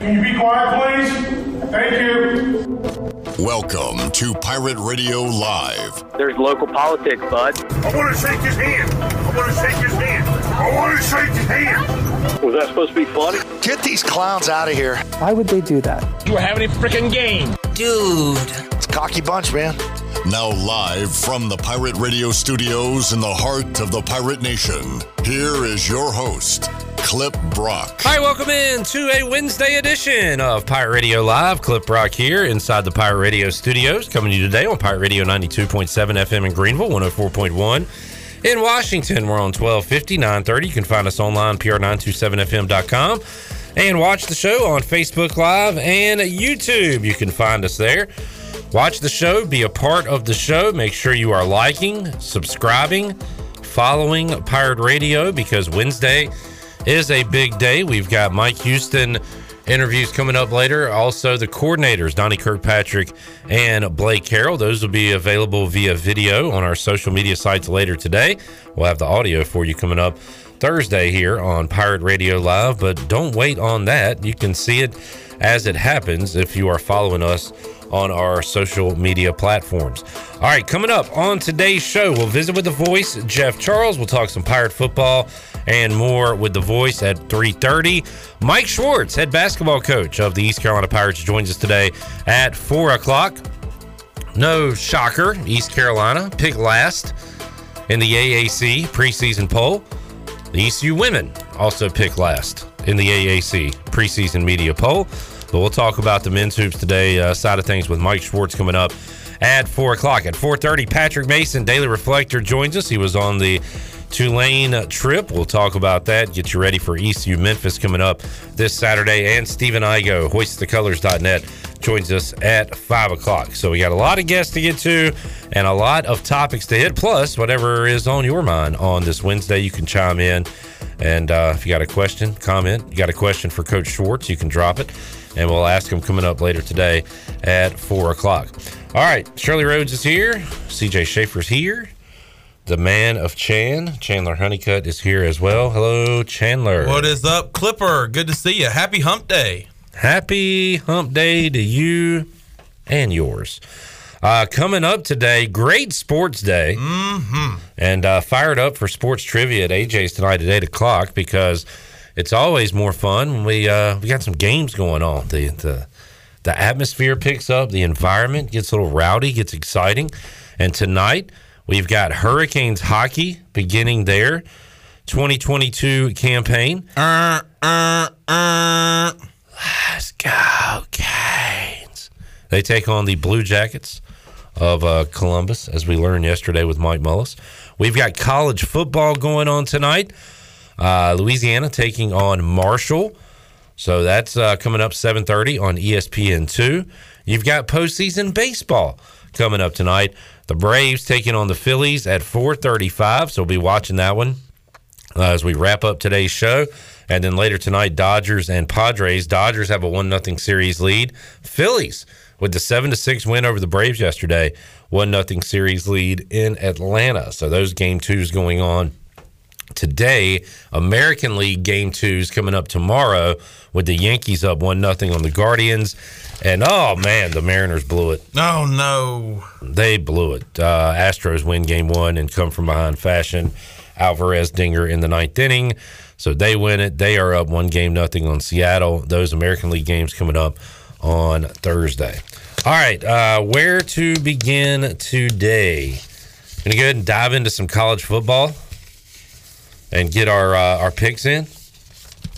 Can you be quiet, please? Thank you. Welcome to Pirate Radio Live. There's local politics, bud. I want to shake his hand. I want to shake his hand. I want to shake his hand. Was that supposed to be funny? Get these clowns out of here. Why would they do that? You were having a freaking game. Dude. It's a cocky bunch, man. Now, live from the Pirate Radio studios in the heart of the Pirate Nation, here is your host, Clip Brock. Hi, welcome in to a Wednesday edition of Pirate Radio Live. Clip Brock here inside the Pirate Radio studios, coming to you today on Pirate Radio 92.7 FM in Greenville, 104.1. In Washington, we're on 1250, 930. You can find us online, pr927fm.com, and watch the show on Facebook Live and YouTube. You can find us there. Watch the show, be a part of the show. Make sure you are liking, subscribing, following Pirate Radio because Wednesday is a big day. We've got Mike Houston interviews coming up later. Also, the coordinators, Donnie Kirkpatrick and Blake Carroll. Those will be available via video on our social media sites later today. We'll have the audio for you coming up Thursday here on Pirate Radio Live, but don't wait on that. You can see it as it happens if you are following us on our social media platforms. All right, coming up on today's show, we'll visit with the voice, Jeff Charles. We'll talk some Pirate football and more with the voice at 3.30. Mike Schwartz, head basketball coach of the East Carolina Pirates, joins us today at 4 o'clock. No shocker, East Carolina picked last in the AAC preseason poll. The ECU women also picked last in the AAC preseason media poll. But we'll talk about the men's hoops today uh, side of things with Mike Schwartz coming up at four o'clock. At four thirty, Patrick Mason, Daily Reflector, joins us. He was on the Tulane trip. We'll talk about that. Get you ready for ECU Memphis coming up this Saturday. And Stephen Igo, hoistthecolors.net, joins us at 5 o'clock. So we got a lot of guests to get to and a lot of topics to hit. Plus, whatever is on your mind on this Wednesday, you can chime in. And uh, if you got a question, comment, you got a question for Coach Schwartz, you can drop it. And we'll ask him coming up later today at 4 o'clock. All right, Shirley Rhodes is here. CJ Schaefer's here the man of Chan, Chandler Honeycutt, is here as well. Hello, Chandler. What is up, Clipper? Good to see you. Happy Hump Day. Happy Hump Day to you and yours. Uh, coming up today, great sports day. Mm-hmm. And uh, fired up for sports trivia at AJ's tonight at 8 o'clock because it's always more fun when we, uh, we got some games going on. The, the, the atmosphere picks up, the environment gets a little rowdy, gets exciting. And tonight, We've got Hurricanes hockey beginning their 2022 campaign. Uh, uh, uh. Let's go, Canes. They take on the Blue Jackets of uh, Columbus, as we learned yesterday with Mike Mullis. We've got college football going on tonight. Uh, Louisiana taking on Marshall. So that's uh, coming up 7:30 on ESPN2. You've got postseason baseball coming up tonight. The Braves taking on the Phillies at 4:35, so we'll be watching that one uh, as we wrap up today's show. And then later tonight, Dodgers and Padres. Dodgers have a one nothing series lead. Phillies with the seven to six win over the Braves yesterday, one nothing series lead in Atlanta. So those game twos going on today. American League game twos coming up tomorrow with the Yankees up one nothing on the Guardians. And oh man, the Mariners blew it. Oh no, they blew it. Uh, Astros win game one and come from behind fashion. Alvarez dinger in the ninth inning, so they win it. They are up one game nothing on Seattle. Those American League games coming up on Thursday. All right, uh, where to begin today? Gonna go ahead and dive into some college football and get our uh, our picks in.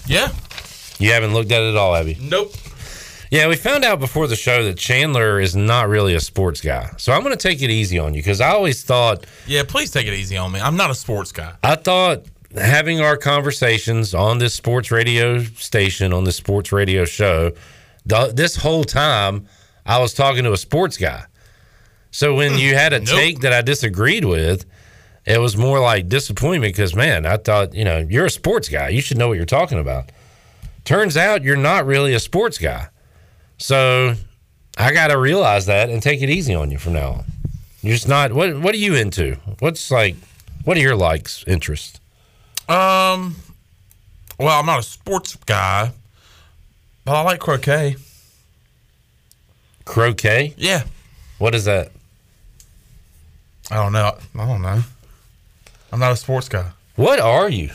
Yeah, you haven't looked at it at all, have you? Nope. Yeah, we found out before the show that Chandler is not really a sports guy. So I'm going to take it easy on you because I always thought. Yeah, please take it easy on me. I'm not a sports guy. I thought having our conversations on this sports radio station, on this sports radio show, the, this whole time I was talking to a sports guy. So when you had a nope. take that I disagreed with, it was more like disappointment because, man, I thought, you know, you're a sports guy. You should know what you're talking about. Turns out you're not really a sports guy. So I got to realize that and take it easy on you from now on. You're just not. What What are you into? What's like? What are your likes, interests? Um. Well, I'm not a sports guy, But I like croquet. Croquet? Yeah. What is that? I don't know. I don't know. I'm not a sports guy. What are you?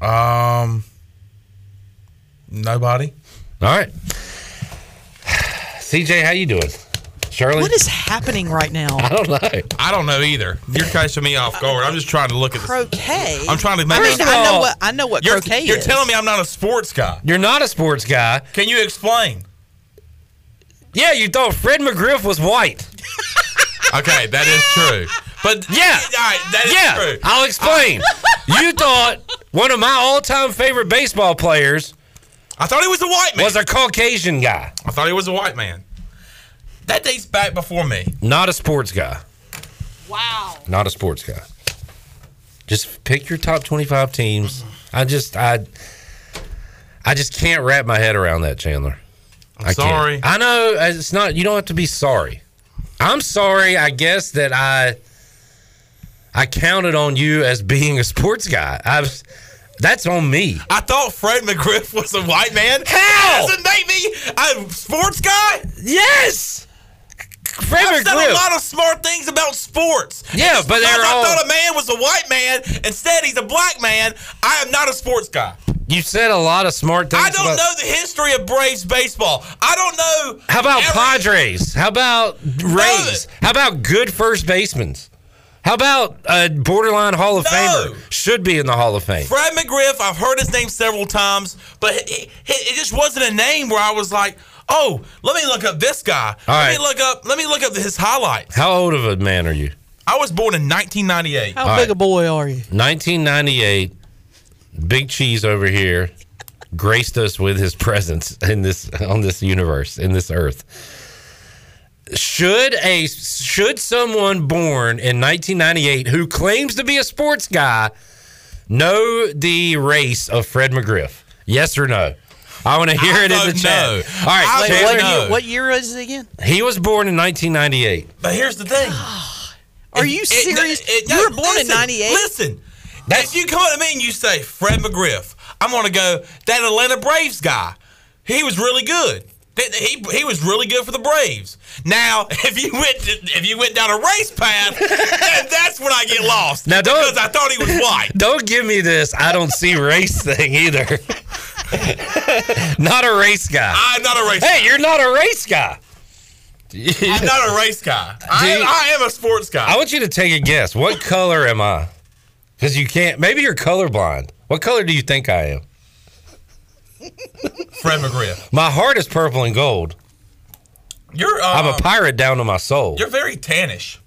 Um, nobody. All right. CJ, how you doing? Shirley? What is happening right now? I don't know. I don't know either. You're catching me off guard. I'm just trying to look at this. Croquet. I'm trying to make. I, mean, a- I know what I know what you're, croquet you're is. telling me I'm not a sports guy. You're not a sports guy. Can you explain? Yeah, you thought Fred McGriff was white. Okay, that is true. But Yeah. all right, that is yeah, true. I'll explain. you thought one of my all-time favorite baseball players I thought he was a white man. was a Caucasian guy, I thought he was a white man. That dates back before me. not a sports guy. Wow. Not a sports guy. Just pick your top 25 teams. I just I I just can't wrap my head around that, Chandler. I'm I can't. sorry. I know it's not. You don't have to be sorry. I'm sorry. I guess that I I counted on you as being a sports guy. I've that's on me. I thought Fred McGriff was a white man. How? Doesn't make me a sports guy? Yes. Fred I've said a lot of smart things about sports. Yeah, but they're I all- thought a man was a white man. Instead, he's a black man. I am not a sports guy. you said a lot of smart things. I don't about- know the history of Braves baseball. I don't know. How about every- Padres? How about Rays? How about good first basemen? How about a borderline Hall of No. Famer? Should be in the Hall of Fame. Fred McGriff, I've heard his name several times, but it, it, it just wasn't a name where I was like, "Oh, let me look up this guy. All let right. me look up. Let me look up his highlights." How old of a man are you? I was born in 1998. How All big right. a boy are you? 1998. Big Cheese over here graced us with his presence in this on this universe in this earth. Should a should someone born in 1998 who claims to be a sports guy know the race of Fred McGriff? Yes or no? I want to hear I it in the vote chat. no. All right, I Wait, vote what, no. year, what year is it again? he was born in 1998. But here's the thing. Are you It- serious? it- you were born in listen, '98. Listen, if you come up to me and you say Fred McGriff, I'm gonna go that Atlanta Braves guy. He was really good. He, he was really good for the Braves. Now, if you went if you went down a race path, that's when I get lost. Now, don't- because I thought he was white. Don't give me this. I don't see race thing either. not a race guy. I'm not a race. Hey, you're not a race guy. I'm not a race guy. I am. I am a sports guy. I want you to take a guess. What color am I? Because you can't. Maybe you're colorblind. What color do you think I am? Fred McGriff. My heart is purple and gold. You're uh, I'm a pirate down to my soul. You're very tannish.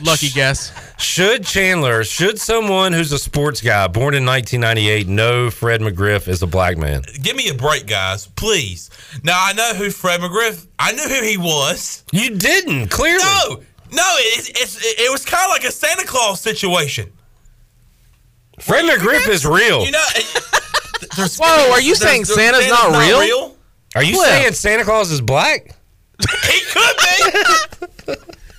Lucky guess. Should Chandler, should someone who's a sports guy born in 1998 know Fred McGriff is a black man? Give me a break, guys, please. Now I know who Fred McGriff. I knew who he was. You didn't, clearly. No, no, it, it's, it, was kind of like a Santa Claus situation. Fred McGriff is real. You know, there's- Whoa, are you there's- saying there's- Santa's not real? Are you Cliff. saying Santa Claus is black? He could be.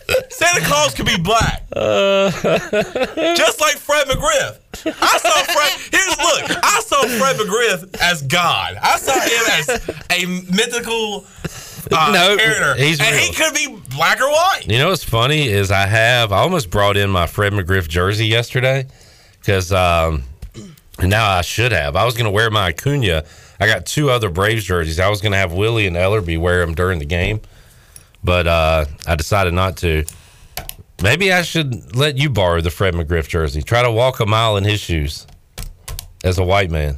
Santa Claus could be black, just like Fred McGriff. I saw Fred. Here's look. I saw Fred McGriff as God. I saw him as a mythical uh, No, character, he's and he could be black or white. You know what's funny is I have I almost brought in my Fred McGriff jersey yesterday because um, now I should have. I was going to wear my Acuna. I got two other Braves jerseys. I was going to have Willie and Ellerby wear them during the game, but uh, I decided not to. Maybe I should let you borrow the Fred McGriff jersey. Try to walk a mile in his shoes as a white man.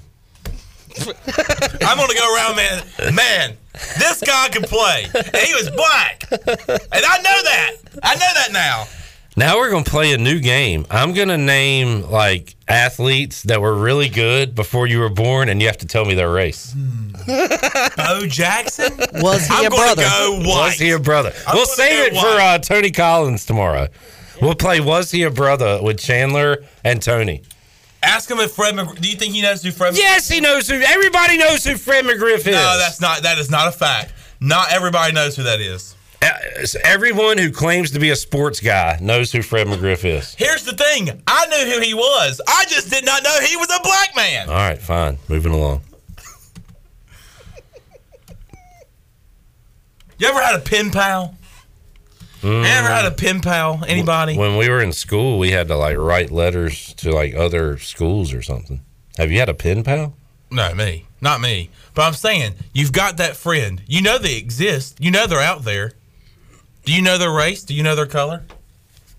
I'm gonna go around, man. Man, this guy can play, and he was black, and I know that. I know that now. Now we're gonna play a new game. I'm gonna name like athletes that were really good before you were born, and you have to tell me their race. Bo Jackson. Was he I'm a brother? go white. Was he a brother? I'm we'll save go it for uh, Tony Collins tomorrow. We'll play Was He a Brother with Chandler and Tony. Ask him if Fred. McGriff, do you think he knows who Fred? Yes, he knows who. Everybody knows who Fred McGriff is. No, that's not. That is not a fact. Not everybody knows who that is. Everyone who claims to be a sports guy knows who Fred McGriff is. Here's the thing. I knew who he was. I just did not know he was a black man. All right, fine. Moving along. You ever had a pen pal? Mm. Ever had a pen pal? Anybody? When we were in school, we had to like write letters to like other schools or something. Have you had a pen pal? No, me. Not me. But I'm saying, you've got that friend. You know they exist. You know they're out there. Do you know their race? Do you know their color?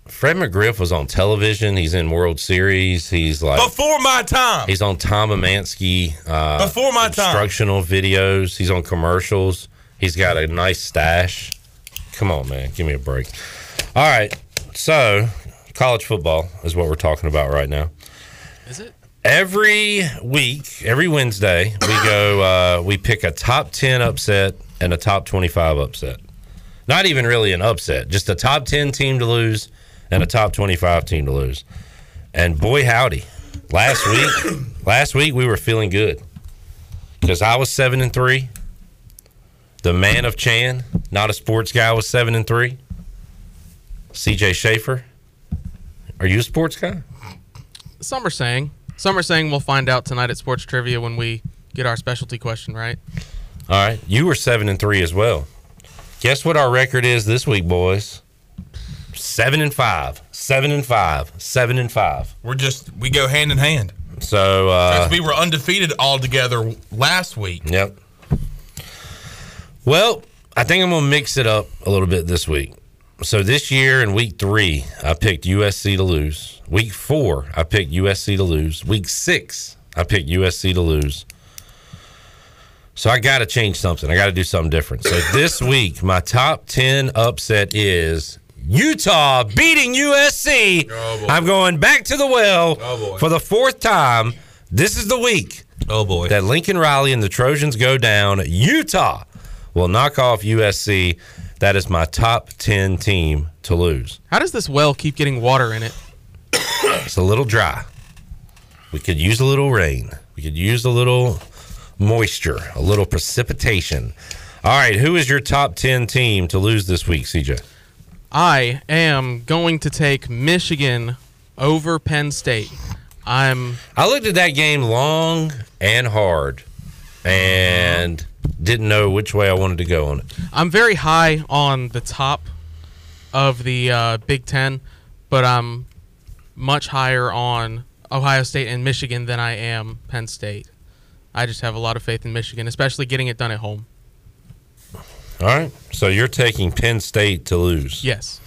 Fred McGriff was on television. He's in World Series. He's like Before my time. he's on Tom Emansky. Uh, Before my time. instructional videos. He's on commercials. He's got a nice stash. Come on, man, give me a break. All right, so college football is what we're talking about right now. Is it? Every week, every Wednesday, we go. Uh, we pick a top ten upset and a top twenty-five upset. Not even really an upset, just a top ten team to lose and a top twenty-five team to lose. And boy, howdy! Last week, last week we were feeling good because I was seven and three. The man of Chan, not a sports guy, was seven and three. C.J. Schaefer, are you a sports guy? Some are saying. Some are saying we'll find out tonight at Sports Trivia when we get our specialty question right. All right, you were seven and three as well. Guess what our record is this week, boys? Seven and five, seven and five, seven and five. We're just we go hand in hand. So, uh, we were undefeated all together last week. yep. Well, I think I'm gonna mix it up a little bit this week. So this year in week three, I picked USC to lose. Week four, I picked USC to lose. Week six, I picked USC to lose. So I got to change something. I got to do something different. So this week, my top 10 upset is Utah beating USC. Oh. I'm going back to the well Oh, for the fourth time. This is the week Oh boy. that Lincoln Riley and the Trojans go down. Utah will knock off USC. That is my top 10 team to lose. How does this well keep getting water in it? It's a little dry. We could use a little rain. We could use a little moisture, a little precipitation. All right, who is your top 10 team to lose this week, CJ? I am going to take Michigan over Penn State. I'm I looked at that game long and hard and didn't know which way I wanted to go on it. I'm very high on the top of the uh, Big Ten, but I'm much higher on Ohio State and Michigan than I am Penn State. I just have a lot of faith in Michigan, especially getting it done at home. All right, so you're taking Penn State to lose. Yes.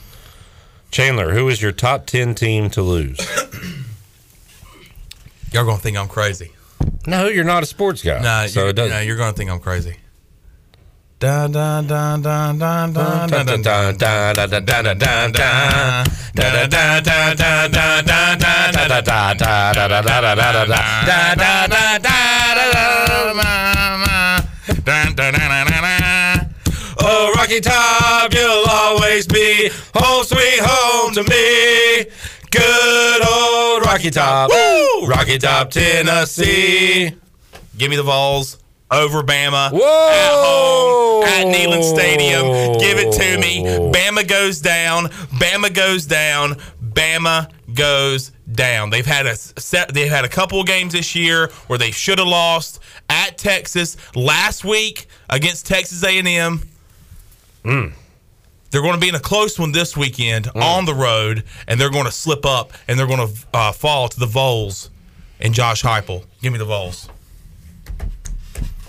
Chandler, who is your top 10 team to lose? Y'all gonna think I'm crazy. no, you're not a sports guy. No, so you're, it doesn't. nah, you're gonna think I'm crazy. Dun, dun, dun, dun, dun, dun, dun, dun, dun, dun, dun, dun, dun, dun, dun, dun mama. Dun, dun, dun, Oh, Rocky Top, you'll always be home sweet home to me. Good old Rocky Top. Woo! Rocky Top, Tennessee. Give me the Vols over Bama Whoa! at home at Neyland Stadium. Give it to me. Bama goes down. Bama goes down. Bama goes down. They've had a set. They've had a couple of games this year where they should have lost at Texas last week against Texas A&M. They're going to be in a close one this weekend on the road, and they're going to slip up and they're going to uh, fall to the Vols and Josh Heupel. Give me the Vols.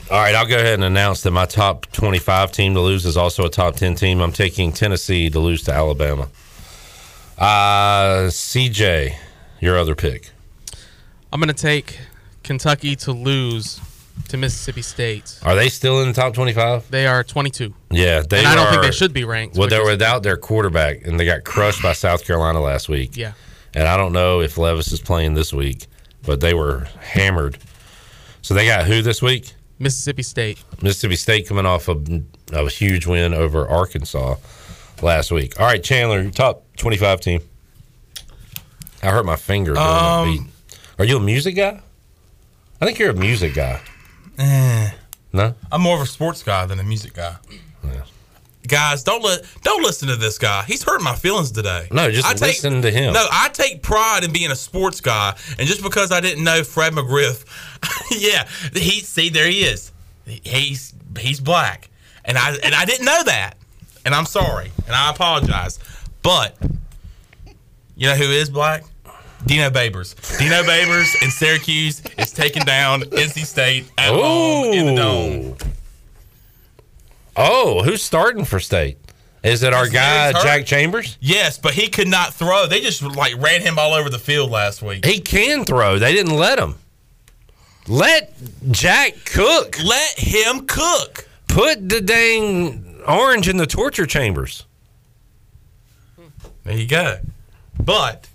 All right, I'll go ahead and announce that my top 25 team to lose is also a top 10 team. I'm taking Tennessee to lose to Alabama. Uh, CJ, your other pick. I'm going to take Kentucky to lose to Mississippi State. Are they still in the top 25? They are 22. Yeah, they and I don't think they should be ranked. Well, they're without their quarterback, and they got crushed by South Carolina last week. Yeah. And I don't know if Levis is playing this week, but they were hammered. So they got who this week? Mississippi State. Mississippi State coming off a, a huge win over Arkansas last week. All right, Chandler, your top 25 team. I hurt my finger Um, that beat. Are you a music guy? I think you're a music guy. Eh. No? I'm more of a sports guy than a music guy. guys, don't let don't listen to this guy. He's hurting my feelings today. No, just I take, listen to him. No, I take pride in being a sports guy, and just because I didn't know Fred McGriff, yeah, he see there he is. He's he's black, and I and I didn't know that, and I'm sorry, and I apologize. But you know who is black? Dino Babers. Dino Babers in Syracuse is taking down NC State at home in the dome. Oh, who's starting for state? Is it our guy. Jack Chambliss? Yes, but he could not throw. They just like ran him all over the field last week. He can throw. They didn't let him. Let Jack cook. Let him cook. Put the dang orange in the torture chambers. There you go. But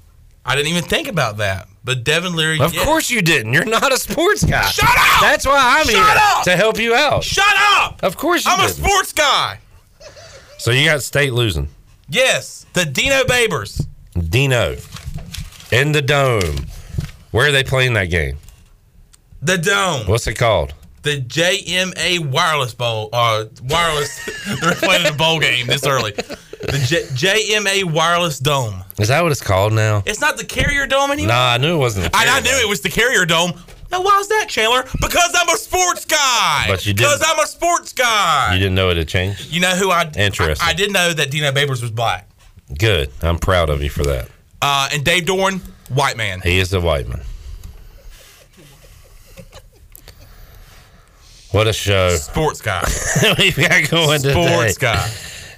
I didn't even think about that. But Devin Leary, Of yeah. course you didn't. You're not a sports guy. Shut up! That's why I'm Shut here up! to help you out. Shut up! Of course you I'm a didn't. sports guy. So you got state losing. Yes, the Dino Babers. Dino in the dome. Where are they playing that game? The Dome. What's it called? The JMA Wireless Bowl. Uh, wireless. They're playing a bowl game this early. The J- JMA Wireless Dome. Is that what it's called now? It's not the Carrier Dome anymore. Nah, I knew it wasn't. the I Carrier knew it was the Carrier Dome. Now, why's that, Chandler? Because I'm a sports guy. But you Because didn't- I'm a sports guy. You didn't know it had changed? You know who I? Interesting. I, I did know that Dino Babers was black. Good. I'm proud of you for that. Uh, and Dave Doeren, white man. He is a white man. What a show Sports guy. we've got going today. Sports guy.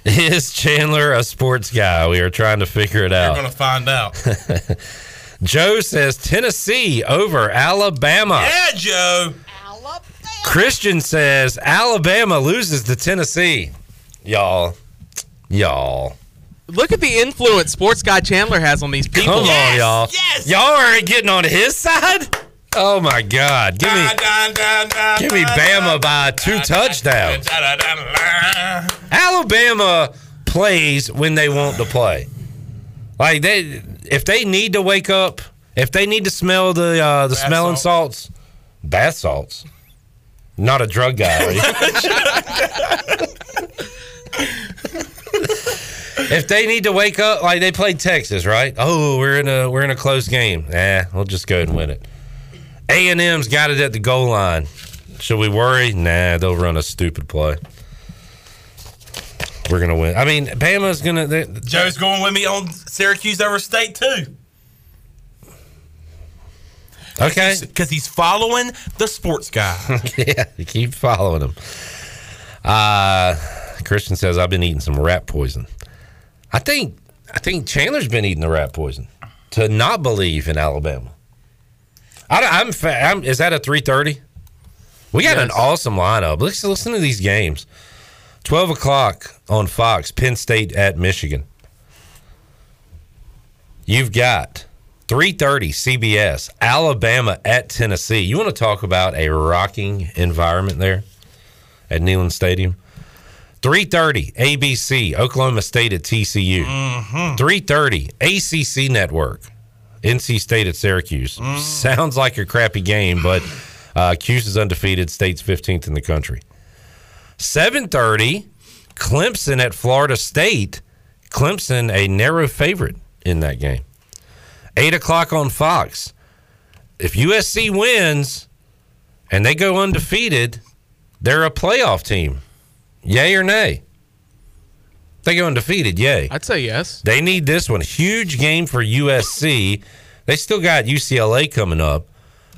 Is Chandler a sports guy? We are trying to figure it out. We're gonna find out. Joe says Tennessee over Alabama. yeah, Joe. Alabama. Christian says Alabama loses to Tennessee. Y'all, y'all, Look at the influence Sports Guy Chandler has on these people. come on, y'all. yes. Y'all aren't getting on his side. Oh my God! Give me, give me Bama by two touchdowns. Alabama plays when they want to play. Like they, if they need to wake up, if they need to smell the uh, the Bath smelling salt. salts, bath salts. Not a drug guy. are you? if they need to wake up, like they played Texas, right? Oh, we're in a we're in a close game. Nah, we'll just go and win it. A and M's got it at the goal line. Should we worry? Nah, they'll run a stupid play. We're gonna win. I mean, Bama's gonna. they- Joe's going with me on Syracuse over State too, Okay, because he's following the sports guy. yeah, you keep following him. Uh, Christian says I've been eating some rat poison. I think I think Chandler's been eating the rat poison to not believe in Alabama. I, am fa- I'm, is that a three thirty? We got an awesome lineup. Let's listen to these games. Twelve o'clock on Fox. Penn State at Michigan. You've got 3:30 CBS Alabama at Tennessee. You want to talk about a rocking environment there at Neyland Stadium? 3:30 ABC Oklahoma State at TCU. 3:30 ACC Network NC State at Syracuse. Sounds like a crappy game, but uh, Cuse is undefeated. State's 15th in the country. 7:30 Clemson at Florida State. Clemson a narrow favorite in that game. Eight o'clock on Fox. If USC wins and they go undefeated, they're a playoff team. Yay or nay? They go undefeated, yay. I'd say yes. They need this one. Huge game for USC. They still got UCLA coming up,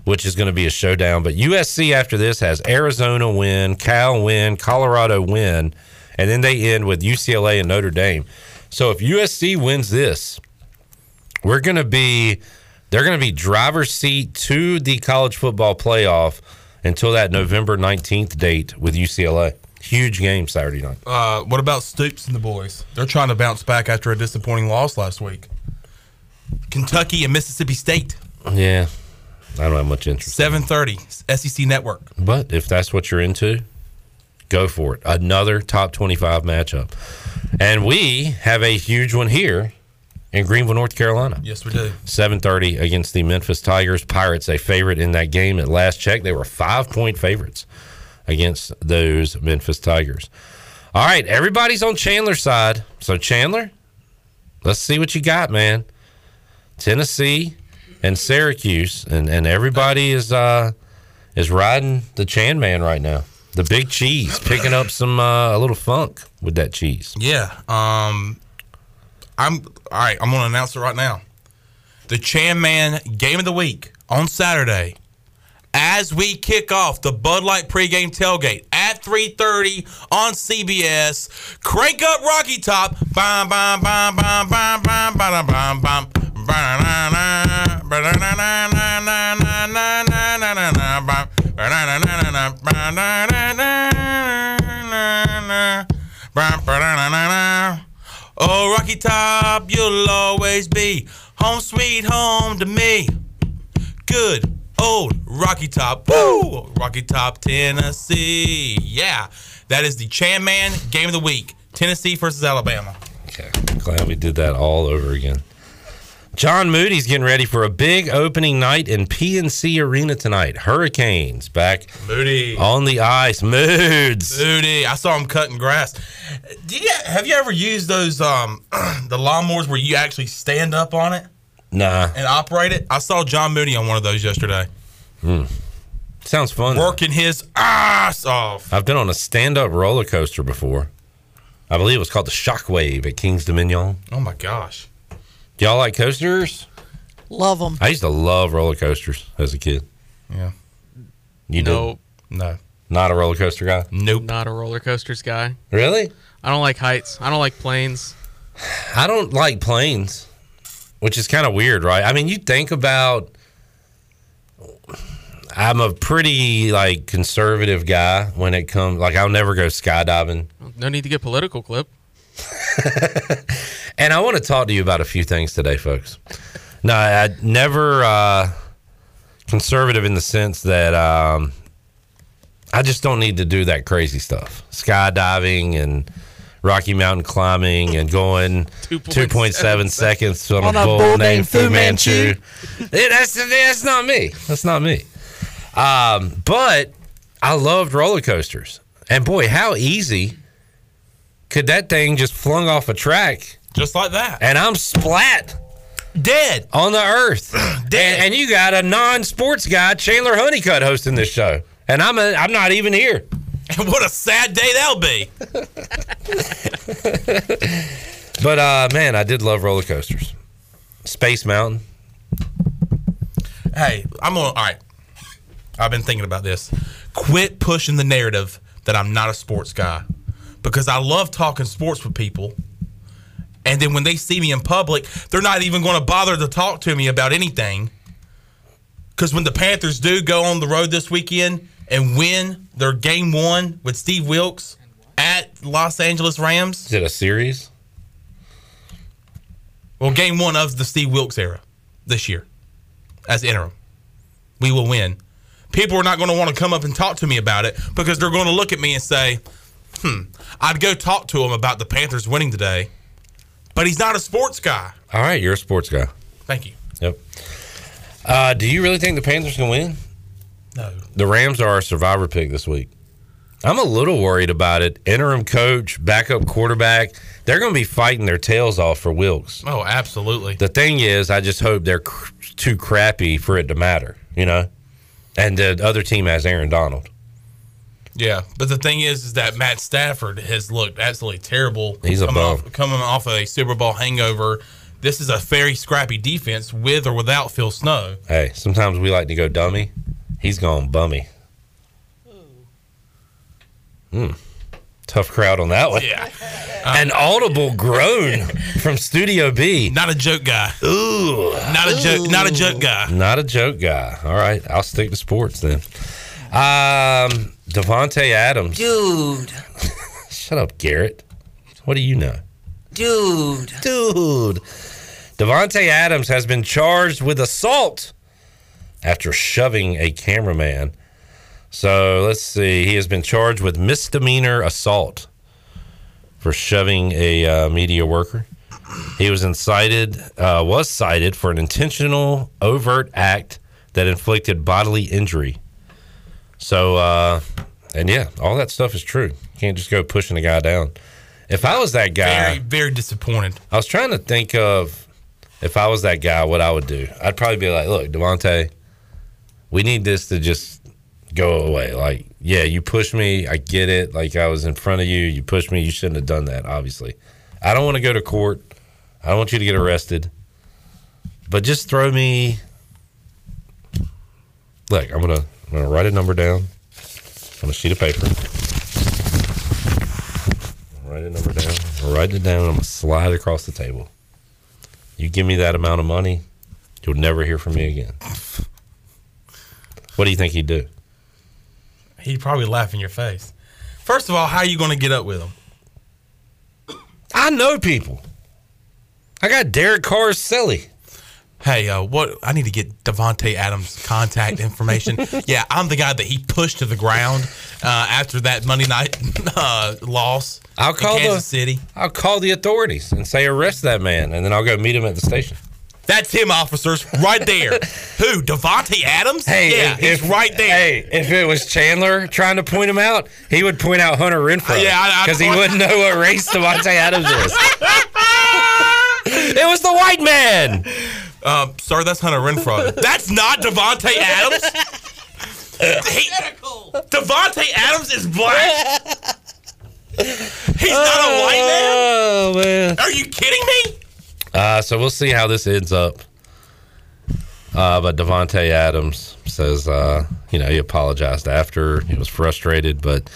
which is going to be a showdown. But USC after this has Arizona win, Cal win, Colorado win, and then they end with UCLA and Notre Dame. So if USC wins this, we're going to be they're going to be driver's seat to the college football playoff until that November 19th date with UCLA. Huge game Saturday night. Uh, what about Stoops and the boys? They're trying to bounce back after a disappointing loss last week. Kentucky and Mississippi State, Yeah. I don't have much interest. seven thirty, SEC Network. But if that's what you're into, go for it. Another top 25 matchup. And we have a huge one here in Greenville, North Carolina. Yes, we do. 7:30 against the Memphis Tigers. Pirates a favorite in that game. At last check, they were 5-point favorites against those Memphis Tigers. All right, everybody's on Chandler's side. So Chandler, let's see what you got, man. Tennessee and Syracuse, and and everybody is uh is riding the Chan man right now. The big cheese, picking up some uh, a little funk with that cheese. Yeah. Um, I'm all right. I'm gonna announce it right now. The Chan Man Game of the Week on Saturday, as we kick off the Bud Light pregame tailgate at 3:30 on CBS. Crank up Rocky Top. Bam, bam, bam, bam, bam, bam, bam, bam, bam. Oh, Rocky Top, you'll always be home sweet home to me. Good old Rocky Top. Woo! Rocky Top, Tennessee. Yeah. That is the Chan Man game of the week. Tennessee versus Alabama. Okay, glad we did that all over again. John Moody's getting ready for a big opening night in PNC Arena tonight. Hurricanes back Moody. on the ice. Moods. Moody. I saw him cutting grass. Do you have you ever used those um the lawnmowers where you actually stand up on it Nah, and operate it? I saw John Moody on one of those yesterday. Hmm. sounds fun. Working his ass off. I've been on a stand-up roller coaster before. I believe it was called the Shockwave at Kings Dominion. Oh my gosh. Do y'all like coasters? Love them. I used to love roller coasters as a kid. Yeah. You Nope, No. Not a roller coaster guy. Nope. not a roller coasters guy. Really? I don't like heights. I don't like planes. I don't like planes, which is kind of weird, right? I mean, you think about. I'm a pretty like conservative guy when it comes. Like, I'll never go skydiving, No need to get political, clip. and I want to talk to you about a few things today, folks. No, I never uh, conservative in the sense that um, I just don't need to do that crazy stuff, skydiving and Rocky Mountain climbing and going 2.7 seconds on, On a a bull, bull named named Fu Fu Manchu. Manchu. Yeah, that's that's not me. That's not me. Um, but I loved roller coasters, and boy, how easy could that thing just flung off a track Just like that. and I'm splat Dead. on the earth. and, Dead. and you got a non-sports guy, Chandler Honeycutt, hosting this show, and I'm a, I'm not even here. And what a sad day that'll be. But uh, man, I did love roller coasters. Space Mountain. Hey, I'm. All right. I've been thinking about this. Quit pushing the narrative that I'm not a sports guy because I love talking sports with people. And then when they see me in public, they're not even going to bother to talk to me about anything. Because when the Panthers do go on the road this weekend and win their game one with Steve Wilks at Los Angeles Rams, Is it a series? well, game one of the Steve Wilks era this year as interim. We will win. People are not going to want to come up and talk to me about it because they're going to look at me and say, hmm, I'd go talk to him about the Panthers winning today, but he's not a sports guy. All right, you're a sports guy. Thank you. Yep. Uh, do you really think the Panthers can win? No. The Rams are our survivor pick this week. I'm a little worried about it. Interim coach, backup quarterback, they're going to be fighting their tails off for Wilks. Oh, absolutely. The thing is, I just hope they're cr- too crappy for it to matter, you know? And the other team has Aaron Donald. Yeah, but the thing is, is that Matt Stafford has looked absolutely terrible. He's a coming off, coming off a Super Bowl hangover. This is a very scrappy defense with or without Phil Snow. Hey, sometimes we like to go dummy. He's gone bummy. Hmm. Tough crowd on that one. Yeah, An audible groan from Studio B. not a joke guy. Ooh. Not a joke. Not a joke guy. Not a joke guy. All right, I'll stick to sports then. Um, Davante Adams. Dude. Shut up, Garrett. What do you know? Dude. Dude. Davante Adams has been charged with assault after shoving a cameraman. So let's see. He has been charged with misdemeanor assault for shoving a uh, media worker. He was incited, uh, was cited for an intentional overt act that inflicted bodily injury. So uh, And yeah, all that stuff is true. You can't just go pushing a guy down. If I was that guy, Very, very disappointed. I was trying to think of if I was that guy, what I would do. I'd probably be like, look, Davante, we need this to just go away. Like, yeah, you pushed me. I get it. Like, I was in front of you. You pushed me. You shouldn't have done that, obviously. I don't want to go to court. I don't want you to get arrested. But just throw me. Look, I'm gonna I'm gonna write a number down on a sheet of paper. Write a number down. I'll write it down. I'm gonna slide across the table. You give me that amount of money, you'll never hear from me again. What do you think he'd do? He'd probably laugh in your face. First of all, how are you going to get up with him? I know people. I got Derek Carr's silly. Hey, uh, what? I need to get Davante Adams' contact information. yeah, I'm the guy that he pushed to the ground uh, after that Monday night uh, loss. I'll in call Kansas the City. I'll call the authorities and say arrest that man, and then I'll go meet him at the station. That's him, officers, right there. Who? Davante Adams? Hey, yeah, if, he's right there. Hey, if it was Chandler trying to point him out, he would point out Hunter Renfrow. Yeah, because he wouldn't know what race Davante Adams is. it was the white man. Um, sir, that's Hunter Renfrow. that's not Davante Adams. He, Davante Adams is black. He's not a white man. Oh man. Are you kidding me? Uh, so we'll see how this ends up. Uh, but Davante Adams says, uh, you know, he apologized after. He was frustrated, but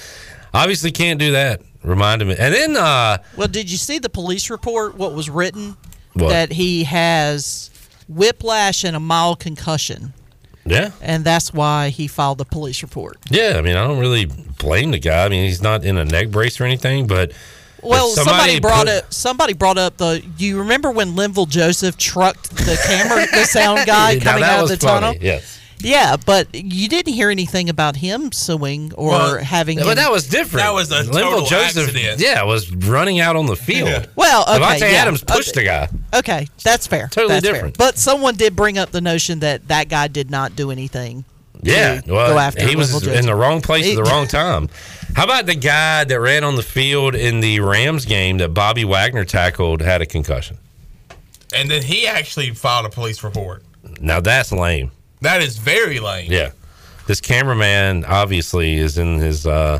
obviously can't do that. Remind him. And then, uh, Well, did you see the police report? What was written? What? That he has whiplash and a mild concussion, yeah, and that's why he filed the police report. yeah. I mean, I don't really blame the guy. I mean, he's not in a neck brace or anything, but Well, if somebody, brought put- up. Somebody brought up the. You remember when Linval Joseph trucked the camera, the sound guy Now, coming that out of the funny, tunnel? Yes. Yeah, but you didn't hear anything about him suing or Well, having. But him- that was different. That was a Linval total Joseph, accident. Yeah, was running out on the field. Well, okay, Davante yeah, Adams pushed okay. the guy. Okay, that's fair. Totally That's fair. different. But someone did bring up the notion that that guy did not do anything. Yeah, to well, go after he was Linval in the wrong place at the wrong time. How about the guy that ran on the field in the Rams game that Bobby Wagner tackled had a concussion? And then he actually filed a police report. Now that's lame. That is very lame. Yeah, this cameraman obviously is in his uh,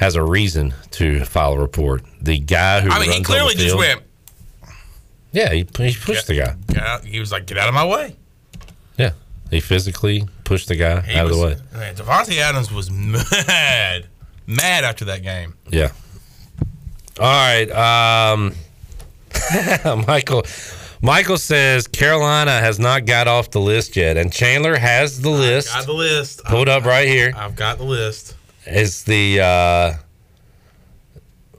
has a reason to file a report. The guy who I mean, he runs on the clearly just went. Yeah, he, he pushed the guy. Out. He was like, "Get out of my way." Yeah, he physically pushed the guy He out was, of the way. Man, Davante Adams was mad, mad after that game. Yeah. All right. Um, Michael. Michael says Carolina has not got off the list yet, and Chandler has the list Got the list. pulled up right here. I've got the list. It's the uh,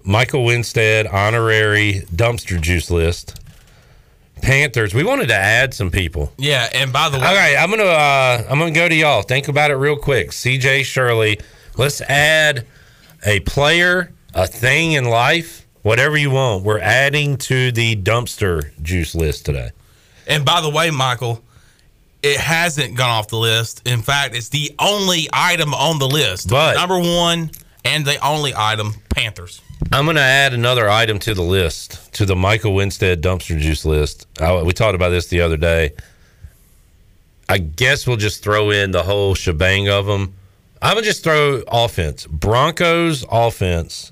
Michael Winstead honorary dumpster juice list. Panthers. We wanted to add some people. Yeah, and by the way, All right, I'm gonna uh, I'm gonna go to y'all. Think about it real quick. CJ Shirley. Let's add a player, a thing in life, whatever you want. We're adding to the dumpster juice list today. and by the way, Michael, it hasn't gone off the list. In fact, it's the only item on the list. But- number one and the only item, Panthers. I'm gonna add another item to the list, to the Michael Winstead dumpster juice list. I, we talked about this the other day. I guess we'll just throw in the whole shebang of them. I'm gonna just throw offense. Broncos offense.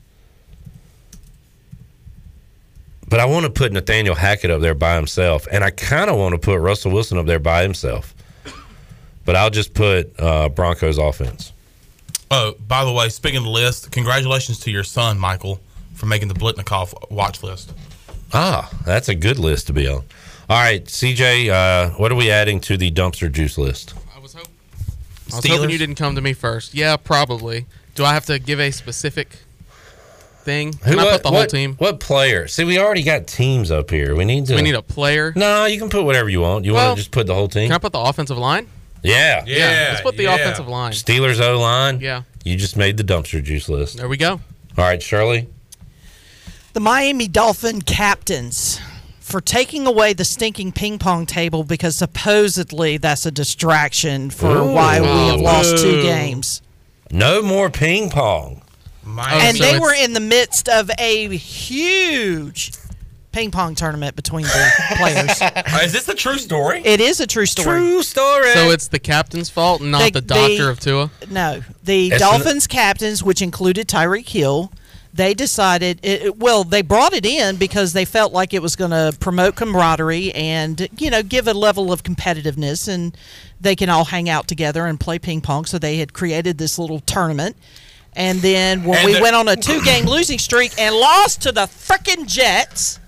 But I want to put Nathaniel Hackett up there by himself, and I kind of want to put Russell Wilson up there by himself. But I'll just put uh, Broncos offense. Oh, by the way, speaking of the list, congratulations to your son, Michael, for making the Biletnikoff watch list. Ah, that's a good list to be on. All right, CJ, uh, what are we adding to the dumpster juice list? I was, hope- I was hoping you didn't come to me first. Yeah, probably. Do I have to give a specific thing? Can I what, put the what- whole team? What player? See, we already got teams up here. We need to. We need a player. No, you can put whatever you want. You Well, want to just put the whole team? Can I put the offensive line? yeah. Yeah, Let's put the yeah. offensive line. Steelers O line. Yeah. You just made the dumpster juice list. There we go. All right, Shirley. The Miami Dolphin captains for taking away the stinking ping pong table because supposedly that's a distraction for Ooh. why we have lost two games. No more ping pong. My, and so they were in the midst of a huge ping pong tournament between the players. Uh, is this a true story? It is a true story. True story. So it's the captain's fault, not They- the doctor they- of Tua. No, the It's Dolphins captains, which included Tyreek Hill, they decided. It, it- well, they brought it in because they felt like it was going to promote camaraderie and you know give a level of competitiveness, and they can all hang out together and play ping pong. So they had created this little tournament. And then when And we the- went on a two-game losing streak and lost to the frickin' Jets,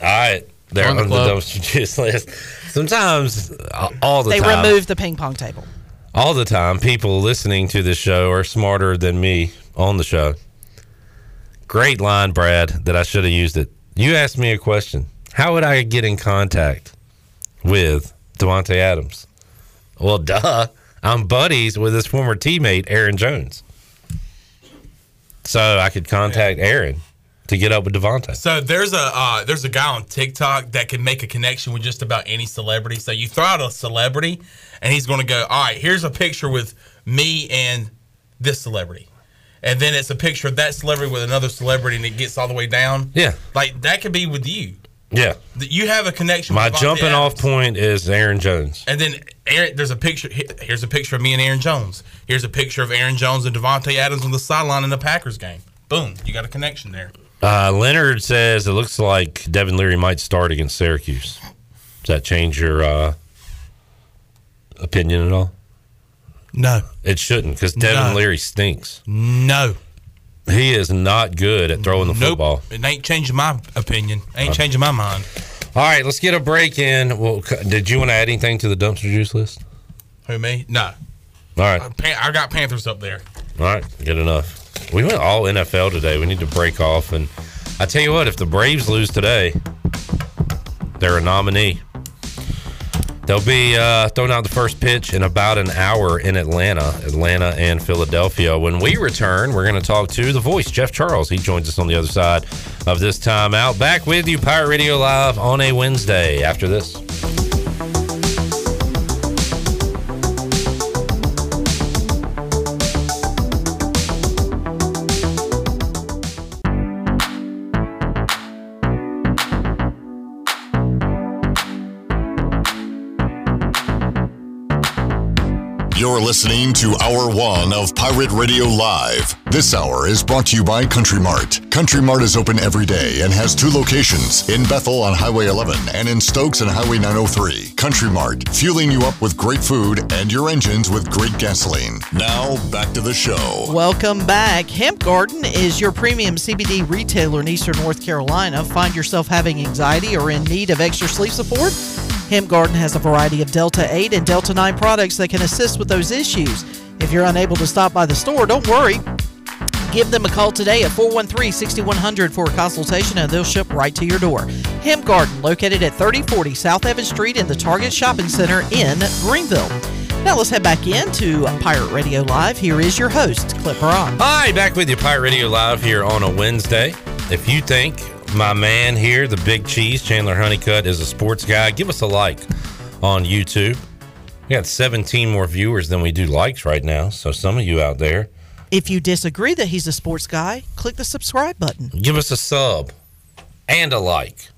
All right. They're On the on the club. dumpster juice list. Sometimes, uh, all the they time, removed the ping pong table. all the time, people listening to this show are smarter than me on the show. Great line, Brad, that I should have used it. You asked me a question. How would I get in contact with Davante Adams? Well, duh. I'm buddies with his former teammate, Aaron Jones. So I could contact Aaron to get up with Davante. So there's a uh, there's a guy on TikTok that can make a connection with just about any celebrity. So you throw out a celebrity, and he's going to go, "All right, here's a picture with me and this celebrity," and then it's a picture of that celebrity with another celebrity, and it gets all the way down. Yeah. like that could be with you. Yeah. You have a connection. My jumping off point is Aaron Jones. And then Aaron, there's a picture. Here's a picture of me and Aaron Jones. Here's a picture of Aaron Jones and Davante Adams on the sideline in the Packers game. Boom, you got a connection there. Uh, Leonard says it looks like Devin Leary might start against Syracuse. Does that change your uh, opinion at all? No, It shouldn't because Devin No. Leary stinks. no. He is not good at throwing the Nope. football. It ain't changing my opinion. Ain't changing my mind. All right, let's get a break in. Well, did you want to add anything to the dumpster juice list? Who me? No. All right, uh, Pan- I got Panthers up there. All right, good enough. We went all NFL today. We need to break off. And I tell you what, if the Braves lose today, they're a nominee. They'll be uh, throwing out the first pitch in about an hour in Atlanta, Atlanta and Philadelphia. When we return, we're going to talk to the voice, Jeff Charles. He joins us on the other side of this time out. Back with you, Pirate Radio Live on a Wednesday after this. Listening to Hour One of Pirate Radio Live. This hour is brought to you by Country Mart. Country Mart is open every day and has two locations in Bethel on Highway 11 and in Stokes on Highway 903. Country Mart, fueling you up with great food and your engines with great gasoline. Now, back to the show. Welcome back. Hemp Garden is your premium CBD retailer in Eastern North Carolina. Find yourself having anxiety or in need of extra sleep support? Hemp Garden has a variety of Delta 8 and Delta 9 products that can assist with those issues. If you're unable to stop by the store, don't worry. Give them a call today at 413 6100 for a consultation and they'll ship right to your door. Hemp Garden, located at 3040 South Evans Street in the Target Shopping Center in Greenville. Now let's head back into Pirate Radio Live. Here is your host, Clip Ron. Hi, back with you, Pirate Radio Live here on a Wednesday. If you think my man here, the Big Cheese, Chandler Honeycutt, is a sports guy, give us a like on YouTube. We got 17 more viewers than we do likes right now. So some of you out there, If you disagree that he's a sports guy, click the subscribe button. give us a sub and a like.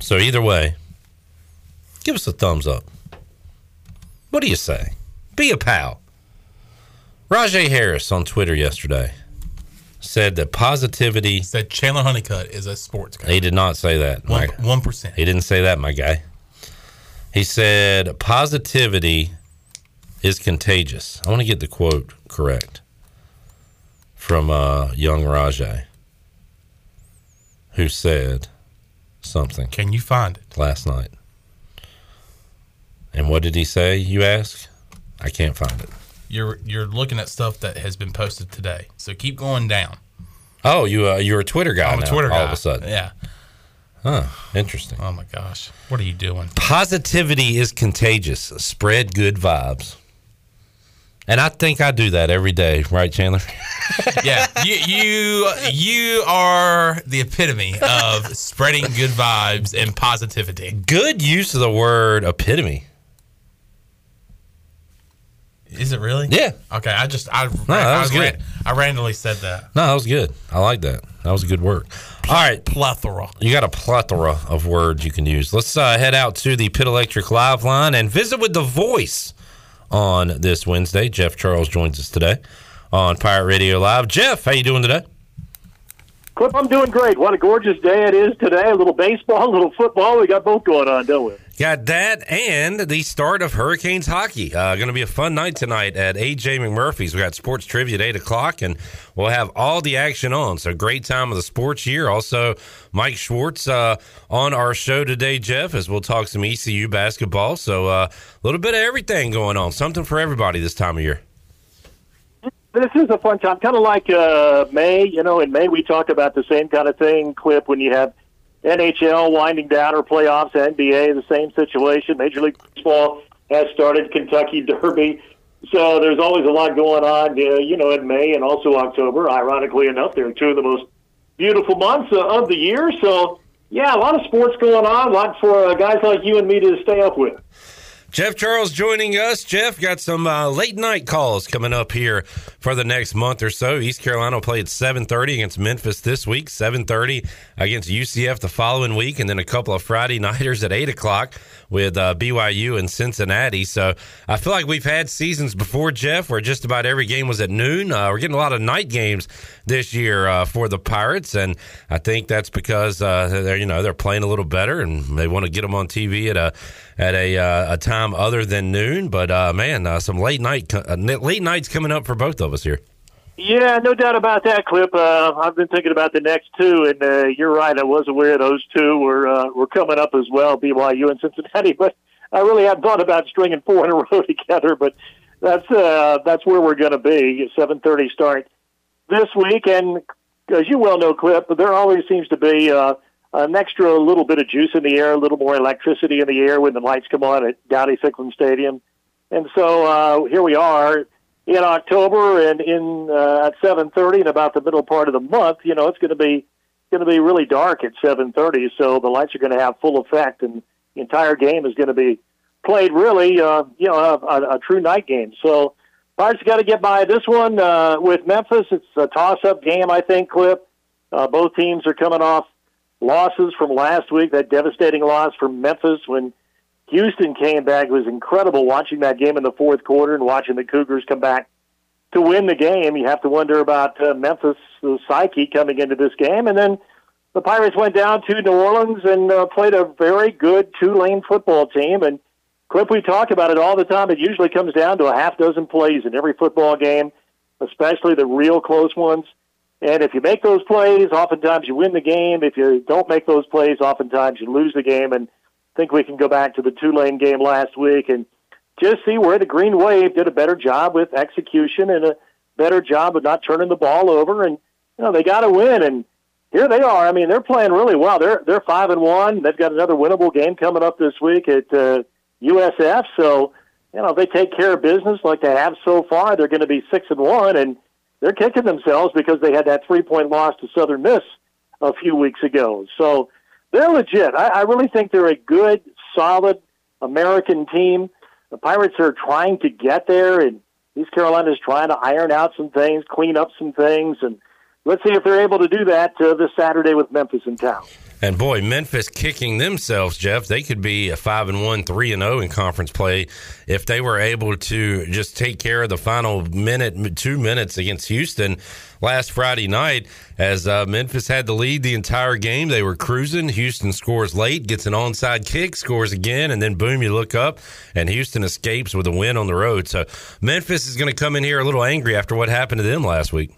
So either way, give us a thumbs up. What do you say? Be a pal. Rajay Harris on Twitter yesterday said that positivity. Said Chandler Honeycutt is a sports guy. He did not say that. One percent. He didn't say that, my guy. He said positivity is contagious. I want to get the quote correct from uh, young Rajay, who said something Can you find it? last night. And what did he say, you ask? I can't find it. You're you're looking at stuff that has been posted today. So keep going down. Oh, you uh, you're a Twitter guy I'm a now, Twitter guy. all of a sudden. Yeah. Huh, interesting. Oh my gosh. What are you doing? Positivity is contagious. Spread good vibes. And I think I do that every day, right, Chandler? yeah, you you you are the epitome of spreading good vibes and positivity. Good use of the word epitome. Is it really? Yeah. Okay, I just I no, that I, was ran- good. I randomly said that. No, that was good. I like that. That was good work. All right, Plethora. you got a plethora of words you can use. Let's uh, head out to the Pit Electric Live line and visit with the voice on this Wednesday. Jeff Charles joins us today on Pirate Radio Live. Jeff, how you doing today? Clip, I'm doing great. What a gorgeous day it is today. A little baseball, a little football. We got both going on, don't we? Got that and the start of Hurricanes hockey. Uh, going to be a fun night tonight at AJ McMurphy's. We got sports trivia at eight o'clock, and we'll have all the action on. So great time of the sports year. Also, Mike Schwartz uh, on our show today, Jeff, as we'll talk some ECU basketball. So uh, a little bit of everything going on. Something for everybody this time of year. This is a fun time, kind of like uh, May. You know, in May we talk about the same kind of thing. Clip when you have NHL winding down or playoffs, NBA the same situation. Major League Baseball has started Kentucky Derby, so there's always a lot going on. Uh, you know, in May and also October. Ironically enough, they're two of the most beautiful months uh, of the year. So yeah, a lot of sports going on. A lot for uh, guys like you and me to stay up with. Jeff Charles joining us. Jeff got some uh, late night calls coming up here for the next month or so. East Carolina will play at 7:30 against Memphis this week, 7:30 against UCF the following week, and then a couple of Friday nighters at eight o'clock with uh, BYU and Cincinnati. So I feel like we've had seasons before, Jeff, where just about every game was at noon. Uh, we're getting a lot of night games this year uh, for the Pirates, and I think that's because uh, they're you know they're playing a little better and they want to get them on TV at a at a uh, a time other than noon. But uh, man, uh, some late night uh, late nights coming up for both of us here. Yeah, no doubt about that, Clip. Uh, I've been thinking about the next two, and uh, you're right. I was aware those two were were coming up as well, BYU and Cincinnati. But I really hadn't thought about stringing four in a row together. But that's that's where we're going to be. Seven thirty start this week, and as you well know, Clip, there always seems to be an extra little bit of juice in the air, a little more electricity in the air when the lights come on at Dowdy Ficklen Stadium. And so uh, here we are in October and in uh, at 7:30 and about the middle part of the month, you know, it's going to be going to be really dark at 7:30, so the lights are going to have full effect and the entire game is going to be played really uh, you know, a, a, a true night game. So Pirates got to get by this one uh, with Memphis. It's a toss-up game, I think, Clip. Uh, both teams are coming off losses from last week, that devastating loss from Memphis when Houston came back. It was incredible watching that game in the fourth quarter and watching the Cougars come back to win the game. You have to wonder about uh, Memphis' psyche coming into this game. And then the Pirates went down to New Orleans and uh, played a very good Tulane football team. And Clip, we talk about it all the time. It usually comes down to a half dozen plays in every football game, especially the real close ones. And if you make those plays, oftentimes you win the game. If you don't make those plays, oftentimes you lose the game. And I think we can go back to the Tulane game last week and just see where the Green Wave did a better job with execution and a better job of not turning the ball over. And you know they got to win, and here they are. I mean, they're playing really well. They're they're five and one. They've got another winnable game coming up this week at uh, USF. So you know if they take care of business like they have so far, they're going to be six and one, and they're kicking themselves because they had that three point loss to Southern Miss a few weeks ago. So they're legit. I, I really think they're a good, solid American team. The Pirates are trying to get there, and East Carolina is trying to iron out some things, clean up some things, and let's see if they're able to do that uh, this Saturday with Memphis in town. And boy, Memphis kicking themselves, Jeff. They could be a five and one, three and zero in conference play if they were able to just take care of the final minute, two minutes against Houston last Friday night. As uh, Memphis had the lead the entire game, they were cruising. Houston scores late, gets an onside kick, scores again, and then boom, you look up, and Houston escapes with a win on the road. So Memphis is going to come in here a little angry after what happened to them last week.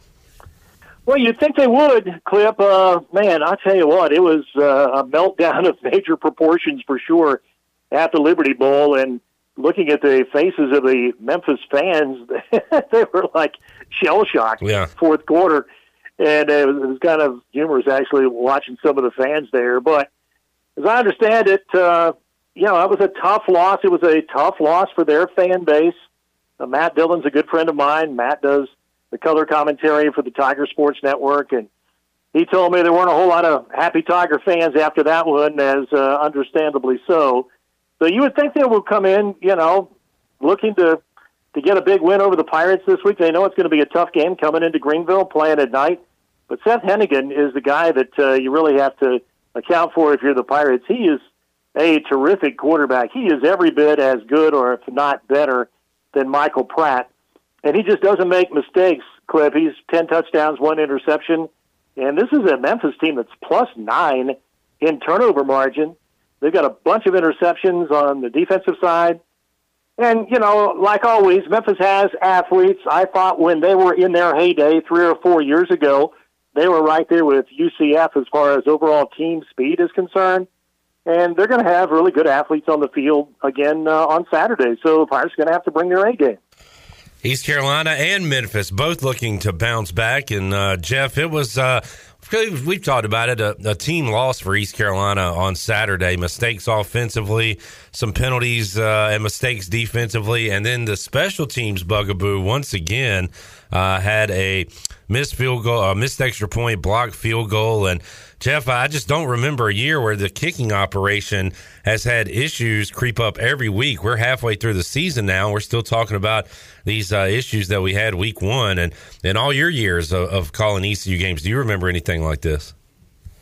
Well, you'd think they would, Clip. Uh, man, I tell you what, it was uh, a meltdown of major proportions for sure at the Liberty Bowl. And looking at the faces of the Memphis fans, they were like shell shocked. Yeah. Fourth quarter, and it was, it was kind of humorous actually watching some of the fans there. But as I understand it, uh, you know, it was a tough loss. It was a tough loss for their fan base. Uh, Matt Dillon's a good friend of mine. Matt does the color commentary for the Tiger Sports Network, and he told me there weren't a whole lot of happy Tiger fans after that one, as uh, understandably so. So you would think they would come in, you know, looking to to get a big win over the Pirates this week. They know it's going to be a tough game coming into Greenville, playing at night. But Seth Henigan is the guy that uh, you really have to account for if you're the Pirates. He is a terrific quarterback. He is every bit as good, or if not better, than Michael Pratt. And he just doesn't make mistakes, Cliff. He's 10 touchdowns, one interception. And this is a Memphis team that's plus nine in turnover margin. They've got a bunch of interceptions on the defensive side. And, you know, like always, Memphis has athletes. I thought when they were in their heyday three or four years ago, they were right there with UCF as far as overall team speed is concerned. And they're going to have really good athletes on the field again uh, on Saturday. So the Pirates are going to have to bring their A game. East Carolina and Memphis both looking to bounce back. And uh, Jeff, it was uh, we've talked about it a, a, team loss for East Carolina on Saturday. Mistakes offensively, some penalties uh, and mistakes defensively, and then the special teams bugaboo once again uh, had a missed field goal, a missed extra point, blocked field goal, and Jeff, I just don't remember a year where the kicking operation has had issues creep up every week. We're halfway through the season now. We're still talking about these uh, issues that we had week one, and in all your years of, of calling ECU games, do you remember anything like this?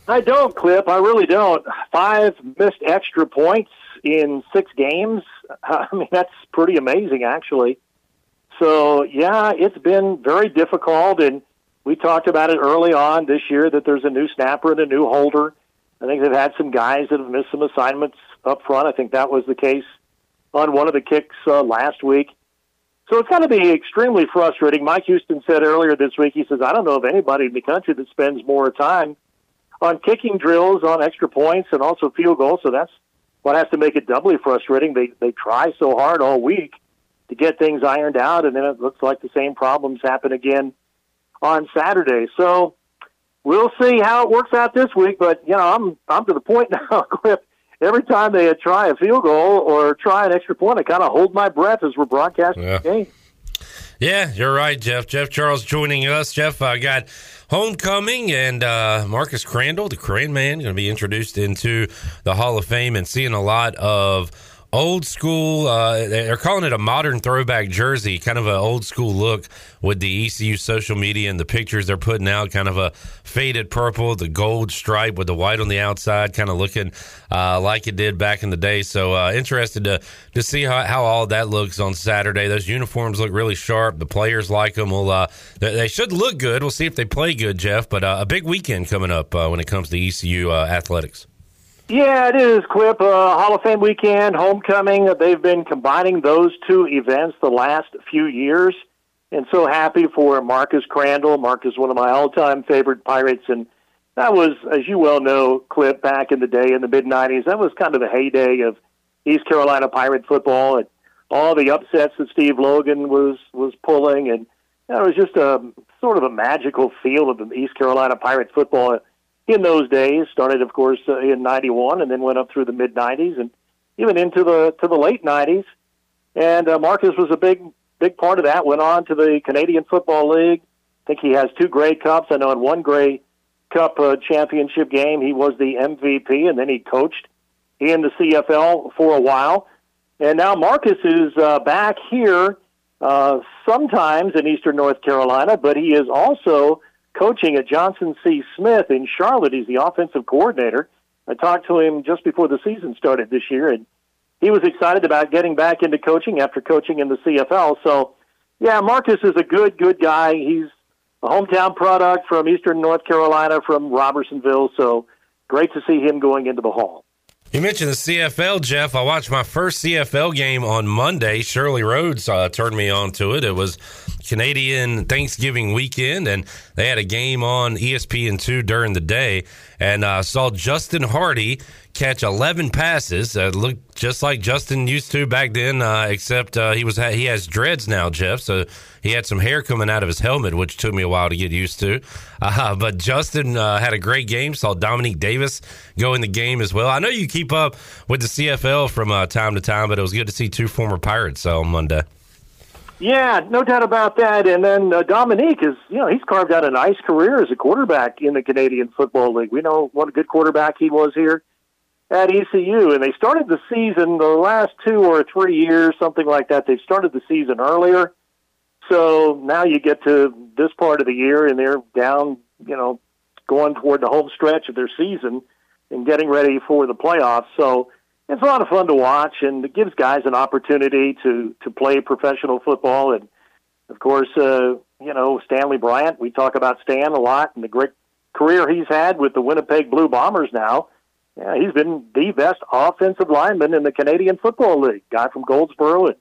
I don't, Clip. I really don't. Five missed extra points in six games. I mean, that's pretty amazing, actually. So, yeah, it's been very difficult, and we talked about it early on this year that there's a new snapper and a new holder. I think they've had some guys that have missed some assignments up front. I think that was the case on one of the kicks uh, last week. So it's got to be extremely frustrating. Mike Houston said earlier this week, he says, I don't know of anybody in the country that spends more time on kicking drills, on extra points, and also field goals. So that's what has to make it doubly frustrating. They they try so hard all week to get things ironed out, and then it looks like the same problems happen again on Saturday. So we'll see how it works out this week. But you know, I'm I'm to the point now, Cliff. Every time they try a field goal or try an extra point, I kind of hold my breath as we're broadcasting yeah. the game. Yeah, you're right, Jeff. Jeff Charles joining us. Jeff, I got homecoming and uh, Marcus Crandall, the Crane man, going to be introduced into the Hall of Fame and seeing a lot of old school. Uh, they're calling it a modern throwback jersey, kind of an old school look with the ECU social media and the pictures they're putting out. Kind of a faded purple, the gold stripe with the white on the outside, kind of looking uh, like it did back in the day. So uh, interested to to see how, how all that looks on Saturday. Those uniforms look really sharp. The players like them. Will uh, they, they, should look good. We'll see if they play good, Jeff. But uh, a big weekend coming up uh, when it comes to ECU athletics. Yeah, it is, Clip. Uh, Hall of Fame weekend, homecoming. They've been combining those two events the last few years. And so happy for Marcus Crandall. Marcus, one of my all time favorite Pirates. And that was, as you well know, Clip, back in the day in the mid 90s. That was kind of the heyday of East Carolina Pirate football and all the upsets that Steve Logan was, was pulling. And that was just a sort of a magical feel of the East Carolina Pirate football in those days. Started, of course, uh, in '91, and then went up through the mid '90s and even into the to the late '90s. And uh, Marcus was a big big part of that. Went on to the Canadian Football League. I think he has two Grey Cups. I know in one Grey Cup uh, championship game he was the MVP, and then he coached in the CFL for a while. And now Marcus is uh, back here uh, sometimes in Eastern North Carolina, but he is also coaching at Johnson C. Smith in Charlotte. He's the offensive coordinator. I talked to him just before the season started this year, and he was excited about getting back into coaching after coaching in the CFL. So, yeah, Marcus is a good, good guy. He's a hometown product from Eastern North Carolina, from Robertsonville. So, great to see him going into the Hall. You mentioned the CFL, Jeff. I watched my first CFL game on Monday. Shirley Rhodes uh, turned me on to it. It was Canadian Thanksgiving weekend, and they had a game on ESPN2 during the day. And I uh, saw Justin Hardy catch 11 passes. Uh, looked just like Justin used to back then, uh, except uh, he was he has dreads now, Jeff. So he had some hair coming out of his helmet, which took me a while to get used to. Uh, but Justin uh, had a great game. Saw Dominique Davis go in the game as well. I know you keep up with the CFL from uh, time to time, but it was good to see two former Pirates on Monday. Yeah, no doubt about that. And then uh, Dominique is, you know, he's carved out a nice career as a quarterback in the Canadian Football League. We know what a good quarterback he was here at ECU, and they started the season the last two or three years, something like that. They've started the season earlier, so now you get to this part of the year, and they're down, you know, going toward the home stretch of their season and getting ready for the playoffs. So it's a lot of fun to watch, and it gives guys an opportunity to to play professional football. And of course, uh, you know Stanley Bryant. We talk about Stan a lot and the great career he's had with the Winnipeg Blue Bombers. Now, yeah, he's been the best offensive lineman in the Canadian Football League. Guy from Goldsboro and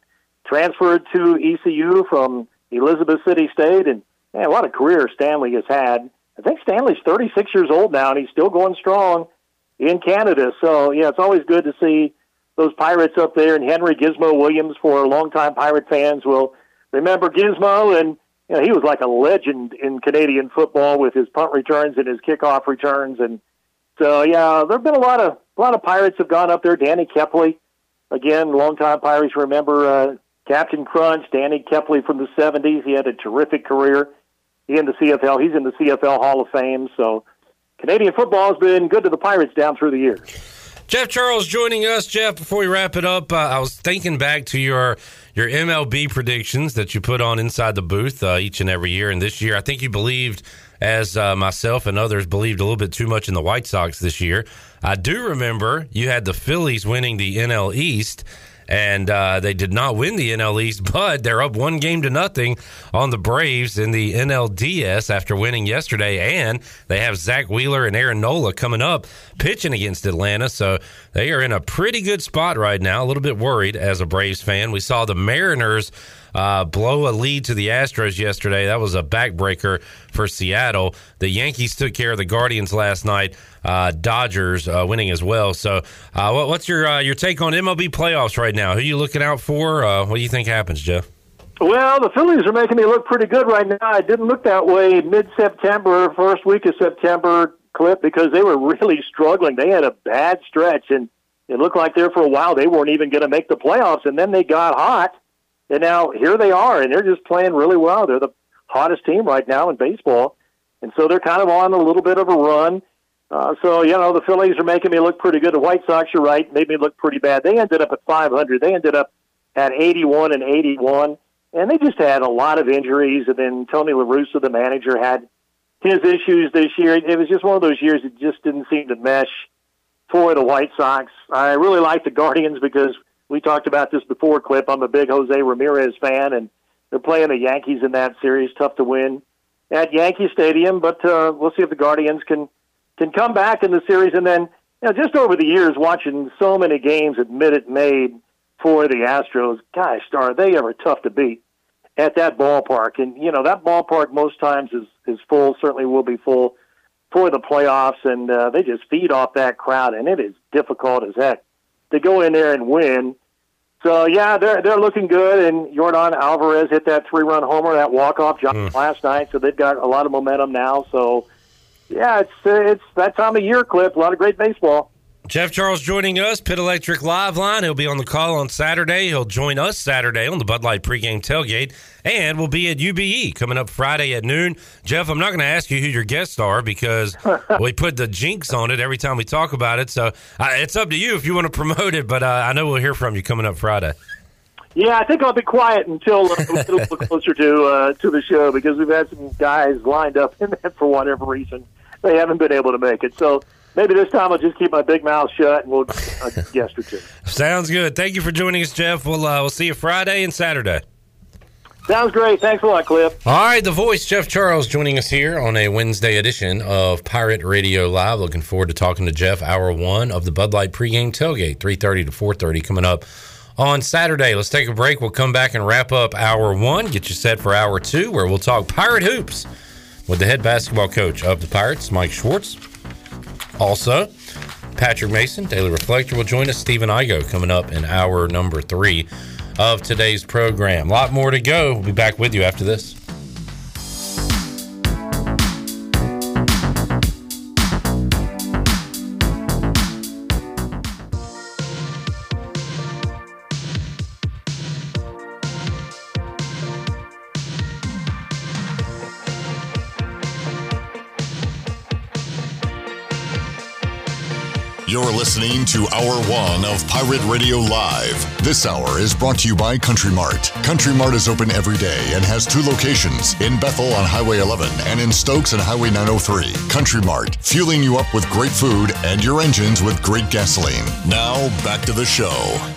transferred to ECU from Elizabeth City State, and man, what a career Stanley has had. I think Stanley's 36 years old now, and he's still going strong in Canada. So, yeah, it's always good to see those Pirates up there. And Henry Gizmo Williams, for longtime Pirate fans, will remember Gizmo. And you know, he was like a legend in Canadian football with his punt returns and his kickoff returns. And so, yeah, there have been a lot of a lot of Pirates have gone up there. Danny Kepley, again, longtime Pirates remember uh, Captain Crunch, Danny Kepley from the 70s. He had a terrific career. He in the CFL. He's in the CFL Hall of Fame. So Canadian football has been good to the Pirates down through the years. Jeff Charles joining us. Jeff, before we wrap it up, uh, I was thinking back to your your MLB predictions that you put on inside the booth uh, each and every year. And this year, I think you believed, as uh, myself and others believed, a little bit too much in the White Sox this year. I do remember you had the Phillies winning the NL East and uh, they did not win the NL East, but they're up one game to nothing on the Braves in the NLDS after winning yesterday, and they have Zack Wheeler and Aaron Nola coming up pitching against Atlanta, so they are in a pretty good spot right now. A little bit worried as a Braves fan. We saw the Mariners uh, blow a lead to the Astros yesterday. That was a backbreaker for Seattle. The Yankees took care of the Guardians last night. Uh, Dodgers uh, winning as well. So, uh, what, what's your uh, your take on MLB playoffs right now? Who are you looking out for? Uh, what do you think happens, Jeff? Well, the Phillies are making me look pretty good right now. I didn't look that way mid September, first week of September, clip because they were really struggling. They had a bad stretch, and it looked like there for a while they weren't even going to make the playoffs. And then they got hot, and now here they are, and they're just playing really well. They're the hottest team right now in baseball, and so they're kind of on a little bit of a run. Uh, so you know the Phillies are making me look pretty good. The White Sox, you're right, made me look pretty bad. They ended up at 500. They ended up at 81 and 81, and they just had a lot of injuries. And then Tony La Russa, the manager, had his issues this year. It was just one of those years that just didn't seem to mesh for the White Sox. I really like the Guardians because we talked about this before, Clip. I'm a big Jose Ramirez fan, and they're playing the Yankees in that series. Tough to win at Yankee Stadium, but uh, we'll see if the Guardians can can come back in the series. And then, you know, just over the years, watching so many games at Minute Maid for the Astros, gosh, are they ever tough to beat at that ballpark? And you know, that ballpark most times is is full. Certainly will be full for the playoffs, and uh, they just feed off that crowd, and it is difficult as heck to go in there and win. So yeah, they're they're looking good, and Yordan Alvarez hit that three run homer, that walk off jump mm. last night, so they've got a lot of momentum now. So yeah, it's uh, it's that time of year, Clip. A lot of great baseball. Jeff Charles joining us, Pit Electric Live Line. He'll be on the call on Saturday. He'll join us Saturday on the Bud Light pregame tailgate, and we'll be at UBE coming up Friday at noon. Jeff, I'm not going to ask you who your guests are because we put the jinx on it every time we talk about it. So uh, it's up to you if you want to promote it, but uh, I know we'll hear from you coming up Friday. Yeah, I think I'll be quiet until uh, a little closer to uh, to the show because we've had some guys lined up in that for whatever reason they haven't been able to make it. So maybe this time I'll just keep my big mouth shut and we'll a guest or two. Sounds good. Thank you for joining us, Jeff. We'll uh, we'll see you Friday and Saturday. Sounds great. Thanks a lot, Cliff. All right, the voice, Jeff Charles, joining us here on a Wednesday edition of Pirate Radio Live. Looking forward to talking to Jeff. Hour one of the Bud Light pregame tailgate, three thirty to four thirty, coming up on Saturday. Let's take a break. We'll come back and wrap up hour one. Get you set for hour two, where we'll talk Pirate hoops with the head basketball coach of the Pirates, Mike Schwartz. Also, Patrick Mason, Daily Reflector, will join us. Stephen Igo coming up in hour number three of today's program. A lot more to go. We'll be back with you after this. You're listening to Hour One of Pirate Radio Live. This hour is brought to you by Country Mart. Country Mart is open every day and has two locations in Bethel on Highway 11 and in Stokes on Highway 903. Country Mart, fueling you up with great food and your engines with great gasoline. Now, back to the show.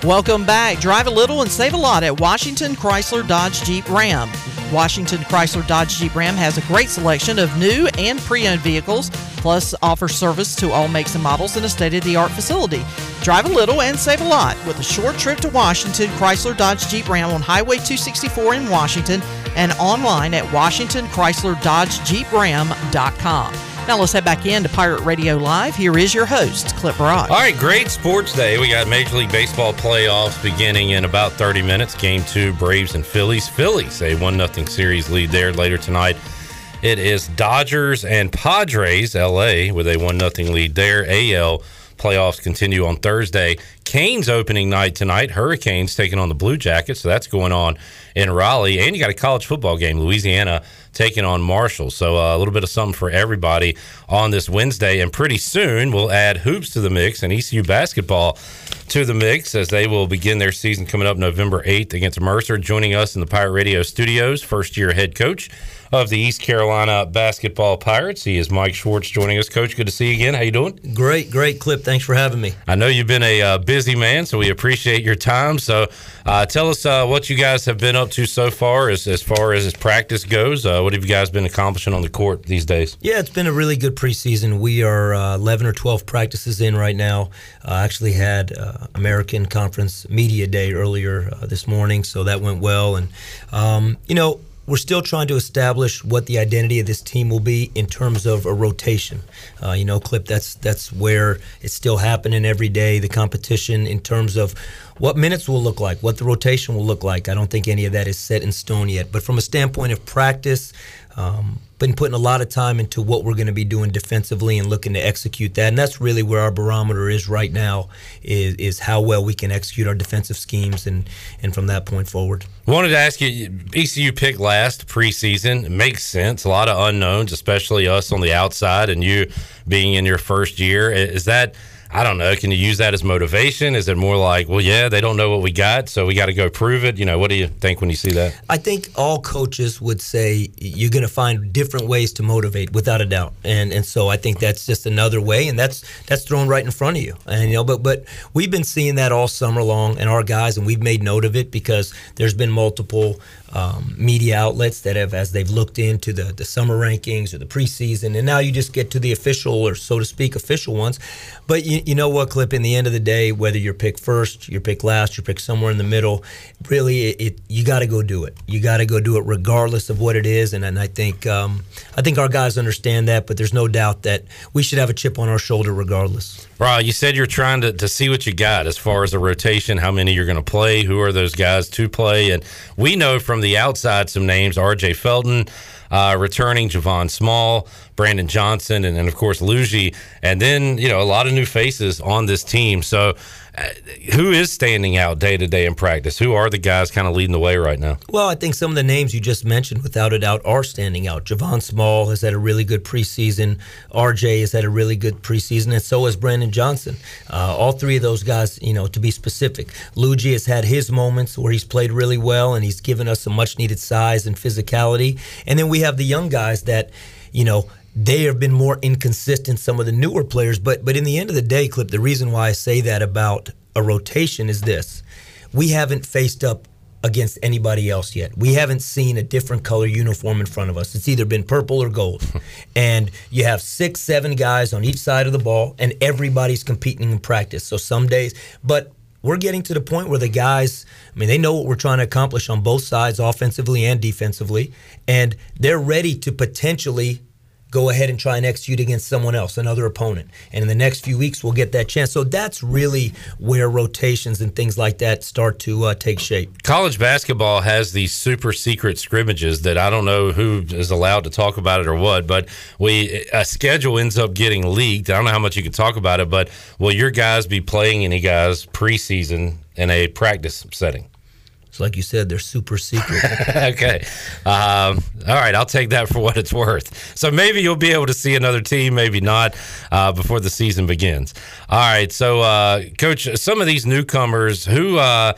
Welcome back. Drive a little and save a lot at Washington Chrysler Dodge Jeep Ram. Washington Chrysler Dodge Jeep Ram has a great selection of new and pre owned vehicles, plus offers service to all makes and models in a state of the art facility. Drive a little and save a lot with a short trip to Washington Chrysler Dodge Jeep Ram on Highway 264 in Washington and online at WashingtonChryslerDodgeJeepRam.com. Now let's head back into Pirate Radio Live. Here is your host, Clip Rock. All right, great sports day. We got Major League Baseball playoffs beginning in about 30 minutes. Game two, Braves and Phillies. Phillies, a 1 0 series lead there later tonight. It is Dodgers and Padres, LA, with a 1 0 lead there. AL playoffs continue on Thursday. Canes opening night tonight. Hurricanes taking on the Blue Jackets. So that's going on in Raleigh. And you got a college football game, Louisiana taking on Marshall. So uh, a little bit of something for everybody on this Wednesday. And pretty soon we'll add hoops to the mix and ECU basketball to the mix as they will begin their season coming up November 8th against Mercer. Joining us in the Pirate Radio studios, first year head coach of the East Carolina basketball Pirates. He is Mike Schwartz joining us. Coach, good to see you again. How you doing? Great, great clip. Thanks for having me. I know you've been a uh, busy man, so we appreciate your time. So uh, tell us uh, what you guys have been up to so far as, as far as practice goes. Uh, what have you guys been accomplishing on the court these days? Yeah, it's been a really good preseason. We are uh, 11 or 12 practices in right now. I actually had uh, American Conference Media Day earlier this morning, so that went well. And, um, you know, we're still trying to establish what the identity of this team will be in terms of a rotation. Uh, you know, Clip, that's that's where it's still happening every day. The competition in terms of what minutes will look like, what the rotation will look like. I don't think any of that is set in stone yet. But from a standpoint of practice, um, been putting a lot of time into what we're going to be doing defensively and looking to execute that. And that's really where our barometer is right now is, is how well we can execute our defensive schemes and, and from that point forward. Wanted to ask you, ECU picked last preseason. It makes sense. A lot of unknowns, especially us on the outside and you being in your first year. Is that – I don't know. Can you use that as motivation? Is it more like, well, yeah, they don't know what we got, so we got to go prove it? You know, what do you think when you see that? I think all coaches would say you're going to find different ways to motivate, without a doubt, and and so I think that's just another way, and that's that's thrown right in front of you. And you know, but but we've been seeing that all summer long, and our guys, and we've made note of it because there's been multiple um, media outlets that have, as they've looked into the, the summer rankings or the preseason, and now you just get to the official or so to speak official ones. But you, you know what, Clip? In the end of the day, whether you're picked first, you're picked last, you're picked somewhere in the middle, really, it, it you got to go do it. You got to go do it regardless of what it is. And, and I think um, I think our guys understand that. But there's no doubt that we should have a chip on our shoulder regardless. Right. You said you're trying to, to see what you got as far as the rotation, how many you're going to play, who are those guys to play. And we know from the outside some names RJ Felton, uh, returning Javon Small, Brandon Johnson, and, and of course Luigi. And then, you know, a lot of new faces on this team. So who is standing out day to day in practice? Who are the guys kind of leading the way right now? Well, I think some of the names you just mentioned, without a doubt, are standing out. Javon Small has had a really good preseason. RJ has had a really good preseason, and so has Brandon Johnson. Uh, all three of those guys, you know, to be specific. Luigi has had his moments where he's played really well, and he's given us some much needed size and physicality. And then we have the young guys that, you know, they have been more inconsistent some of the newer players but but in the end of the day clip the reason why i say that about a rotation is this we haven't faced up against anybody else yet. We haven't seen a different color uniform in front of us. It's either been purple or gold. and you have six, seven guys on each side of the ball, and everybody's competing in practice. So some days, but we're getting to the point where the guys, I mean, they know what we're trying to accomplish on both sides, offensively and defensively, and they're ready to potentially go ahead and try and execute against someone else, another opponent. And in the next few weeks, we'll get that chance. So that's really where rotations and things like that start to uh, take shape. College basketball has these super secret scrimmages that I don't know who is allowed to talk about it or what, but we a schedule ends up getting leaked. I don't know how much you can talk about it, but will your guys be playing any guys preseason in a practice setting? Like you said, they're super secret. okay. Um, all right. I'll take that for what it's worth. So maybe you'll be able to see another team, maybe not, uh, before the season begins. All right. So, uh, Coach, some of these newcomers who. Uh,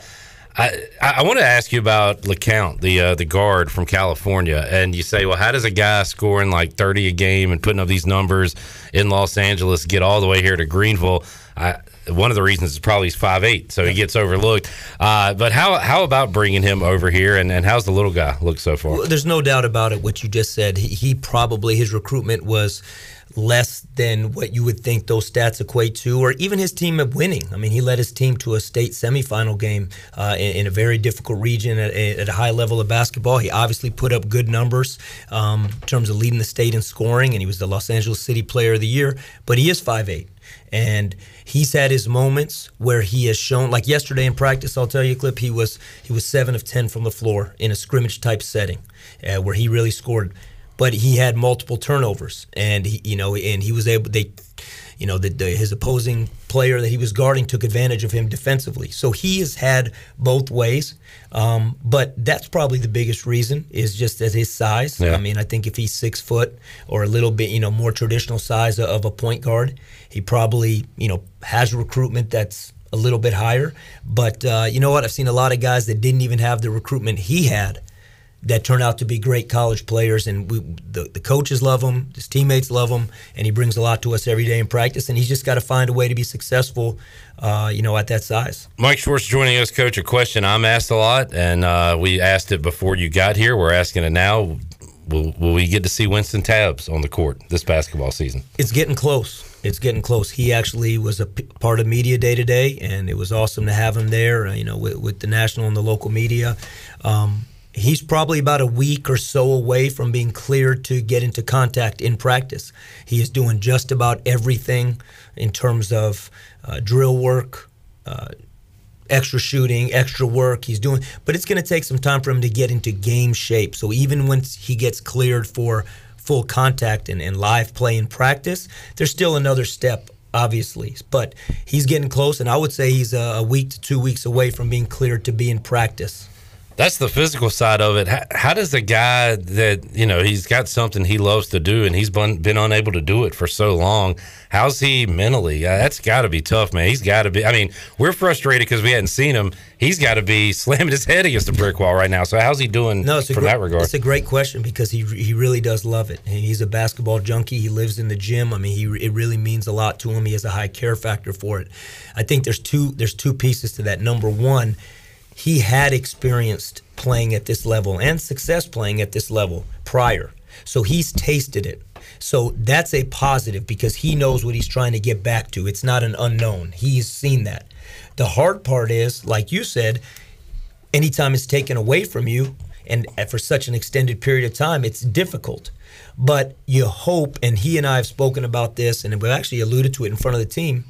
I, I want to ask you about LeCount, the uh, the guard from California, and you say, well, how does a guy scoring like thirty a game and putting up these numbers in Los Angeles get all the way here to Greenville? I, one of the reasons is probably he's five eight, so he gets overlooked. Uh, but how how about bringing him over here, and, and how's the little guy look so far? Well, there's no doubt about it. What you just said, he, he probably his recruitment was less than what you would think those stats equate to, or even his team of winning. I mean, he led his team to a state semifinal game uh, in, in, a very difficult region at, at, a high level of basketball. He obviously put up good numbers um, in terms of leading the state in scoring, and he was the Los Angeles City Player of the Year. But he is five eight, and he's had his moments where he has shown like yesterday in practice i'll tell you clip he was he was seven of ten from the floor in a scrimmage type setting uh, where he really scored. But he had multiple turnovers and he you know and he was able they you know the, the, his opposing player that he was guarding took advantage of him defensively so he has had both ways um, but that's probably the biggest reason is just at his size yeah. i mean i think if he's six foot or a little bit you know more traditional size of a point guard he probably, you know, has recruitment that's a little bit higher. But uh, you know what? I've seen a lot of guys that didn't even have the recruitment he had that turn out to be great college players, and we, the, the coaches love him, his teammates love him, and he brings a lot to us every day in practice. And he's just got to find a way to be successful, uh, you know, at that size. Mike Schwartz joining us, coach. A question I'm asked a lot, and uh, we asked it before you got here. We're asking it now. Will, will we get to see Winston Tabbs on the court this basketball season? It's getting close it's getting close. He actually was a p- part of media day today, and it was awesome to have him there. Uh, you know, with, with, the national and the local media. Um, he's probably about a week or so away from being cleared to get into contact in practice. He is doing just about everything in terms of uh, drill work. Uh, extra shooting, extra work he's doing, but it's going to take some time for him to get into game shape. So even when he gets cleared for full contact and, and live play in practice, there's still another step obviously. But he's getting close, and I would say he's a week to two weeks away from being cleared to be in practice. That's the physical side of it. How, how, does a guy that you know he's got something he loves to do and he's been been unable to do it for so long? How's he mentally? Uh, that's got to be tough, man. He's got to be. I mean, we're frustrated because we hadn't seen him. He's got to be slamming his head against the brick wall right now. So how's he doing? No, it's from great, that regard. It's a great question because he he really does love it. He's a basketball junkie. He lives in the gym. I mean, he it really means a lot to him. He has a high care factor for it. I think there's two there's two pieces to that. Number one he had experienced playing at this level and success playing at this level prior. So he's tasted it. So that's a positive because he knows what he's trying to get back to. It's not an unknown. He's seen that. The hard part is, like you said, anytime it's taken away from you and for such an extended period of time, it's difficult. But you hope, and he and I have spoken about this, and we've actually alluded to it in front of the team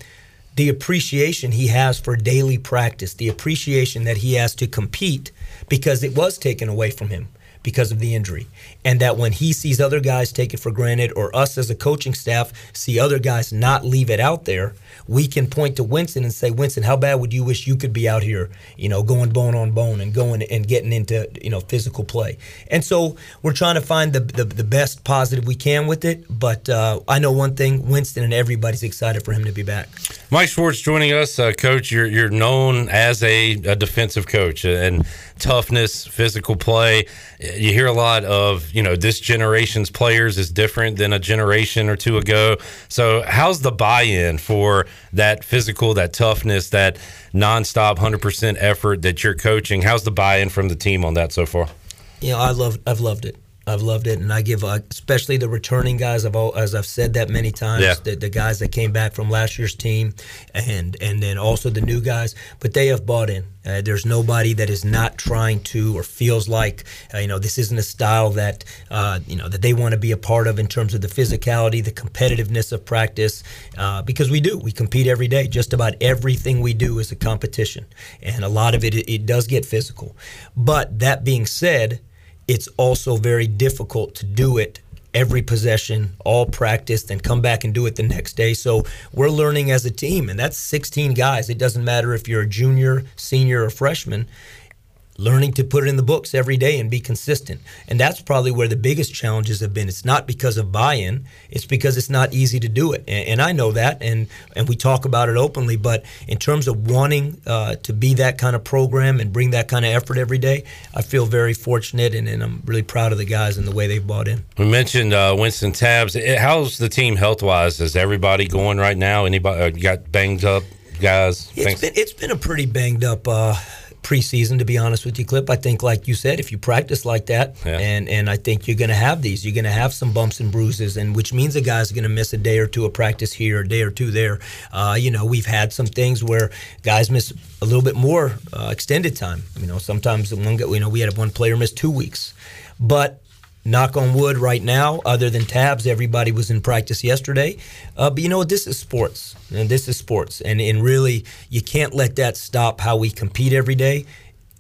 the appreciation he has for daily practice, the appreciation that he has to compete because it was taken away from him because of the injury. And that when he sees other guys take it for granted, or us as a coaching staff see other guys not leave it out there, we can point to Winston and say, Winston, how bad would you wish you could be out here, you know, going bone on bone and going and getting into, you know, physical play. And so we're trying to find the the, the best positive we can with it. But uh, I know one thing, Winston and everybody's excited for him to be back. Mike Schwartz joining us, uh, coach. You're you're known as a, a defensive coach and toughness, physical play. You hear a lot of, you know, this generation's players is different than a generation or two ago. So, how's the buy in for that physical, that toughness, that nonstop 100% effort that you're coaching? How's the buy in from the team on that so far? You know, I love, I've loved it. I've loved it, and I give uh, especially the returning guys. I've all, as I've said that many times. Yeah. The, the, guys that came back from last year's team, and and then also the new guys. But they have bought in. Uh, there's nobody that is not trying to or feels like uh, you know this isn't a style that uh, you know that they want to be a part of in terms of the physicality, the competitiveness of practice. Uh, because we do, we compete every day. Just about everything we do is a competition, and a lot of it it, it does get physical. But that being said it's also very difficult to do it every possession, all practice, then come back and do it the next day. So we're learning as a team, and that's 16 guys. It doesn't matter if you're a junior, senior, or freshman. Learning to put it in the books every day and be consistent. And that's probably where the biggest challenges have been. It's not because of buy-in; it's because it's not easy to do it. And, and I know that, and and we talk about it openly. But in terms of wanting uh, to be that kind of program and bring that kind of effort every day, I feel very fortunate, and, and I'm really proud of the guys and the way they've bought in. We mentioned uh, Winston Tabbs. How's the team health wise? Is everybody going right now? Anybody uh, got banged up? Guys, it's been, it's been a pretty banged up uh, preseason, to be honest with you, Clip. I think, like you said, if you practice like that, yeah. and and I think you're going to have these. You're going to have some bumps and bruises, and which means a guy's going to miss a day or two of practice here, a day or two there. Uh, you know, we've had some things where guys miss a little bit more uh, extended time. You know, sometimes one, you know, we had one player miss two weeks, but knock on wood right now other than Tabbs everybody was in practice yesterday. Uh, but you know this is sports. And this is sports. And, and really you can't let that stop how we compete every day.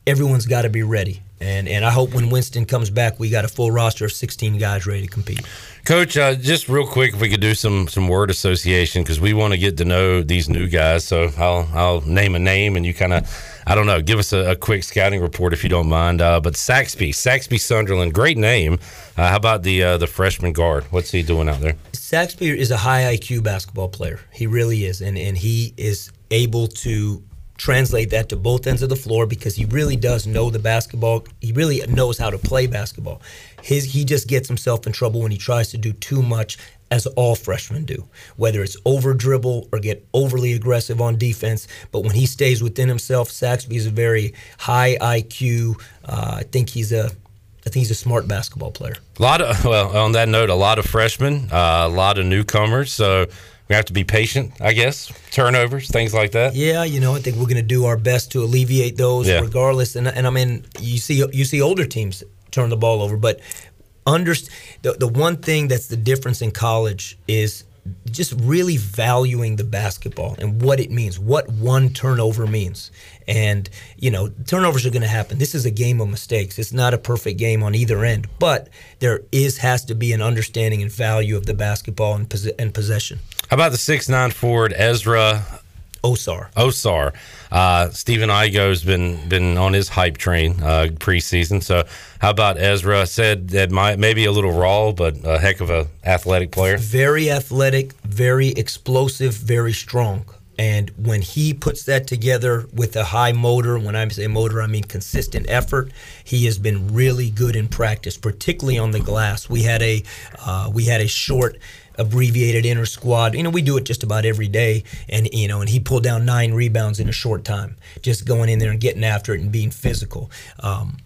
Everyone's got to be ready. And and I hope when Winston comes back, we got a full roster of 16 guys ready to compete. Coach, uh, just real quick, if we could do some some word association because we want to get to know these new guys. So I'll I'll name a name and you kind of I don't know, give us a, a, quick scouting report if you don't mind. Uh, but Saxby, Saxby Sunderland, great name. Uh, how about the uh, the freshman guard? What's he doing out there? Saxby is a high IQ basketball player. He really is, and and he is able to translate that to both ends of the floor because he really does know the basketball. He really knows how to play basketball. His he just gets himself in trouble when he tries to do too much as all freshmen do, whether it's over dribble or get overly aggressive on defense. But when he stays within himself, Saxby is a very high IQ. Uh, I think he's a I think he's a smart basketball player. A lot of well, on that note, a lot of freshmen, uh, a lot of newcomers. So we have to be patient, I guess. Turnovers, things like that. Yeah, you know, I think we're going to do our best to alleviate those, yeah. regardless. And, and I mean, you see, you see older teams turn the ball over, but under the the one thing that's the difference in college is just really valuing the basketball and what it means, what one turnover means. And, you know, turnovers are going to happen. This is a game of mistakes. It's not a perfect game on either end, but there is has to be an understanding and value of the basketball and, pos- and possession. How about the six nine forward Ezra Ausar? Ausar. Uh, Stephen Igo's been been on his hype train uh, preseason. So how about Ezra? Said that might maybe a little raw, but a heck of a athletic player. Very athletic, very explosive, very strong. And when he puts that together with a high motor, when I say motor, I mean consistent effort. He has been really good in practice, particularly on the glass. We had a uh, we had a short abbreviated inner squad. You know, we do it just about every day, and you know, and he pulled down nine rebounds in a short time, just going in there and getting after it and being physical. Um,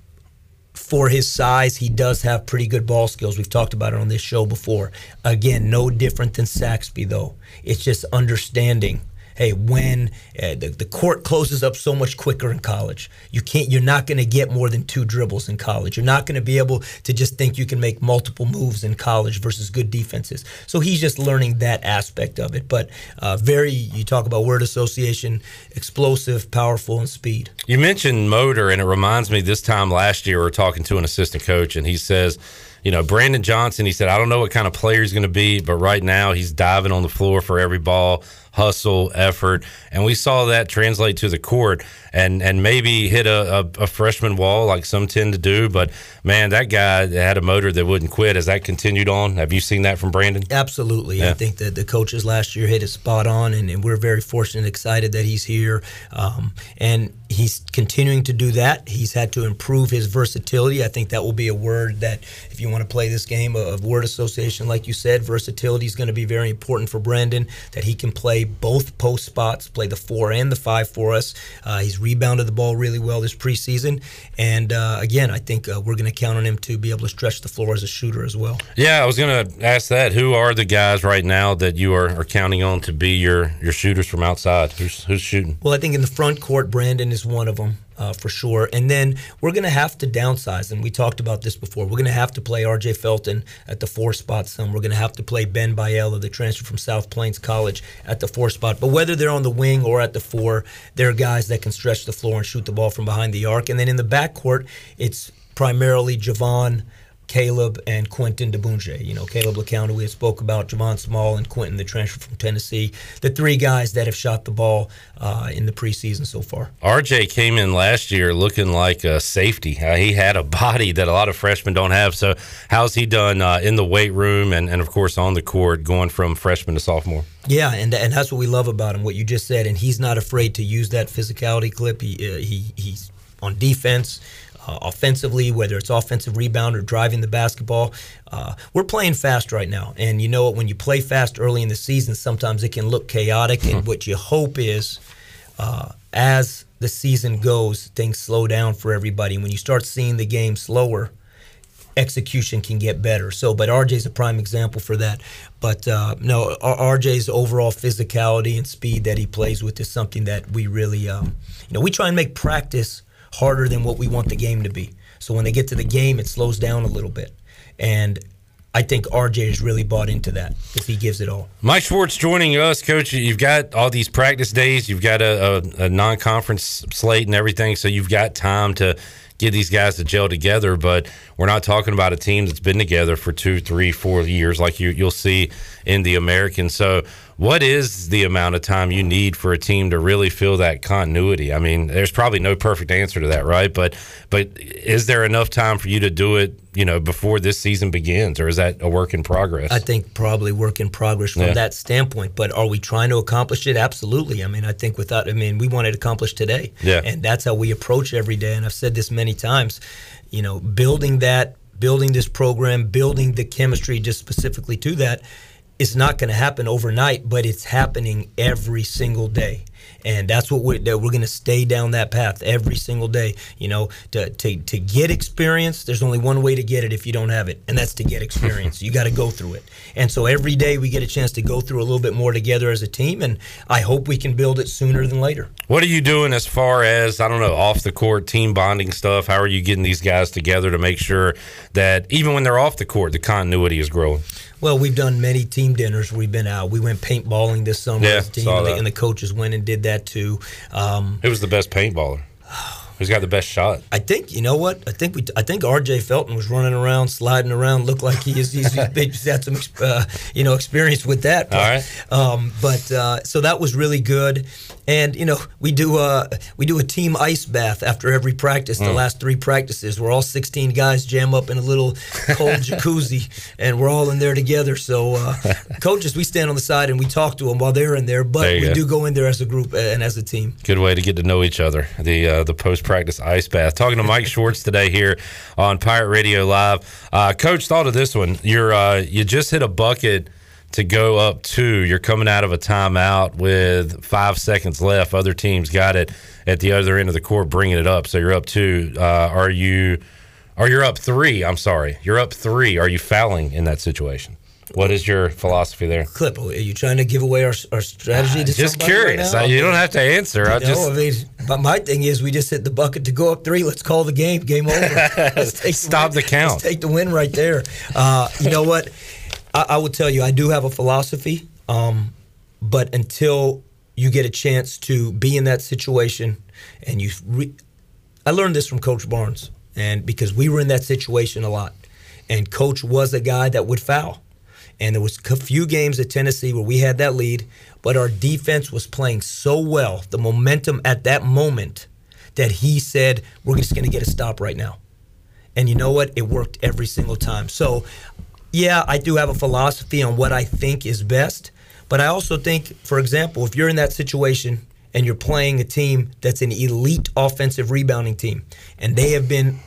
for his size, he does have pretty good ball skills. We've talked about it on this show before. Again, no different than Saxby, though. It's just understanding hey, when uh, the, the court closes up so much quicker in college, you can't. You're not going to get more than two dribbles in college. You're not going to be able to just think you can make multiple moves in college versus good defenses. So he's just learning that aspect of it. But uh, very, you talk about word association, explosive, powerful, and speed. You mentioned motor, and it reminds me this time last year we were talking to an assistant coach, and he says you know, Brandon Johnson, he said, I don't know what kind of player he's going to be, but right now he's diving on the floor for every ball, hustle, effort, and we saw that translate to the court and and maybe hit a, a, a, freshman wall like some tend to do. But man, that guy had a motor that wouldn't quit. Has that continued on? Have you seen that from Brandon? Absolutely. Yeah. I think that the coaches last year hit it spot on, and, and we're very fortunate, and excited that he's here, um, and he's continuing to do that. He's had to improve his versatility. I think that will be a word that if you want to play this game of word association, like you said, versatility is going to be very important for Brandon. That he can play both post spots, play the four and the five for us. Uh, he's rebounded the ball really well this preseason, and uh, again, I think uh, we're going to count on him to be able to stretch the floor as a shooter as well. Yeah, I was going to ask that. Who are the guys right now that you are, are counting on to be your your shooters from outside? Who's who's shooting? Well, I think in the front court, Brandon is one of them uh, for sure. And then we're going to have to downsize, and we talked about this before. We're going to have to play R.J. Felton at the four spot some. We're going to have to play Ben Biella, the transfer from South Plains College, at the four spot. But whether they're on the wing or at the four, they're guys that can stretch the floor and shoot the ball from behind the arc. And then in the backcourt, it's primarily Javon. Caleb and Quentin Diboundje. You know, Caleb LeCounte, we spoke about, Javon Small and Quentin, the transfer from Tennessee. The three guys that have shot the ball uh, in the preseason so far. RJ came in last year looking like a safety. Uh, he had a body that a lot of freshmen don't have. So, how's he done uh, in the weight room and, and, of course, on the court going from freshman to sophomore? Yeah, and and that's what we love about him. What you just said, and he's not afraid to use that physicality clip. He uh, he he's on defense uh, offensively, whether it's offensive rebound or driving the basketball. Uh, we're playing fast right now. And you know what? When you play fast early in the season, sometimes it can look chaotic. And what you hope is uh, as the season goes, things slow down for everybody. When you start seeing the game slower, execution can get better. So, but RJ's a prime example for that. But uh, no, RJ's overall physicality and speed that he plays with is something that we really, um, you know, we try and make practice harder than what we want the game to be. So when they get to the game, it slows down a little bit. And I think RJ has really bought into that if he gives it all. Mike Schwartz joining us, Coach. You've got all these practice days, you've got a, a, a non conference slate and everything, so you've got time to get these guys to gel together. But we're not talking about a team that's been together for two, three, four years like you, you'll see in the American. So what is the amount of time you need for a team to really feel that continuity? I mean, there's probably no perfect answer to that, right? But but is there enough time for you to do it, you know, before this season begins, or is that a work in progress? I think probably work in progress from yeah. that standpoint. But are we trying to accomplish it? Absolutely. I mean, I think without, I mean, we want it accomplished today, yeah, and that's how we approach every day. And I've said this many times, you know, building that, building this program, building the chemistry just specifically to that it's not going to happen overnight, but it's happening every single day. And that's what we're, that we're going to stay down that path every single day. You know, to, to, to get experience, there's only one way to get it if you don't have it, and that's to get experience. you got to go through it. And so every day we get a chance to go through a little bit more together as a team, and I hope we can build it sooner than later. What are you doing as far as, I don't know, off the court team bonding stuff? How are you getting these guys together to make sure that even when they're off the court, the continuity is growing? Well, we've done many team dinners. We've been out. We went paintballing this summer yeah, as a team, and the coaches went and did that too. Um, Who was the best paintballer? Who's got the best shot? I think you know what I think. We I think R.J. Felton was running around, sliding around, looked like he is. He's, he's had some uh, you know experience with that. But, All right. Um, but uh, so that was really good. And you know, we do a we do a team ice bath after every practice. The mm. last three practices, we're all 16 guys jam up in a little cold jacuzzi, and we're all in there together. So, uh, coaches, we stand on the side and we talk to them while they're in there. But there we go. do go in there as a group and as a team. Good way to get to know each other. The uh, the post practice ice bath. Talking to Mike Schwartz today here on Pirate Radio Live. Uh, Coach, thought of this one. You're uh, you just hit a bucket to go up two. You're coming out of a timeout with five seconds left. Other teams got it at the other end of the court, bringing it up. So you're up two. Uh, are you? Are you up three? I'm sorry, you're up three. Are you fouling in that situation? What is your philosophy there? Clip, are you trying to give away our, our strategy to Just curious. Right you don't have to answer. I just. I mean, but my thing is, we just hit the bucket to go up three. Let's call the game. Game over. Stop the, the count. Let's take the win right there. Uh, you know what? I, I will tell you, I do have a philosophy, um, but until you get a chance to be in that situation, and you, re- I learned this from Coach Barnes, and because we were in that situation a lot, and Coach was a guy that would foul, and there was a few games at Tennessee where we had that lead, but our defense was playing so well, the momentum at that moment, that he said, "We're just going to get a stop right now." And you know what? It worked every single time. So yeah, I do have a philosophy on what I think is best. But I also think, for example, if you're in that situation and you're playing a team that's an elite offensive rebounding team and they have been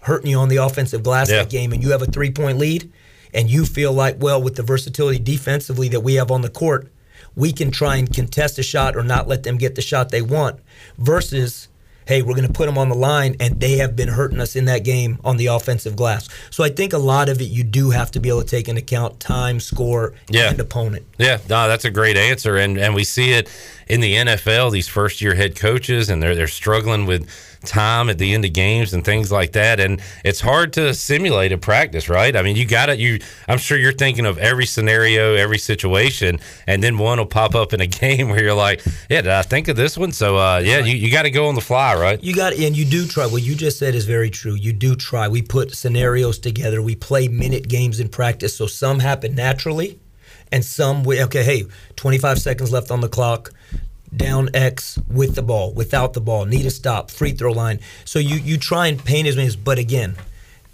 hurting you on the offensive glass yeah. that game and you have a three point lead and you feel like, well, with the versatility defensively that we have on the court, we can try and contest a shot or not let them get the shot they want versus hey, we're going to put them on the line, and they have been hurting us in that game on the offensive glass. So I think a lot of it you do have to be able to take into account time, score, yeah. and opponent. Yeah, no, that's a great answer, and and we see it in the NFL. These first year head coaches, and they're they're struggling with time at the end of games and things like that and it's hard to simulate in practice right i mean you got it you i'm sure you're thinking of every scenario every situation and then one will pop up in a game where you're like yeah did i think of this one so uh, yeah you, you got to go on the fly right? You got, and you do try. What you just said is very true. You do try. We put scenarios together. We play minute games in practice, so some happen naturally, and some we okay. Hey, 25 seconds left on the clock. Down X with the ball, without the ball, need a stop, free throw line. So you you try and paint as many, as- but again,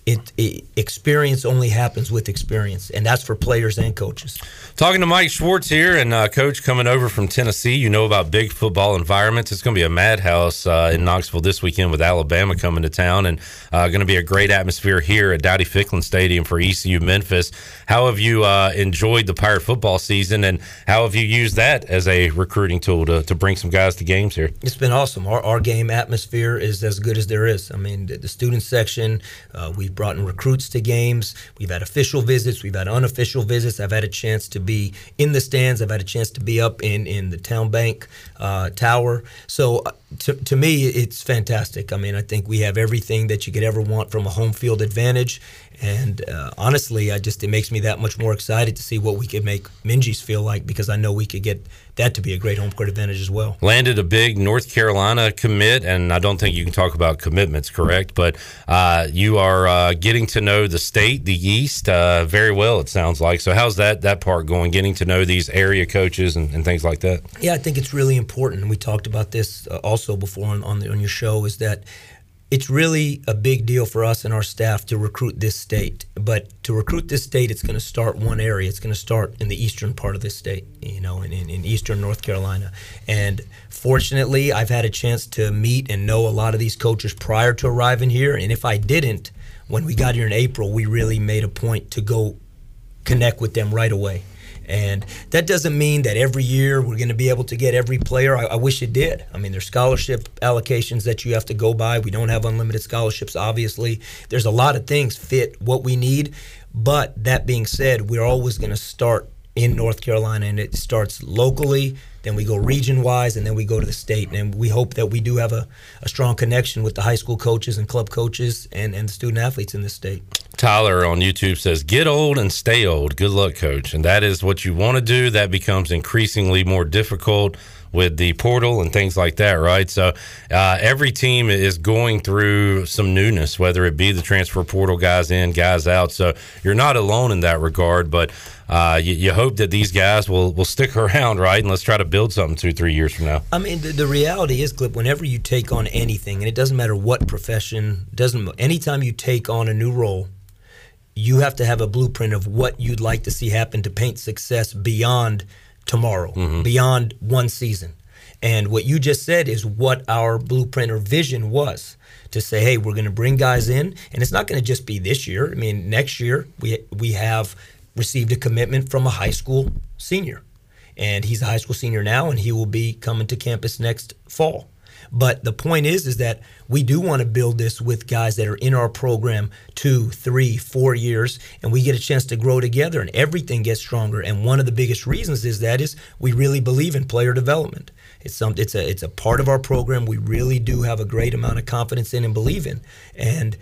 it, it experience only happens with experience, and that's for players and coaches. Talking to Mike Schwartz here, and uh, coach coming over from Tennessee. You know about big football environments. It's going to be a madhouse uh, in Knoxville this weekend with Alabama coming to town, and uh, going to be a great atmosphere here at Dowdy Ficklen Stadium for ECU Memphis. How have you uh, enjoyed the Pirate football season, and how have you used that as a recruiting tool to, to bring some guys to games here? It's been awesome. Our, our game atmosphere is as good as there is. I mean, the, the student section, uh, we've brought in recruits to games. We've had official visits. We've had unofficial visits. I've had a chance to be in the stands. I've had a chance to be up in, in the town bank uh, tower. So uh, to, to me, it's fantastic. I mean, I think we have everything that you could ever want from a home field advantage. And uh, honestly, I just it makes me that much more excited to see what we could make Minges feel like because I know we could get that to be a great home court advantage as well. landed a big North Carolina commit, and I don't think you can talk about commitments, correct? But uh, you are uh, getting to know the state, the East, uh, very well. It sounds like. So, how's that that part going? Getting to know these area coaches and, and things like that. Yeah, I think it's really important. We talked about this uh, also before on on, the, on your show. Is that it's really a big deal for us and our staff to recruit this state. But to recruit this state, it's going to start one area. It's going to start in the eastern part of this state, you know, in, in, in eastern North Carolina. And fortunately, I've had a chance to meet and know a lot of these coaches prior to arriving here. And if I didn't, when we got here in April, we really made a point to go connect with them right away. And that doesn't mean that every year we're going to be able to get every player. I, I wish it did. I mean, there's scholarship allocations that you have to go by. We don't have unlimited scholarships, obviously. There's a lot of things fit what we need. But that being said, we're always going to start in North Carolina, and it starts locally. Then we go region wise, and then we go to the state. And we hope that we do have a, a strong connection with the high school coaches and club coaches and, and the student athletes in this state. Tyler on YouTube says, "Get old and stay old." Good luck, coach. And that is what you want to do. That becomes increasingly more difficult with the portal and things like that, right? So uh, every team is going through some newness, whether it be the transfer portal guys in, guys out. So you're not alone in that regard, but uh, you, you hope that these guys will will stick around, right? And let's try to build something two, three years from now. I mean, the, the reality is, Clip. Whenever you take on anything, and it doesn't matter what profession, doesn't anytime you take on a new role, you have to have a blueprint of what you'd like to see happen to paint success beyond tomorrow, mm-hmm. beyond one season. And what you just said is what our blueprint or vision was to say, hey, we're going to bring guys in, and it's not going to just be this year. I mean, next year we we have received a commitment from a high school senior, and he's a high school senior now, and he will be coming to campus next fall. But the point is, is that we do want to build this with guys that are in our program two, three, four years, and we get a chance to grow together, and everything gets stronger. And one of the biggest reasons is that is we really believe in player development. It's some, it's a, it's a part of our program. We really do have a great amount of confidence in and believe in, and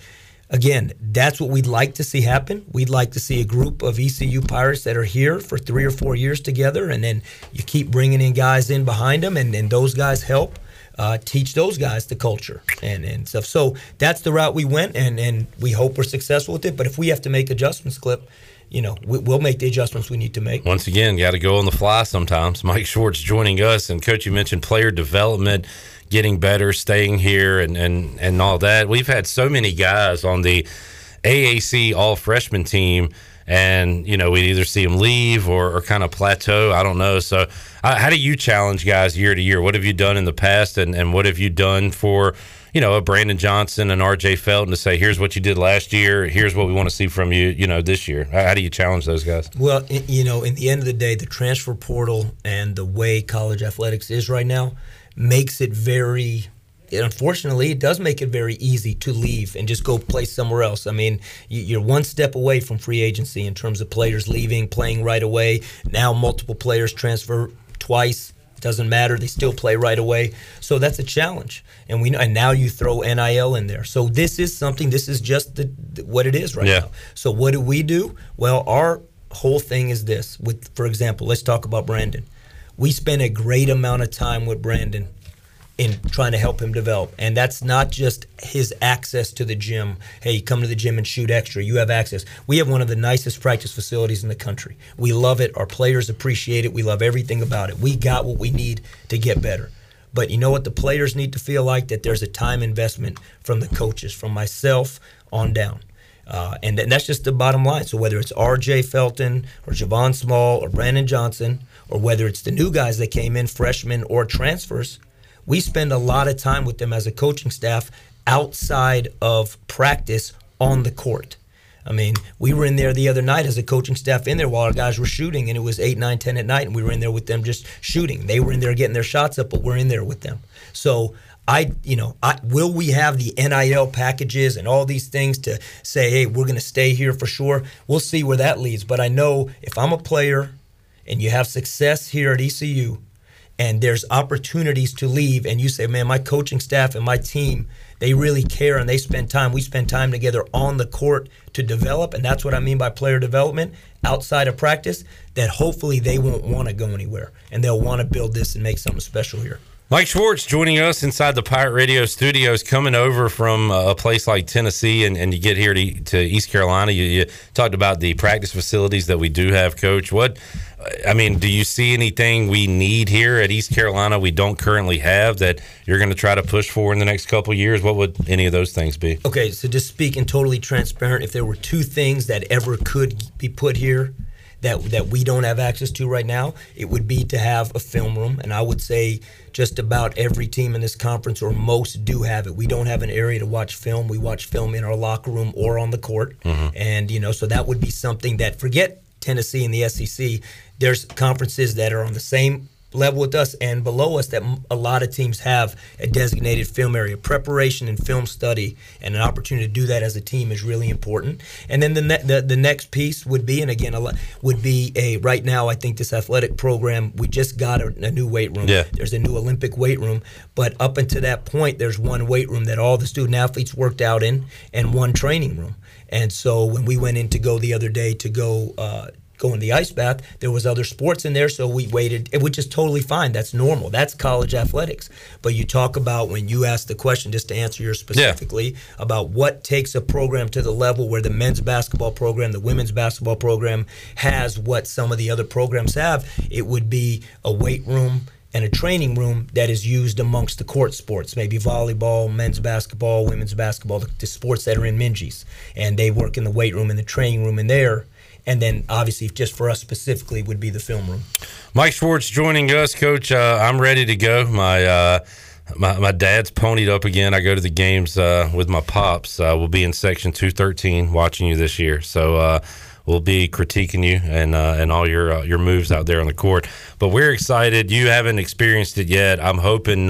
again, that's what we'd like to see happen. We'd like to see a group of ECU Pirates that are here for three or four years together, and then you keep bringing in guys in behind them, and, and those guys help uh, teach those guys the culture and, and stuff. So that's the route we went, and, and we hope we're successful with it. But if we have to make adjustments, Clip, you know, we, we'll make the adjustments we need to make. Once again, got to go on the fly sometimes. Mike Schwartz joining us, and coach, you mentioned player development, getting better, staying here, and and and all that. We've had so many guys on the AAC All Freshman team, and you know we'd either see them leave or, or kind of plateau. I don't know. So, uh, how do you challenge guys year to year? What have you done in the past, and and what have you done for? You know, a Brandon Johnson and R.J. Felton to say, "Here's what you did last year. Here's what we want to see from you." You know, this year. How, how do you challenge those guys? Well, you know, in the end of the day, the transfer portal and the way college athletics is right now makes it very. It, unfortunately, it does make it very easy to leave and just go play somewhere else. I mean, you- you're one step away from free agency in terms of players leaving, playing right away. Now, multiple players transfer twice. It doesn't matter; they still play right away. So that's a challenge, and we know. And now you throw NIL in there. So this is something. This is just the, the- what it is right Yeah. now. So what do we do? Well, our whole thing is this. With, for example, let's talk about Brandon. We spent a great amount of time with Brandon in trying to help him develop. And that's not just his access to the gym. Hey, come to the gym and shoot extra. You have access. We have one of the nicest practice facilities in the country. We love it. Our players appreciate it. We love everything about it. We got what we need to get better. But you know what the players need to feel like that there's a time investment from the coaches, from myself on down. Uh, and that's just the bottom line. So whether it's R.J. Felton or Javon Small or Brandon Johnson, or whether it's the new guys that came in, freshmen or transfers, we spend a lot of time with them as a coaching staff outside of practice on the court. I mean, we were in there the other night as a coaching staff in there while our guys were shooting, and it was 8, 9, 10 at night, and we were in there with them just shooting. They were in there getting their shots up, but we're in there with them. So I, you know, I, will we have the NIL packages and all these things to say, hey, we're going to stay here for sure? We'll see where that leads. But I know if I'm a player and you have success here at ECU and there's opportunities to leave and you say, man, my coaching staff and my team, they really care and they spend time. We spend time together on the court to develop. And that's what I mean by player development outside of practice, that hopefully they won't want to go anywhere and they'll want to build this and make something special here. Mike Schwartz joining us inside the Pirate Radio studios, coming over from uh, a place like Tennessee, and, and you get here to, to East Carolina. You, you, talked about the practice facilities that we do have, Coach. What, I mean, do you see anything we need here at East Carolina we don't currently have that you're going to try to push for in the next couple years? What would any of those things be? Okay, so just speaking totally transparent, if there were two things that ever could be put here that that we don't have access to right now, it would be to have a film room. And I would say just about every team in this conference or most do have it. We don't have an area to watch film. We watch film in our locker room or on the court. Mm-hmm. And you know, so that would be something that forget Tennessee and the SEC. There's conferences that are on the same level with us and below us that a lot of teams have a designated film area. Preparation and film study and an opportunity to do that as a team is really important. And then the ne- the, the next piece would be, and again, a lot, would be a right now. I think this athletic program we just got a, a new weight room. Yeah. There's a new Olympic weight room, but up until that point, there's one weight room that all the student athletes worked out in, and one training room. And so when we went in to go the other day to go uh, go in the ice bath. There was other sports in there, so we waited, which is totally fine. That's normal. That's college athletics. But you talk about when you ask the question, just to answer yours specifically, yeah. about what takes a program to the level where the men's basketball program, the women's basketball program has what some of the other programs have. It would be a weight room and a training room that is used amongst the court sports, maybe volleyball, men's basketball, women's basketball, the, the sports that are in Minges. And they work in the weight room and the training room in there and then obviously just for us specifically would be the film room. Mike Schwartz joining us, Coach. Uh, I'm ready to go. My, uh, my my dad's ponied up again. I go to the games uh, with my pops. Uh, we'll be in section 213 watching you this year. So uh, we'll be critiquing you and uh, and all your your moves out there on the court. But we're excited. You haven't experienced it yet. I'm hoping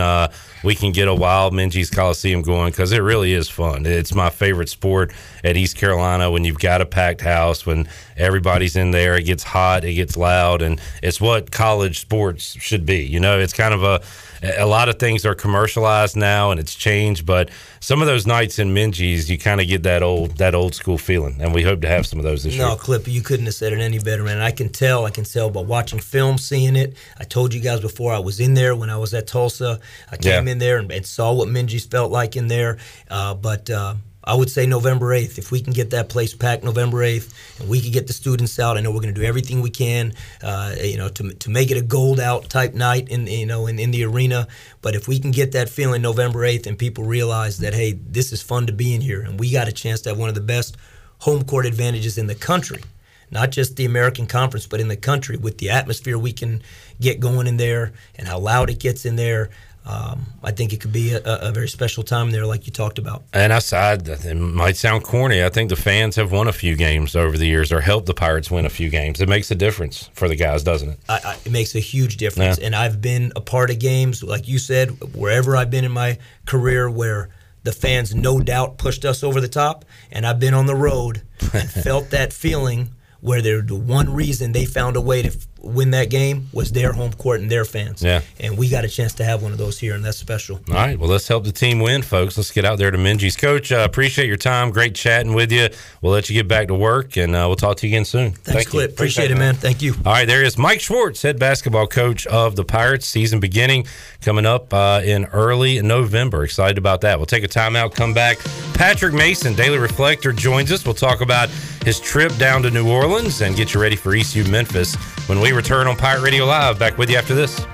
we can get a wild Minges Coliseum going because it really is fun. It's my favorite sport at East Carolina when you've got a packed house, when everybody's in there. It gets hot, it gets loud, and it's what college sports should be. You know, it's kind of a a lot of things are commercialized now and it's changed, but some of those nights in Minges, you kind of get that old that old school feeling, and we hope to have some of those this no, year. No, Clip, you couldn't have said it any better, man. I can tell, I can tell by watching film, seeing it. I told you guys before I was in there when I was at Tulsa. I came yeah. in there and, and, saw what Minges felt like in there, uh, but. Uh, I would say November 8th. If we can get that place packed November 8th and we can get the students out, I know we're going to do everything we can, uh, you know, to, to make it a gold out type night in, you know, in, in the arena. But if we can get that feeling November 8th and people realize that, hey, this is fun to be in here and we got a chance to have one of the best home court advantages in the country, not just the American Conference, but in the country with the atmosphere we can get going in there and how loud it gets in there um, I think it could be a, a, very special time there, like you talked about. And aside, it might sound corny. I think the fans have won a few games over the years, or helped the Pirates win a few games. It makes a difference for the guys, doesn't it? I, I, it makes a huge difference. Yeah. And I've been a part of games, like you said, wherever I've been in my career, where the fans no doubt pushed us over the top, and I've been on the road and felt that feeling where they're the one reason they found a way to win that game was their home court and their fans. Yeah. And we got a chance to have one of those here, and that's special. All right, well, let's help the team win, folks. Let's get out there to Minges. Coach, uh, appreciate your time. Great chatting with you. We'll let you get back to work, and uh, we'll talk to you again soon. Thanks, Thank you. Clip. Appreciate it, man. Thank you. All right, there is Mike Schwartz, head basketball coach of the Pirates. Season beginning coming up uh, in early November. Excited about that. We'll take a timeout, come back. Patrick Mason, Daily Reflector, joins us. We'll talk about his trip down to New Orleans and get you ready for ECU Memphis when we return on Pirate Radio Live. Back with you after this.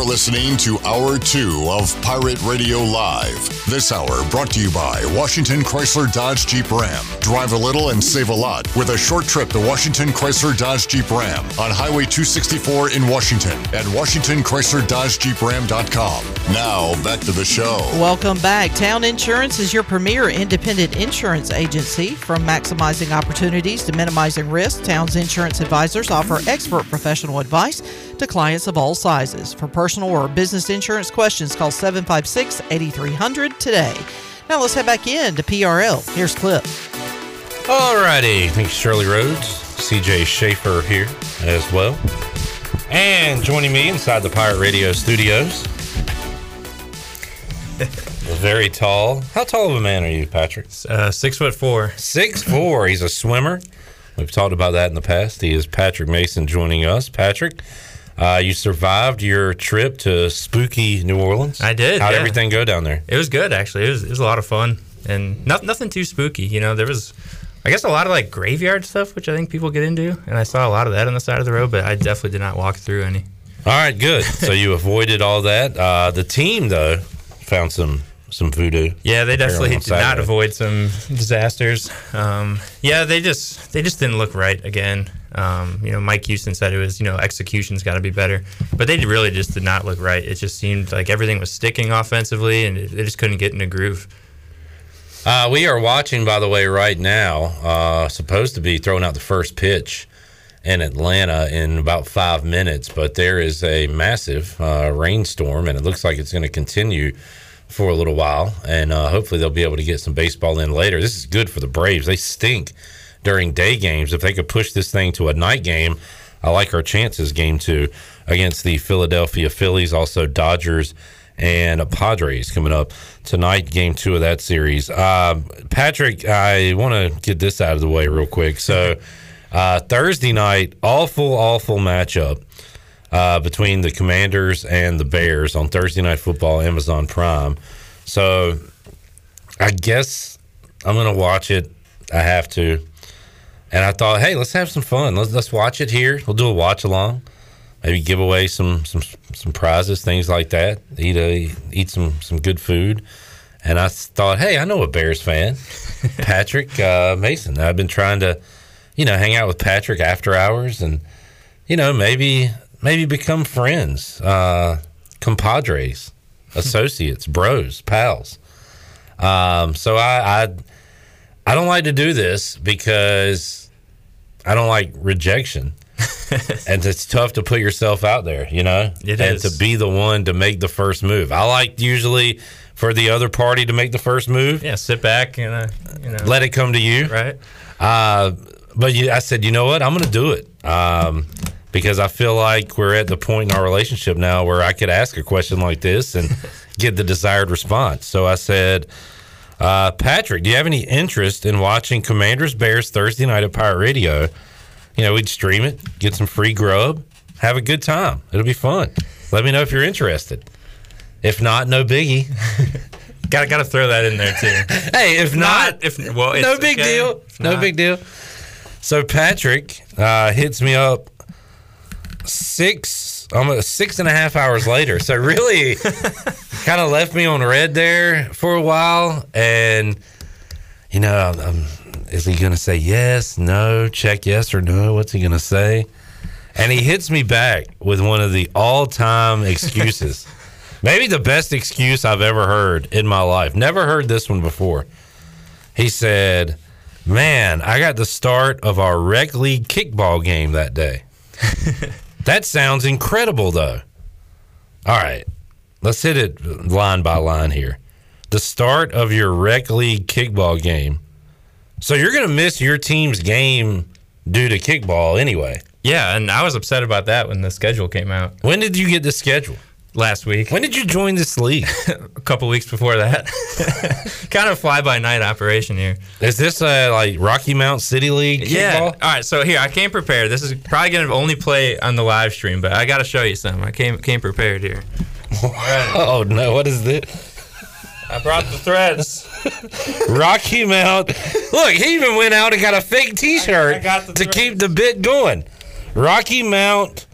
You're listening to Hour 2 of Pirate Radio Live. This hour brought to you by Washington Chrysler Dodge Jeep Ram. Drive a little and save a lot with a short trip to Washington Chrysler Dodge Jeep Ram on Highway 264 in Washington at WashingtonChryslerDodgeJeepRam.com. Now, back to the show. Welcome back. Town Insurance is your premier independent insurance agency. From maximizing opportunities to minimizing risk, Town's insurance advisors offer expert professional advice to clients of all sizes. For personal or business insurance questions, call 756 8300 today. Now let's head back in to PRL. Here's Clip. Alrighty, thank you, Shirley Rhodes. CJ Schaefer here as well. And joining me inside the Pirate Radio studios, very tall. How tall of a man are you, Patrick? Uh, six foot four. Six four. He's a swimmer. We've talked about that in the past. He is Patrick Mason joining us. Patrick, uh, you survived your trip to spooky New Orleans. I did. How'd yeah. everything go down there? It was good actually. It was it was a lot of fun and not, nothing too spooky. You know, there was I guess a lot of like graveyard stuff, which I think people get into, and I saw a lot of that on the side of the road, but I definitely did not walk through any. All right, good. so you avoided all that. Uh, the team though found some some voodoo. Yeah, they definitely did not avoid some disasters. Um, yeah, they just they just didn't look right again. Um, you know, Mike Houston said it was you know execution's got to be better, but they really just did not look right. It just seemed like everything was sticking offensively, and they just couldn't get in a groove. Uh, we are watching, by the way, right now. Uh, supposed to be throwing out the first pitch in Atlanta in about five minutes, but there is a massive uh, rainstorm, and it looks like it's going to continue for a little while. And uh, hopefully, they'll be able to get some baseball in later. This is good for the Braves. They stink during day games. If they could push this thing to a night game, I like our chances. Game two against the Philadelphia Phillies, also Dodgers and Padres coming up tonight. Game two of that series. Um, Patrick, I want to get this out of the way real quick. So uh, Thursday night, awful, awful matchup uh, between the Commanders and the Bears on Thursday Night Football, Amazon Prime. So I guess I'm gonna watch it. I have to. And I thought, hey, let's have some fun. Let's let's watch it here. We'll do a watch along. Maybe give away some some some prizes, things like that. Eat a eat some some good food. And I thought, hey, I know a Bears fan, Patrick uh, Mason. I've been trying to, you know, hang out with Patrick after hours, and you know, maybe maybe become friends, uh, compadres, associates, bros, pals. Um, so I, I I don't like to do this because I don't like rejection. and it's tough to put yourself out there, you know, It and is. to be the one to make the first move. I like usually for the other party to make the first move. Yeah, sit back and uh, you know, Let it come to you, right? Uh, but you, I said, you know what? I'm going to do it um, because I feel like we're at the point in our relationship now where I could ask a question like this and get the desired response. So I said, uh, Patrick, do you have any interest in watching Commanders Bears Thursday night at Pirate Radio? You know, we'd stream it, get some free grub, have a good time. It'll be fun. Let me know if you're interested. If not, no biggie. Got got to throw that in there too. hey, if not, if well, it's no big okay. deal. No not- big deal. So Patrick uh, hits me up six, almost six and a half hours later. So really, kind of left me on red there for a while, and you know, um, is he going to say yes, no, check yes or no? What's he going to say? And he hits me back with one of the all-time excuses. Maybe the best excuse I've ever heard in my life. Never heard this one before. He said, "Man, I got the start of our rec league kickball game that day. that sounds incredible, though. All right, let's hit it line by line here. The start of your rec league kickball game. So you're going to miss your team's game due to kickball anyway. Yeah, and I was upset about that when the schedule came out. When did you get the schedule? Last week. When did you join this league? a couple weeks before that. kind of fly by night operation here. Is this a like Rocky Mount City League? Yeah. kickball? All right. So here, I came prepared. This is probably going to only play on the live stream, but I got to show you something. I came came prepared here. Oh no! What is this? I brought the threads. Rocky Mount. Look, he even went out and got a fake T-shirt I got the to keep the bit going. Rocky Mount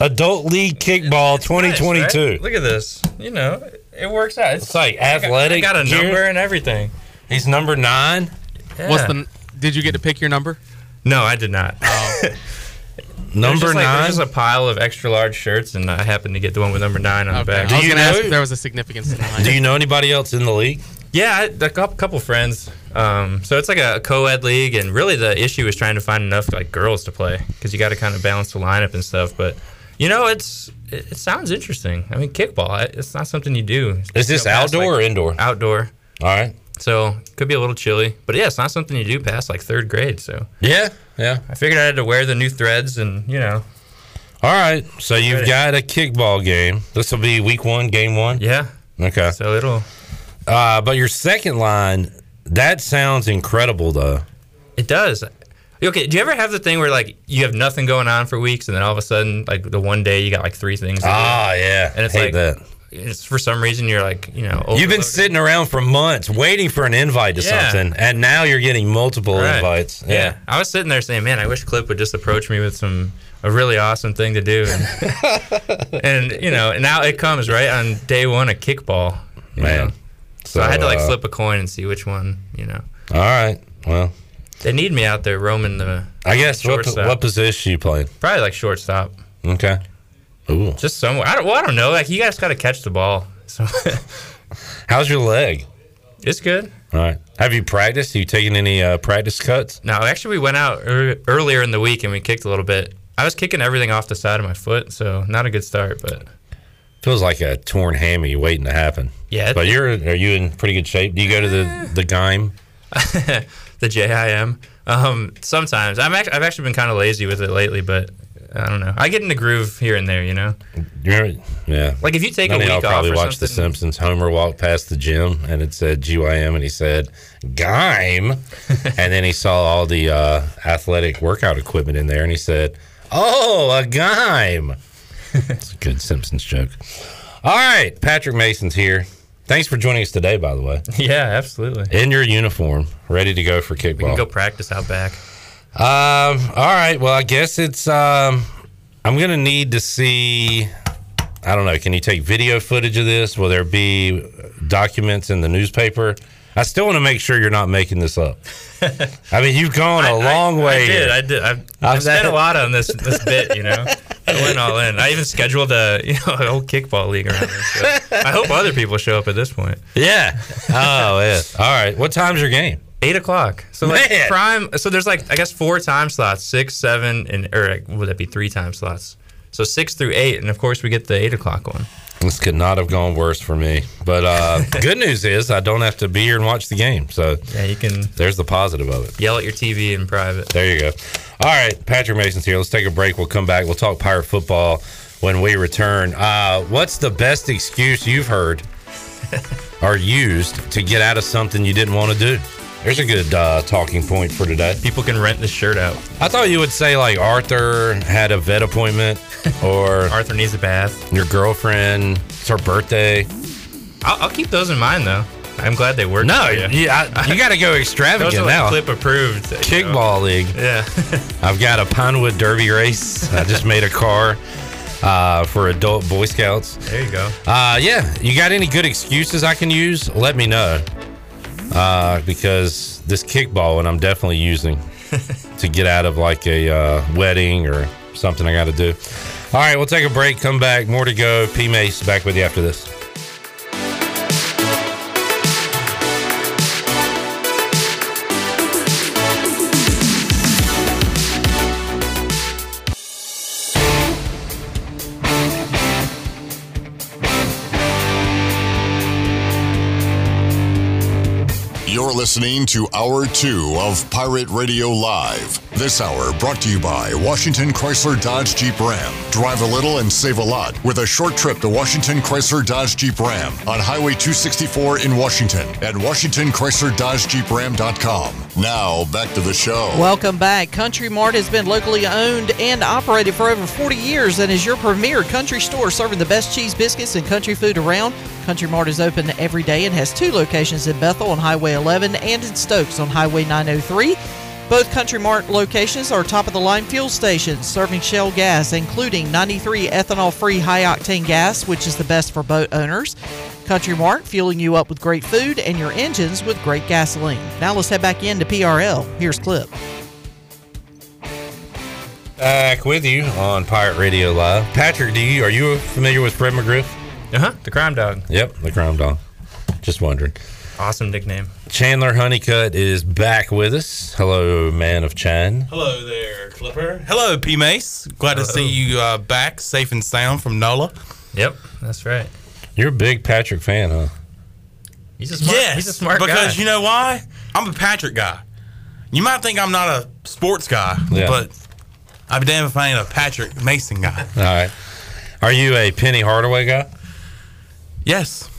Adult League Kickball Nice, right? 2022. Look at this. You know, it works out. It's, It's like I got- athletic. I got, a gear. number and everything. He's number nine. What's the? Did you get to pick your number? No, I did not. Number just, like, nine? there's just a pile of extra large shirts, and I happened to get the one with number nine on the back. I was gonna ask if there was a significance to mine. Do you know anybody else in the league? Yeah, I, a couple, couple friends. Um, so it's like a co-ed league, and really the issue is trying to find enough like girls to play because you got to kind of balance the lineup and stuff. But you know, it's it, it sounds interesting. I mean, kickball, I- it's not something you do. Is this You know, past, outdoor like- or indoor? Outdoor. All right. So could be a little chilly, but yeah, it's not something you do past like third grade. So Yeah, yeah. I figured I had to wear the new threads, and you know, All right. So you've got a kickball game. This will be week one, game one. yeah. Okay. So it'll Uh, but your second line, that sounds incredible, though. It does. Okay, do you ever have the thing where like you have nothing going on for weeks, and then all of a sudden, like the one day you got like three things? Ah, yeah. and it's Hate like that. it's for some reason you're like you know You've been sitting around for months waiting for an invite to Yeah. something, and now you're getting multiple Right. invites. Yeah. Yeah. I was sitting there saying, man, I wish Clip would just approach me with some a really awesome thing to do, and, and you know, now it comes right on day one a kickball, Man. know? So, I had to like uh, flip a coin and see which one, you know. All right. Well, They need me out there roaming the. I guess what, what position you playing? Probably like shortstop. Okay. Ooh. Just somewhere. I don't, well, I don't know. Like you guys got to catch the ball. So How's your leg? it's good. All right. Have you practiced? Are you taking any uh, practice cuts? No, actually, we went out ear earlier in the week and we kicked a little bit. I was kicking everything off the side of my foot, so not a good start. But Feels like a torn hammy waiting to happen. Yeah. But you're are you in pretty good shape? Do you go to the the game? the JIM. Um, sometimes I'm act- I've actually been kind of lazy with it lately, but I don't know. I get in the groove here and there, you know. You're, yeah. Like if you take a None of week off probably or watched The Simpsons. Homer walked past the gym and it said GYM and he said Gime, and then he saw all the uh, athletic workout equipment in there and he said, "Oh, a Gime." It's a good Simpsons joke. All right, Patrick Mason's here. Thanks for joining us today, by the way. Yeah, absolutely. In your uniform, ready to go for kickball. We can go practice out back. Um. All right. Well, I guess it's. Um. I'm gonna need to see. I don't know. Can you take video footage of this? Will there be documents in the newspaper? I still want to make sure you're not making this up. I mean, you've gone a long I, way. I did. I did. I've, I've spent a lot on this this bit. You know, I went all in. I even scheduled a you know a whole kickball league around this. So I hope other people show up at this point. Yeah. Oh, yeah. All right. What time's your game? Eight o'clock. So like Man. prime. So there's like I guess four time slots, six, seven, and or would that be three time slots? So six through eight, and of course we get the eight o'clock one. This could not have gone worse for me. But uh, good news is I don't have to be here and watch the game. So Yeah, you can there's the positive of it. yell at your TV in private. There you go. All right, Patrick Mason's here. Let's take a break. We'll come back. We'll talk pirate football when we return. Uh, what's the best excuse you've heard or used to get out of something you didn't want to do? There's a good uh, talking point for today. People can rent this shirt out. I thought you would say like Arthur had a vet appointment or Arthur needs a bath. your girlfriend, it's her birthday. I'll, I'll keep those in mind though. I'm glad they work. No, you. you, I, you got to go Those extravagant are like now. clip approved. you know. Kickball league. Yeah. I've got a Pinewood Derby race. I just made a car uh, for adult Boy Scouts. there you go. Uh, yeah, you got any good excuses I can use? Let me know. Uh, because this kickball one I'm definitely using to get out of like a uh, wedding or something I got to do. All right, we'll take a break. Come back. More to go. P Mace back with you after this. You're listening to Hour 2 of Pirate Radio Live. This hour brought to you by Washington Chrysler Dodge Jeep Ram. Drive a little and save a lot with a short trip to Washington Chrysler Dodge Jeep Ram on Highway 264 in Washington at WashingtonChryslerDodgeJeepRam.com. Now, back to the show. Welcome back. Country Mart has been locally owned and operated for over 40 years and is your premier country store serving the best cheese biscuits and country food around. Country Mart is open every day and has two locations in Bethel on Highway 11 and in Stokes on Highway 903. Both Country Mart locations are top of the line fuel stations serving Shell gas, including 93 ethanol free high octane gas, which is the best for boat owners. Country Mart fueling you up with great food and your engines with great gasoline. Now let's head back into PRL. Here's Clip. Back with you on Pirate Radio Live. Patrick, do you are you familiar with Fred McGriff? Uh huh. The Crime Dog. Yep, the Crime Dog. Just wondering. Awesome nickname. Chandler Honeycutt is back with us. Hello, man of Chan. Hello there, Clipper. Hello, P Mace. Glad to see you uh, back, safe and sound from NOLA. Yep, that's right. You're a big Patrick fan, huh? He's a smart. yes, he's a smart because guy. Because you know why? I'm a Patrick guy. You might think I'm not a sports guy, Yeah. but I'd be damned if I ain't a Patrick Mason guy. All right. Are you a Penny Hardaway guy? Yes.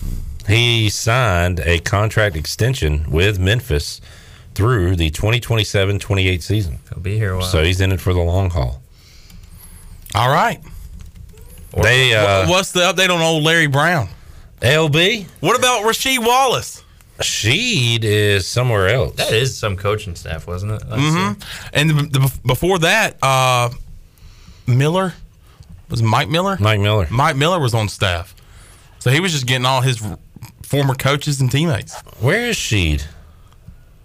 He signed a contract extension with Memphis through the 2027-28 season. He'll be here a while. So he's in it for the long haul. All right. They uh, What's the update on old Larry Brown? LB. What about Rasheed Wallace? Sheed is somewhere else. that is some coaching staff, wasn't it? Last hmm? And the, the, before that, uh, Miller was it Mike Miller. Mike Miller. Mike Miller was on staff, so he was just getting all his former coaches and teammates. Where is Sheed?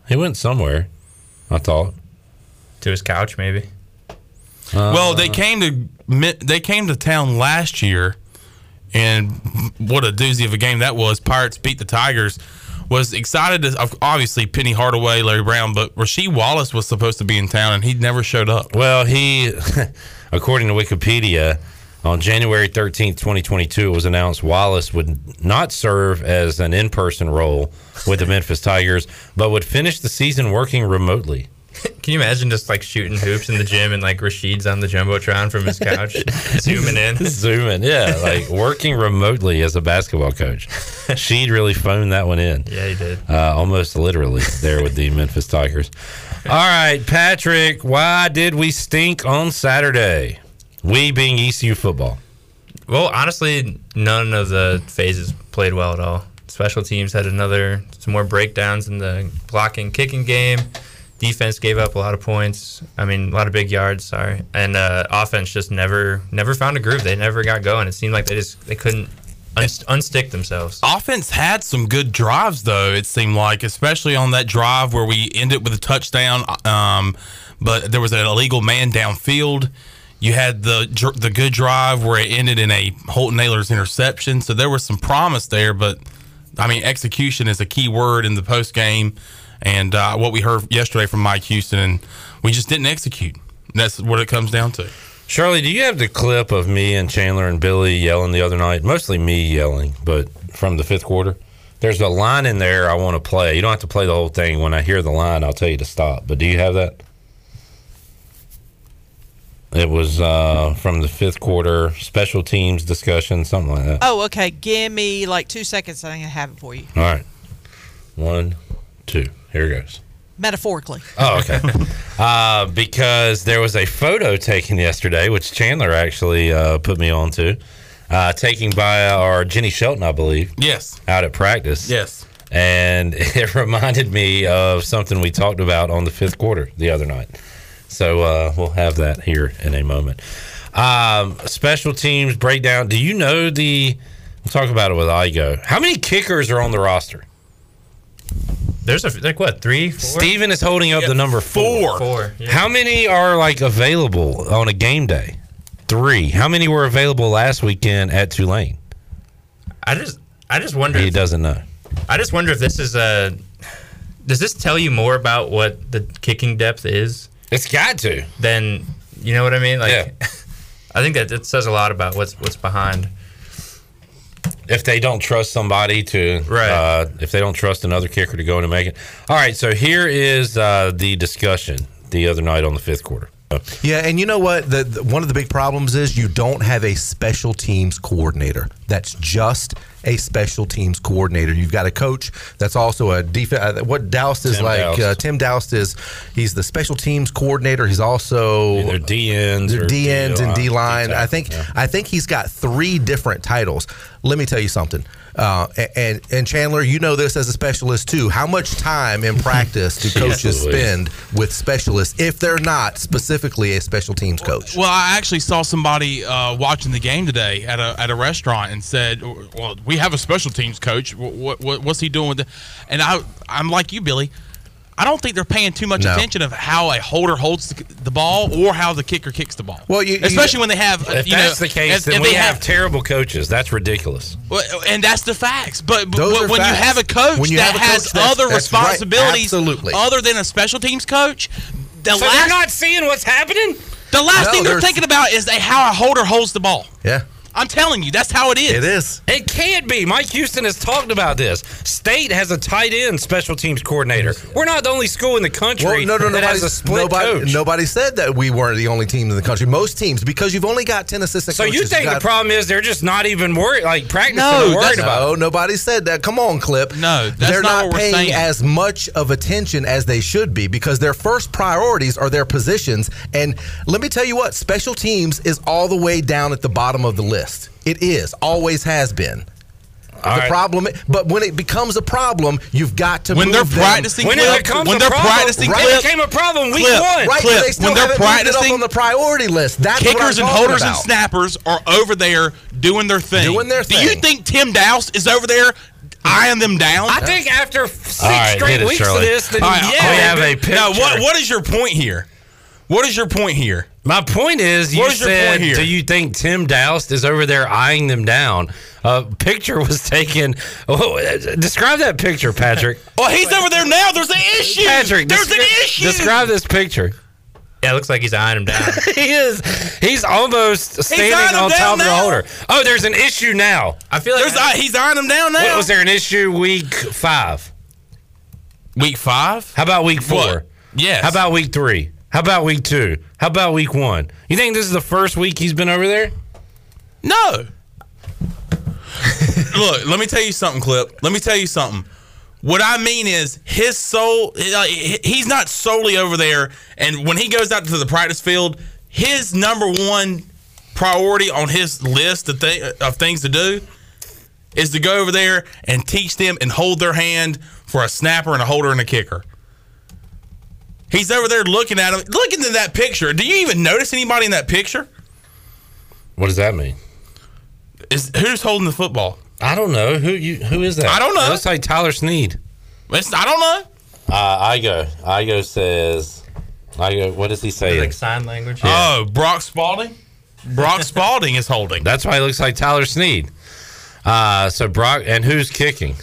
He went somewhere. I thought. To his couch, maybe. well, they uh. came to they came to town last year, and what a doozy of a game that was. Pirates beat the Tigers. Was excited to obviously Penny Hardaway, Larry Brown, but Rasheed Wallace was supposed to be in town and he never showed up. Well, he, according to Wikipedia, on January 13th, 2022, it was announced Wallace would not serve as an in person role with the Memphis Tigers, but would finish the season working remotely. Can you imagine just like shooting hoops in the gym and like Rasheed's on the jumbotron from his couch, zooming in? Zooming, yeah, like working remotely as a basketball coach. She'd really phoned that one in. Yeah, he did. Uh, almost literally there with the Memphis Tigers. All right, Patrick, why did we stink on Saturday? We being ECU football. Well, honestly, none of the phases played well at all. Special teams had another some more breakdowns in the blocking, kicking game. Defense gave up a lot of points. I mean, a lot of big yards. Sorry, and uh, offense just never never found a groove. They never got going. It seemed like they just they couldn't unst- unstick themselves. Offense had some good drives, though. It seemed like, especially on that drive where we ended with a touchdown, um, but there was an illegal man downfield. You had the the good drive where it ended in a Holton Ahlers' interception. So there was some promise there, but I mean, execution is a key word in the post game, and uh, what we heard yesterday from Mike Houston, and we just didn't execute. That's what it comes down to. Shirley, do you have the clip of me and Chandler and Billy yelling the other night? Mostly me yelling, but from the fifth quarter. There's a line in there I want to play. You don't have to play the whole thing. When I hear the line, I'll tell you to stop. But do you have that? It was uh, from the fifth quarter special teams discussion, something like that. Oh, okay. Give me like two seconds. I think I have it for you. All right. One, two. Here it goes. Metaphorically. Oh, okay. uh, because there was a photo taken yesterday, which Chandler actually uh, put me on to, uh, taken by our Jenny Shelton, I believe. Yes. Out at practice. Yes. And it reminded me of something we talked about on the fifth quarter the other night. So uh, we'll have that here in a moment. Um, special teams breakdown. Do you know the? We'll talk about it with Igo. How many kickers are on the roster? There's a like what three? Four? Steven is holding up the number four. Four. yeah. How many are like available on a game day? Three. How many were available last weekend at Tulane? I just I just wonder. He if- doesn't know. I just wonder if this is a. Does this tell you more about what the kicking depth is? It's got to. Then you know what I mean. Like, Yeah. I think that it says a lot about what's what's behind. if they don't trust somebody to right. Uh, if they don't trust another kicker to go in and make it. All right, so here is uh, the discussion the other night on the fifth quarter. Yeah, and you know what? The, the, one of the big problems is you don't have a special teams coordinator. That's just a special teams coordinator. You've got a coach that's also a defense. Uh, what Doust is Tim like? Doust. Uh, Tim Doust is he's the special teams coordinator. He's also Either D ends the or D ends and D- line. I think tackle, I think he's got three different titles. Let me tell you something. Uh, and and Chandler, you know this as a specialist too. How much time in practice do coaches Louise. spend with specialists if they're not specifically a special teams coach? Well, I actually saw somebody uh, watching the game today at a at a restaurant and said, "Well, we have a special teams coach. What, what what's he doing with it?" And I I'm like you, Billy. I don't think they're paying too much No. attention of how a holder holds the, the ball or how the kicker kicks the ball. Well, you, especially when they have If you that's know, the case, if- then if we they have, terrible coaches. That's ridiculous. Well, and that's the facts. But, but Those are when you have a coach When you that have a coach has that's- other that's right. responsibilities, Absolutely. other than a special teams coach, the So last they're not seeing what's happening. the last No, thing they're there's- thinking about is they, how a holder holds the ball. Yeah. I'm telling you, that's how it is. It is. It can't be. Mike Houston has talked about this. State has a tight end special teams coordinator. We're not the only school in the country Well, no, no, that has nobody, a split nobody, coach. nobody said that we weren't the only team in the country. Most teams, because you've only got ten assistant so coaches. you think the got- problem is they're just not even worried, like practicing No, worried about? no, nobody said that. Come on, Clip. No, that's they're not not, what we're paying saying. as much of attention as they should be because their first priorities are their positions. And let me tell you what, special teams is all the way down at the bottom of the list. It is, always has been. All the right. problem, but when it becomes a problem, you've got to When move they're them. practicing When clip, it becomes when a they're problem, practicing right, clip, it became a problem week clip, one. Right, clip, they still when they're haven't moved it practicing on the priority list. That's what kickers and talking holders and snappers are over there doing their thing. Doing their thing. Do you think Tim Doust is over there eyeing them down? I think after six All right, straight it, weeks Shirley. of this, then All right, yeah, we have a picture. Now, what what is your point here? What is your point here? My point is, you What is your said, do you think Tim Doust is over there eyeing them down? A picture was taken. Oh, uh, describe that picture, Patrick. Well, he's over there now. There's an issue. Patrick, There's an issue. Describe this picture. Yeah, it looks like he's eyeing him down. he is. He's almost standing eyeing on top of the holder. Oh, there's an issue now. I feel like There's eye- he's eyeing them down now. What, was there an issue week five? Week five? How about week four? What? Yes. How about week three? How about week two? How about week one? You think this is the first week he's been over there? No. Look, let me tell you something, Clip. Let me tell you something. What I mean is, his soul, he's not solely over there. And when he goes out to the practice field, his number one priority on his list of, th- of things to do is to go over there and teach them and hold their hand for a snapper and a holder and a kicker. He's over there looking at him. Looking at that picture. Do you even notice anybody in that picture? What does that mean? Is who's holding the football? I don't know. Who you who is that? I don't know. It looks like Tyler Snead. It's, I don't know. Uh, Igo. Igo says. Igo. What does he say? like sign language. Oh, Brock Spalding. Brock Spalding is holding. That's why he looks like Tyler Snead. Uh, so Brock and who's kicking?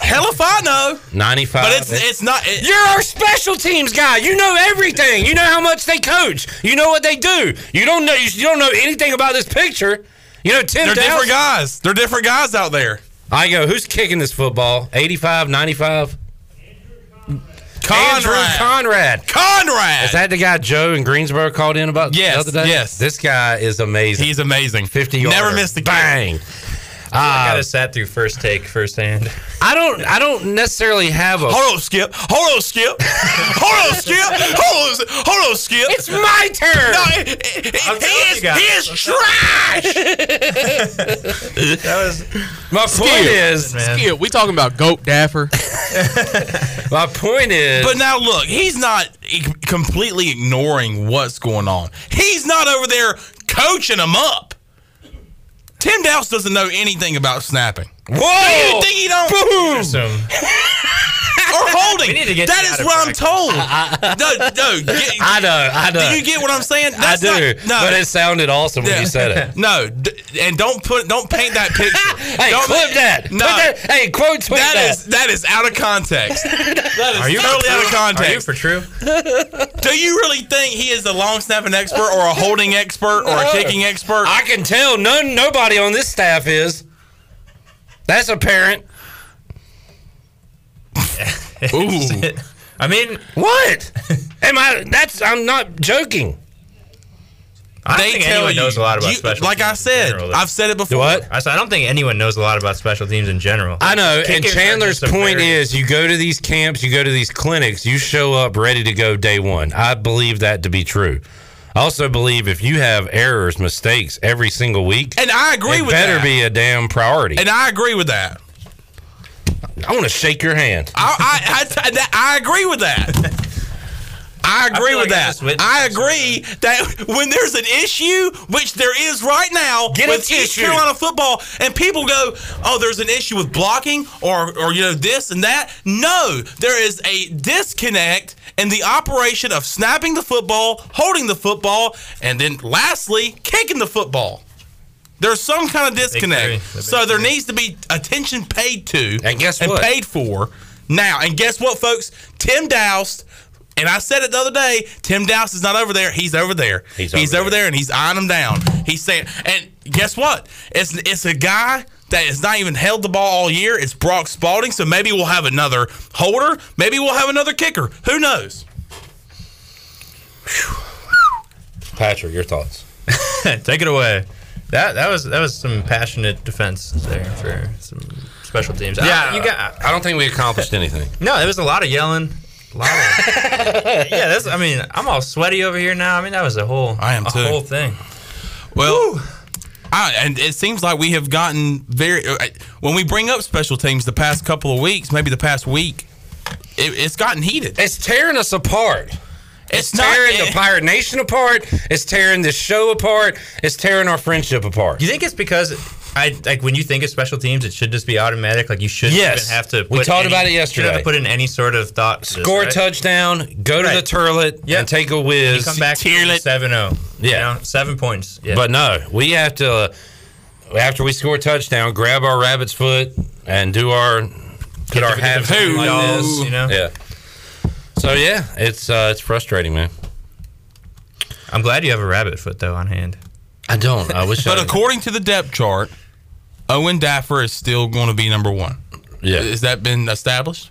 Hell if I know. Ninety five. But it's it's not. It, You're our special teams guy. You know everything. You know how much they coach. You know what they do. You don't know. You don't know anything about this picture. You know Tim. they're Doust- different guys. They're different guys out there. Igo. Who's kicking this football? 85, 95? Andrew Conrad. Conrad. Conrad. Is that the guy Joe in Greensboro called in about Yes, the other day? yes. This guy is amazing. He's amazing. 50 yards. Never missed a kick. Bang. I gotta ah. sat through first take firsthand. I don't. I don't necessarily have a. Hold on, Skip. Hold on, Skip. Hold on, Skip. Hold on, hold on, Skip. It's my turn. No, it, it, it, I'm he is he is trash. That was My point is. man. Skip, we talking about Goat Daffer. My point is. But now look, he's not e- completely ignoring what's going on. He's not over there coaching them up. Tim Doust doesn't know anything about snapping. Whoa! Do you think he don't? Boom! Or holding. We need to get That you is out of what I'm told. no, no. Get, I know. I know. do you get what I'm saying? I do. not- no. But it sounded awesome when you said it. No, d- and don't put, don't paint that picture. Hey, don't, clip that. No, that. Hey, quote tweet that that. is that is out of context. That is are you totally out of Are you context. for true? Do you really think he is a long snapping expert or a holding expert or a kicking expert? I can tell none nobody on this staff is. That's apparent. Ooh. I mean, what? Am I? That's. I'm not joking. I don't They think tell anyone you- knows a lot about you- special like teams. I said, in general. I've said it before. What? I said I don't think anyone knows a lot about special teams in general. I know. And Kickers are Chandler's point very- is you go to these camps, you go to these clinics, you show up ready to go day one. I believe that to be true. I also believe if you have errors, mistakes every single week, And I agree it with better that. Better be a damn priority. And I agree with that. I want to shake your hand. I, I, I, that- I agree with that. I agree feel with like that. I agree that when there's an issue, which there is right now Get with East issue. Carolina football, and people go, "Oh, there's an issue with blocking, or or you know this and that." No, there is a disconnect in the operation of snapping the football, holding the football, and then lastly, kicking the football. There's some kind of disconnect. The So there needs to be attention paid to And guess and what? paid for now. And guess what, folks? Tim Doust, and I said it the other day. Tim Doust is not over there. He's over there. He's He's, over over there. and he's eyeing them down. He's saying, and guess what? It's it's a guy that has not even held the ball all year. It's Brock Spalding. So maybe we'll have another holder. Maybe we'll have another kicker. Who knows? Patrick, your thoughts? Take it away. That that was that was some passionate defense there for some special teams. Yeah, I, you got I don't think we accomplished anything. no. There was a lot of yelling. A lot of, yeah, that's. I mean, I'm all sweaty over here now. I mean, that was a whole. I am a too. whole thing. Well, I, and it seems like we have gotten very. uh, When we bring up special teams the past couple of weeks, maybe the past week, it, it's gotten heated. It's tearing us apart. It's, It's tearing not, the Pirate Nation apart. It's tearing this show apart. It's tearing our friendship apart. You think it's because I like when you think of special teams, it should just be automatic? Like you shouldn't Yes. even have to. We talked any- about it you have yesterday. to put in any sort of thought. to this, Score a touchdown, go to Right. the turlet, Yep. and take a You whiz. come back seven zero. Yeah. seven points. Yeah. But no, we have to. Uh, after we score a touchdown, grab our rabbit's foot and do our put our half the like this. you know? Yeah. So yeah, it's uh, it's frustrating, man. I'm glad you have a rabbit foot though on hand. I don't. I wish. But I, according to the depth chart, Owen Daffer is still going to be number one. Yeah. Has that been established?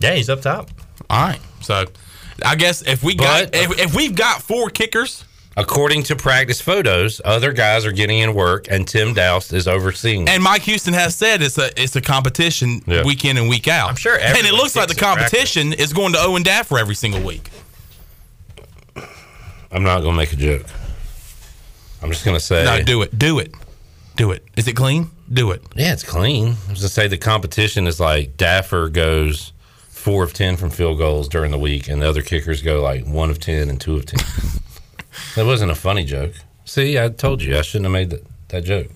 Yeah, he's up top. All right. So I guess if we got But- uh, if, if we've got four kickers, according to practice photos, other guys are getting in work, and Tim Doust is overseeing. and Mike Houston has said it's a it's a competition Yeah. week in and week out. I'm sure And it everyone looks like the kicks at practice. competition is going to Owen Daffer every single week. I'm not gonna make a joke. I'm just gonna say. No, do it. Do it. Do it. Is it clean? Do it. Yeah, it's clean. I was gonna say the competition is like Daffer goes four of ten from field goals during the week, and the other kickers go like one of ten and two of ten. that wasn't a funny joke. See, I told you I shouldn't have made that, that joke.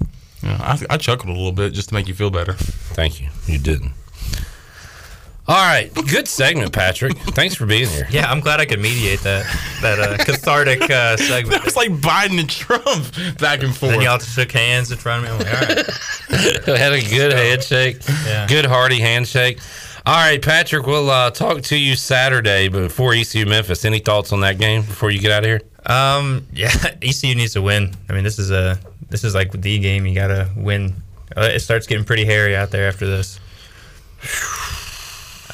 Yeah, I, I chuckled a little bit just to make you feel better. Thank you. You didn't. All right, good segment, Patrick. Thanks for being here. Yeah, I'm glad I could mediate that that uh, cathartic uh, segment. It was like Biden and Trump back and forth. Then y'all shook hands in front of me. I'm like, all right. had a good handshake. Yeah. Good hearty handshake. All right, Patrick, we'll uh, talk to you Saturday before ECU Memphis. Any thoughts on that game before you get out of here? Um, yeah, ECU needs to win. I mean, this is a this is like the game. You gotta win. Uh, it starts getting pretty hairy out there after this.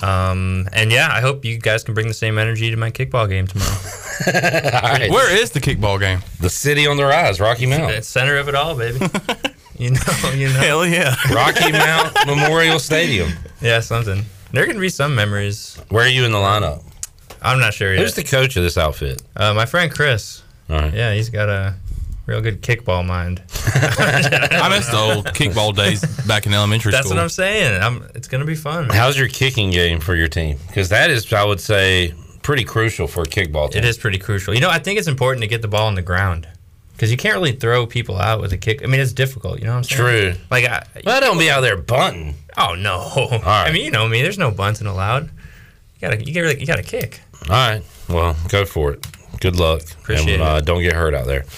Um, and yeah, I hope you guys can bring the same energy to my kickball game tomorrow. All right. Where is the kickball game? The city on the rise, Rocky Mount. It's center of it all, baby. you know, you know. Hell yeah. Rocky Mount Memorial Stadium. Yeah, something. There can be some memories. Where are you in the lineup? I'm not sure yet. Who's the coach of this outfit? Uh, my friend Chris. All right. Yeah, he's got a real good kickball mind. I miss the old kickball days back in elementary That's school. That's what I'm saying. I'm, it's gonna be fun. How's your kicking game for your team? Because that is, I would say, pretty crucial for a kickball team. It is pretty crucial. You know, I think it's important to get the ball on the ground because you can't really throw people out with a kick. I mean, it's difficult. You know what I'm saying? True. Like, I, Well, don't be out there bunting. oh no. I mean, you know me. There's no bunting allowed. You gotta, you gotta, you gotta kick. All right. Well, go for it. Good luck. Appreciate and, uh, Don't get hurt out there.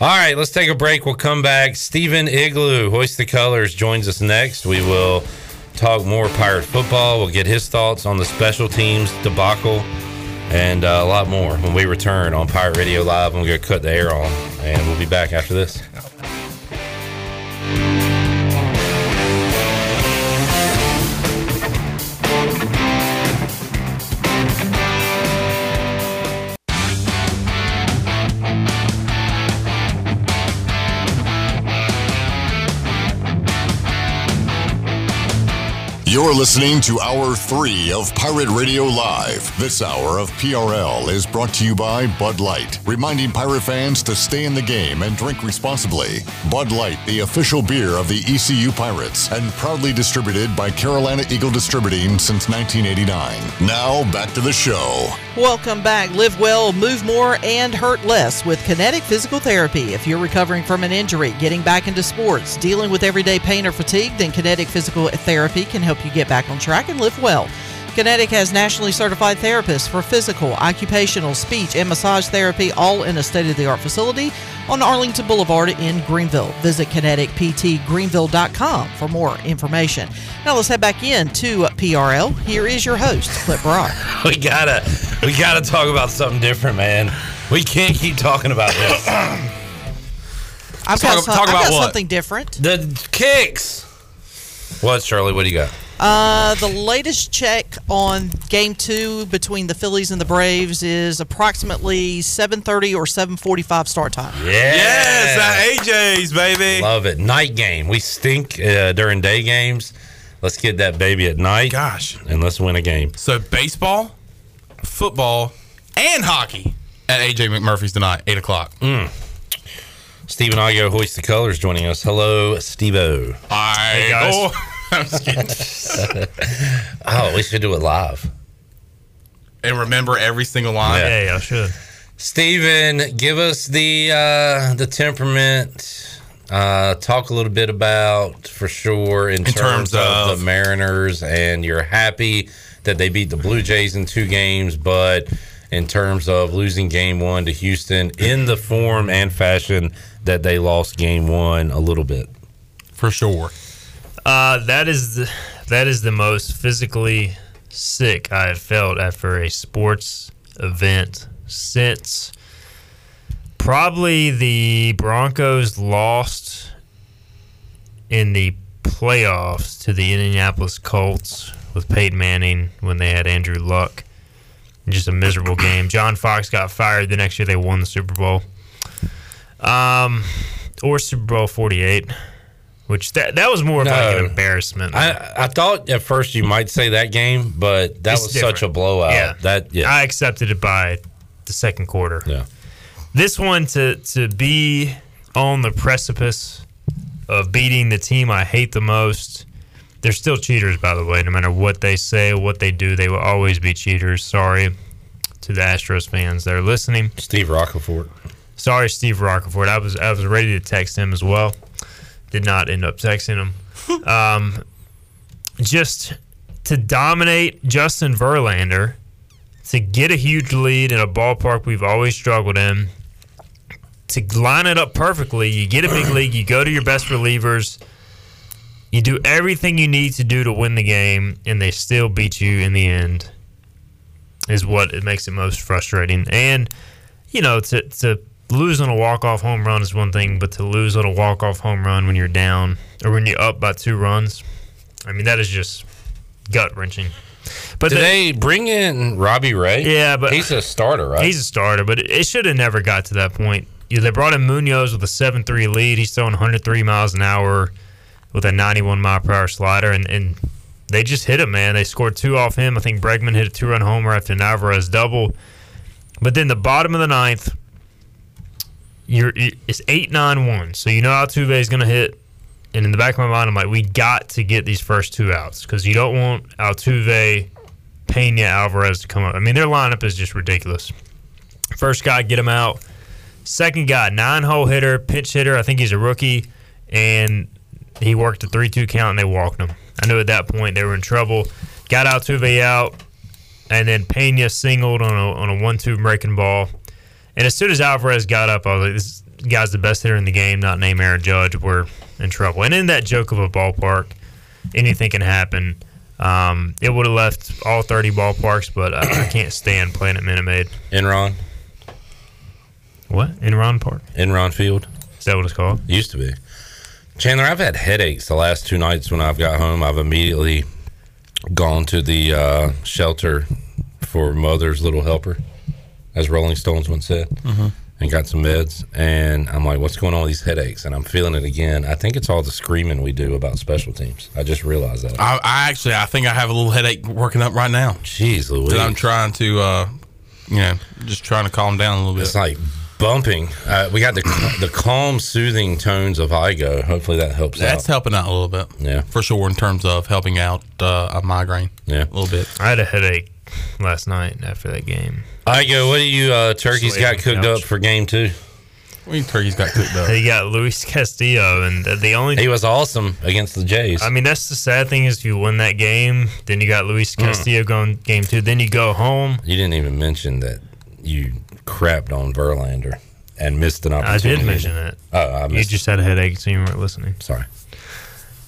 All right, let's take a break. We'll come back. Stephen Igo, Hoist the Colors, joins us next. We will talk more Pirate football. We'll get his thoughts on the special teams debacle and uh, a lot more when we return on Pirate Radio Live. I'm going to cut the air on, and we'll be back after this. You're listening to Hour 3 of Pirate Radio Live. This hour of PRL is brought to you by Bud Light, reminding pirate fans to stay in the game and drink responsibly. Bud Light, the official beer of the ECU Pirates, and proudly distributed by Carolina Eagle Distributing since 1989. Now, back to the show. Welcome back. Live well, move more, and hurt less with Kinetic Physical Therapy. If you're recovering from an injury, getting back into sports, dealing with everyday pain or fatigue, then Kinetic Physical Therapy can help you get back on track and live well. Kinetic has nationally certified therapists for physical, occupational, speech, and massage therapy, all in a state of the art facility on Arlington Boulevard in Greenville. Visit kineticptgreenville.com for more information. Now let's head back in to PRL. Here is your host, Clip Brock. we gotta, we gotta talk about something different, man. We can't keep talking about this. I've got, some- I've got something different. The kicks. What, Shirley? What do you got? Uh, the latest check on Game Two between the Phillies and the Braves is approximately 7:30 or 7:45 start time. Yes, that AJ's baby. Love it. Night game. We stink uh, during day games. Let's get that baby at night. Gosh. And let's win a game. So baseball, football, and hockey at AJ McMurphy's tonight, eight o'clock. Mm. Stephen Igo, Hoist the Colors, joining us. Hello, Steve-O. Hi, Hey, guys. Oh, I'm just kidding. oh, we should do it live. and remember every single line. Yeah, yeah, should. Steven, give us the uh, the temperament. Uh, talk a little bit about for sure in, terms, terms of, of- the Mariners, and you're happy that they beat the Blue Jays in two games, but in terms of losing Game One to Houston in the form and fashion that they lost Game One a little bit, for sure. Uh, that is the, that is the most physically sick I have felt after a sports event since probably the Broncos lost in the playoffs to the Indianapolis Colts with Peyton Manning when they had Andrew Luck. Just a miserable game. John Fox got fired the next year. They won the Super Bowl. Um, or Super Bowl forty eight, which that that was more of like an embarrassment. I, I thought at first you might say that game, but that It's was such a blowout. Yeah. That yeah. I accepted it by the second quarter. Yeah. This one to to be on the precipice of beating the team I hate the most. They're still cheaters, by the way. No matter what they say, what they do, they will always be cheaters. Sorry to the Astros fans that are listening. Steve Rockefort. Sorry, Steve Rockefort. I was I was ready to text him as well. Did not end up texting him. um, just to dominate Justin Verlander, to get a huge lead in a ballpark we've always struggled in, to line it up perfectly. You get a big league, you go to your best relievers, you do everything you need to do to win the game, and they still beat you in the end. Is what it makes it most frustrating. And you know, to to lose on a walk off home run is one thing, but to lose on a walk off home run when you're down or when you're up by two runs, I mean that is just gut wrenching. But Did the- they bring in Robbie Ray? Yeah, but he's a starter, right? He's a starter, but it, it should have never got to that point. Yeah, they brought in Munoz with a 7 3 lead. He's throwing 103 miles an hour with a 91 mile per hour slider, and, and they just hit him, man. They scored two off him. I think Bregman hit a two run homer after an Alvarez double. But then the bottom of the ninth, you're it's 8 9 1. So you know Altuve is going to hit. And in the back of my mind, I'm like, we got to get these first two outs because you don't want Altuve, Pena, Alvarez to come up. I mean, their lineup is just ridiculous. First guy, get him out. Second guy, nine hole hitter, pinch hitter. I think he's a rookie, and he worked a three-two count, and they walked him. I knew at that point they were in trouble. Got Altuve out, and then Pena singled on a on a one-two breaking ball. And as soon as Alvarez got up, I was like, "This guy's the best hitter in the game, not named Aaron Judge. We're in trouble." And in that joke of a ballpark, anything can happen. Um, it would have left all 30 ballparks, but I, I can't stand playing at Minute Maid. Enron. What? Enron Park? Enron Field. Is that what it's called? Used to be. Chandler, I've had headaches the last two nights when I've got home. I've immediately gone to the uh, shelter for Mother's Little Helper, as Rolling Stones once said, Mhm. and got some meds. And I'm like, what's going on with these headaches? And I'm feeling it again. I think it's all the screaming we do about special teams. I just realized that. I, I actually, I think I have a little headache working up right now. Jeez Louise. That I'm trying to, uh, you know, just trying to calm down a little bit. It's like bumping. Uh, we got the the calm, soothing tones of Igo. Hopefully that helps That's out. helping out a little bit. Yeah. For sure, in terms of helping out uh, a migraine. Yeah. A little bit. I had a headache last night after that game. Igo, what do you uh, turkeys got cooked couch. up for game two? What do you turkeys got cooked up? He got Luis Castillo, and the, the only He was awesome against the Jays. I mean, that's the sad thing is you win that game, then you got Luis Mm. Castillo going game two. Then you go home. You didn't even mention that you crapped on Verlander and missed an opportunity. I did mention it. Oh, I you missed. just had a headache, so you weren't listening. Sorry.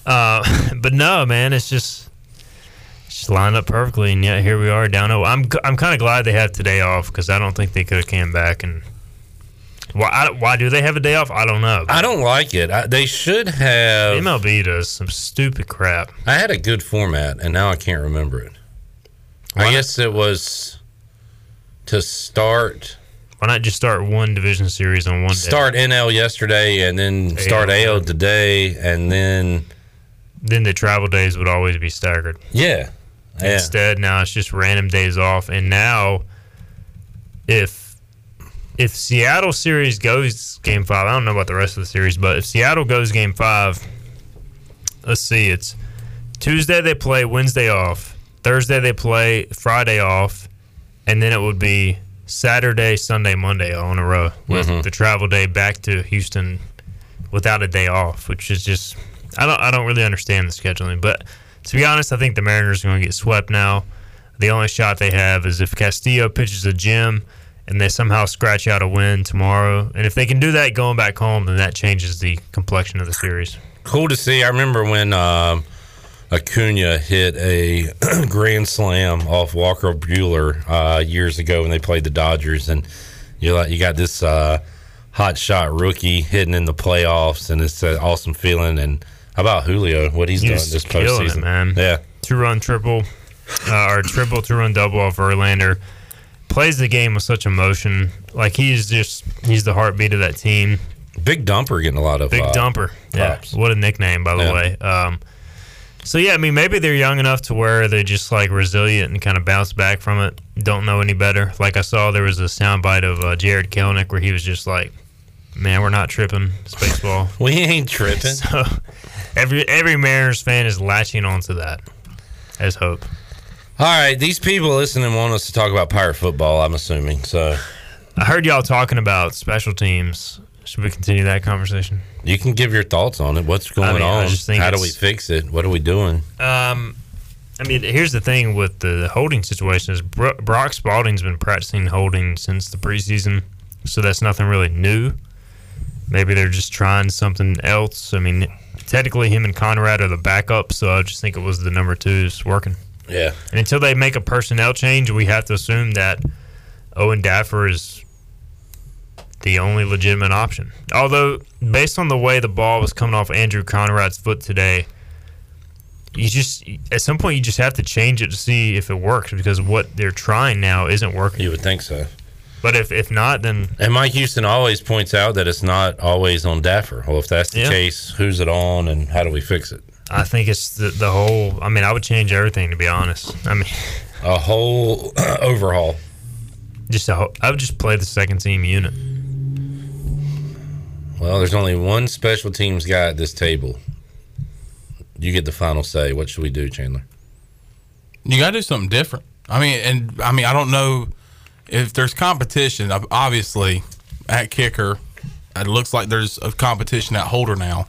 Uh, but no, man, it's just just lined up perfectly, and yet here we are down. Oh, I'm I'm kind of glad they have today off because I don't think they could have came back and. Why? I, why do they have a day off? I don't know. I don't like it. I, they should have. MLB does some stupid crap. I had a good format, and now I can't remember it. I guess it was to start Why not just start one division series on one day? start NL yesterday, and then start AL. AL today, and then Then the travel days would always be staggered. yeah, yeah. Instead, now it's just random days off. And now, if if Seattle series goes game five, I don't know about the rest of the series, but if Seattle goes game five, let's see, it's Tuesday they play, Wednesday off, Thursday they play, Friday off, and then it would be Saturday, Sunday, Monday all in a row with Mhm. the travel day back to Houston without a day off, which is just I don't I don't really understand the scheduling. But to be honest, I think the Mariners are going to get swept now. The only shot they have is if Castillo pitches a gem and they somehow scratch out a win tomorrow. And if they can do that going back home, then that changes the complexion of the series. cool to see. I remember when um, Acuna hit a grand slam off Walker Buehler uh, years ago when they played the Dodgers, and you like you got this uh, hot shot rookie hitting in the playoffs, and it's an awesome feeling. And how about Julio? What he's done He's this killing it, postseason, man. Yeah, Two run triple, uh, or triple, two run double off Verlander. Plays the game with such emotion. Like he's just he's the heartbeat of that team. Big dumper getting a lot of big uh, dumper. Yeah, props. what a nickname by the Yeah. way. Um, so yeah, I mean maybe they're young enough to where they're just like resilient and kind of bounce back from it. Don't know any better. Like I saw there was a soundbite of uh, Jarred Kelenic where he was just like, "Man, we're not tripping. It's baseball. we ain't tripping." so every every Mariners fan is latching onto that as hope. All right, these people listening want us to talk about pirate football. I'm assuming so. I heard y'all talking about special teams. Should we continue that conversation? You can give your thoughts on it. What's going mean, I on? just think How do we fix it? What are we doing? Um, I mean, here's the thing with the holding situation is Bro- Brock Spalding's been practicing holding since the preseason, so that's nothing really new. Maybe they're just trying something else. I mean, technically, him and Conrad are the backup, so I just think it was the number twos working. Yeah. And until they make a personnel change, we have to assume that Owen Daffer is the only legitimate option. Although, based on the way the ball was coming off Andrew Conrad's foot today, you just at some point you just have to change it to see if it works because what they're trying now isn't working. You would think so. But if, if not, then And Mike Houston always points out that it's not always on Daffer. Well, if that's the Yeah. case, who's it on and how do we fix it? I think it's the, the whole. I mean, I would change everything to be honest. I mean, a whole overhaul. Just a whole, I would just play the second team unit. Well, there's only one special teams guy at this table. You get the final say. What should we do, Chandler? You got to do something different. I mean, and I mean, I don't know if there's competition. Obviously, at kicker, it looks like there's a competition at holder now.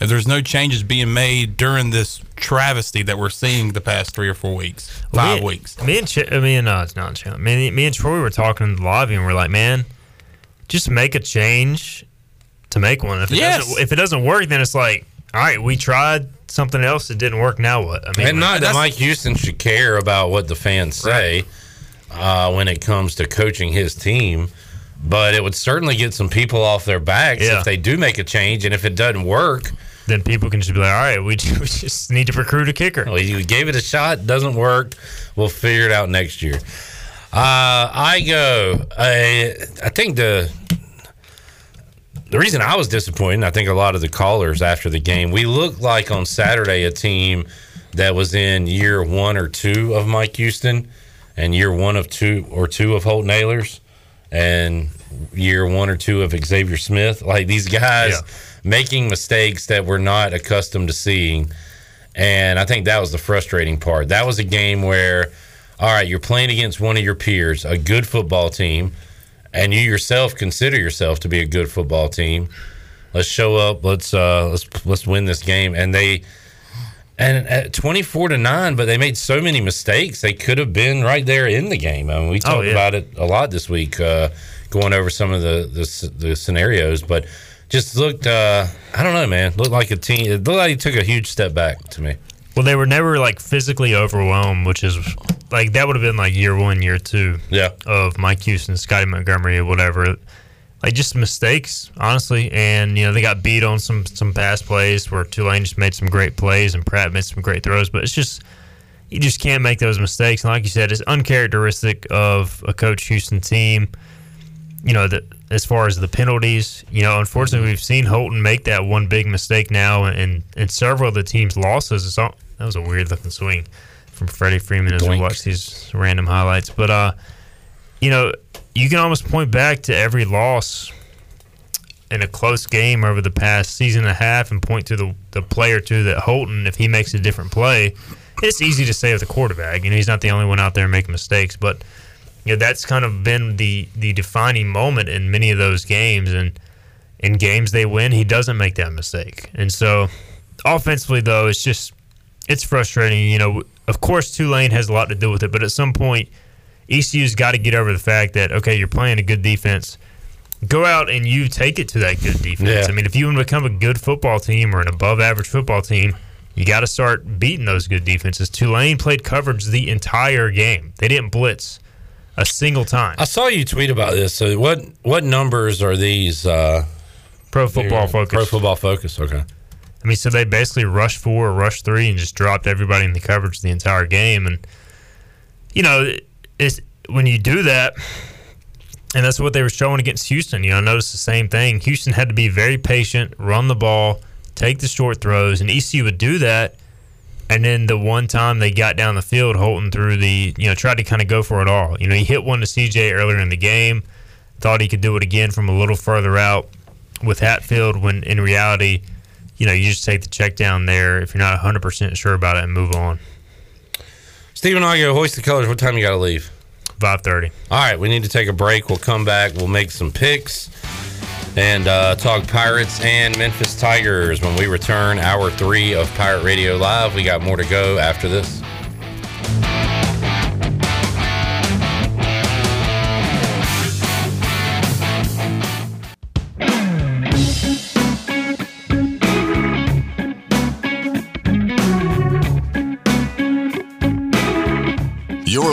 If there's no changes being made during this travesty that we're seeing the past three or four weeks, five me, weeks. Me and Ch- me and uh, it's not Ch- me, me and Troy were talking in the lobby and we're like, man, just make a change to make one. If it Yes. doesn't if it doesn't work, then it's like, all right, we tried something else that didn't work. Now what? I mean, and not that Mike Houston should care about what the fans say uh, when it comes to coaching his team, but it would certainly get some people off their backs Yeah. if they do make a change. And if it doesn't work, then people can just be like, all right, we, we just need to recruit a kicker. Well, you gave it a shot, doesn't work. We'll figure it out next year. Uh, Igo. I I think the the reason I was disappointed, I think a lot of the callers after the game, we looked like on Saturday a team that was in year one or two of Mike Houston, and year one of two or two of Holton Ahlers, and year one or two of Xavier Smith. Like these guys making mistakes that we're not accustomed to seeing. And I think that was the frustrating part. That was a game where, all right, you're playing against one of your peers, a good football team, and you yourself consider yourself to be a good football team. Let's show up. Let's uh, let's let's win this game. And they and at 24 to 9 but they made so many mistakes they could have been right there in the game i mean we talked yeah. about it a lot this week uh, going over some of the, the the scenarios but just looked uh, i don't know man looked like a team it looked like he took a huge step back to me Well, they were never like physically overwhelmed, which is like that would have been like year one, year two, yeah, of Mike Houston, Scottie Montgomery, or whatever. Like just mistakes, honestly, and you know they got beat on some some pass plays where Tulane just made some great plays and Pratt made some great throws, but it's just you just can't make those mistakes. And like you said, it's uncharacteristic of a coach Houston team. You know that as far as the penalties, you know, unfortunately we've seen Holton make that one big mistake now, and and several of the team's losses. It's all, that was a weird looking swing from Freddie Freeman as we Doink. watch these random highlights, but uh, you know, you can almost point back to every loss in a close game over the past season and a half and point to the, the play or two that Holton, if he makes a different play, it's easy to say with a quarterback. You know, he's not the only one out there making mistakes, but you know, that's kind of been the the defining moment in many of those games and in games they win, he doesn't make that mistake. And so offensively though, it's just it's frustrating. You know, of course Tulane has a lot to do with it, but at some point ECU's got to get over the fact that okay, you're playing a good defense. Go out and you take it to that good defense. Yeah. I mean, if you want to become a good football team or an above average football team, you got to start beating those good defenses. Tulane played coverage the entire game. They didn't blitz a single time. i saw you tweet about this so what what numbers are these uh, Pro Football Focus. pro football focus okay I mean, so they basically rushed four or rushed three and just dropped everybody in the coverage the entire game. And you know, it's when you do that, and that's what they were showing against Houston. You know, I noticed the same thing. Houston had to be very patient, run the ball, take the short throws, and ECU would do that. And then the one time they got down the field, Holton through the, you know, tried to kind of go for it all. You know, he hit one to CJ earlier in the game, thought he could do it again from a little further out with Hatfield, when in reality, you know, you just take the check down there if you're not 100% sure about it and move on. Stephen Igo hoist the colors what time you got to leave 5.30 all right we need to take a break. We'll come back. We'll make some picks and uh, talk pirates and memphis tigers when we return. Hour three of pirate radio live. We got more to go after this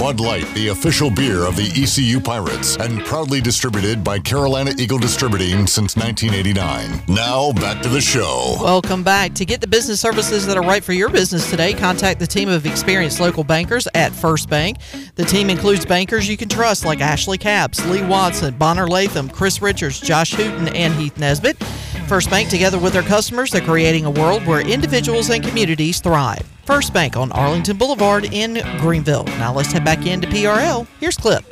Bud Light, the official beer of the ECU Pirates, and proudly distributed by Carolina Eagle Distributing since 1989. Now, back to the show. Welcome back. To get the business services that are right for your business today, contact the team of experienced local bankers at First Bank. The team includes bankers you can trust like Ashley Capps, Lee Watson, Bonner Latham, Chris Richards, Josh Hooten, and Heath Nesbitt. First Bank, together with their customers, they're creating a world where individuals and communities thrive. First Bank on Arlington Boulevard in Greenville. Now let's head back into PRL. Here's Clip.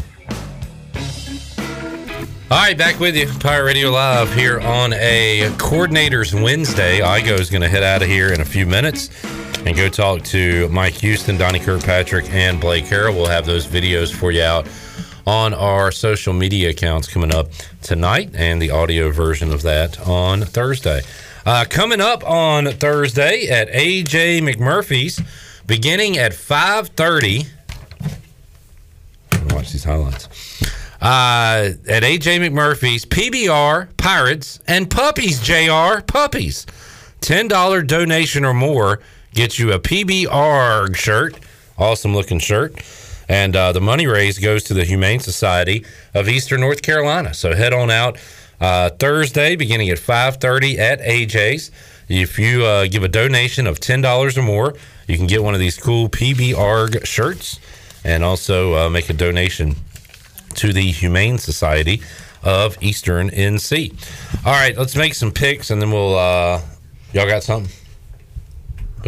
All right, back with you, Pirate Radio Live here on a Coordinators Wednesday. Igo is going to head out of here in a few minutes and go talk to Mike Houston, Donnie Kirkpatrick, and Blake Harrell. We'll have those videos for you out on our social media accounts coming up tonight, and the audio version of that on Thursday. Uh, coming up on Thursday at AJ McMurphy's, beginning at 5:30 watch these highlights. Uh, at AJ McMurphy's PBR Pirates and Puppies JR Puppies. $10 donation or more gets you a PBR shirt. Awesome looking shirt. And uh, the money raised goes to the Humane Society of Eastern North Carolina. So head on out uh, Thursday, beginning at 5:30 at AJ's. If you uh, give a donation of ten dollars or more, you can get one of these cool PBR shirts, and also uh, make a donation to the Humane Society of Eastern NC. All right, let's make some picks, and then we'll. Uh, y'all got something?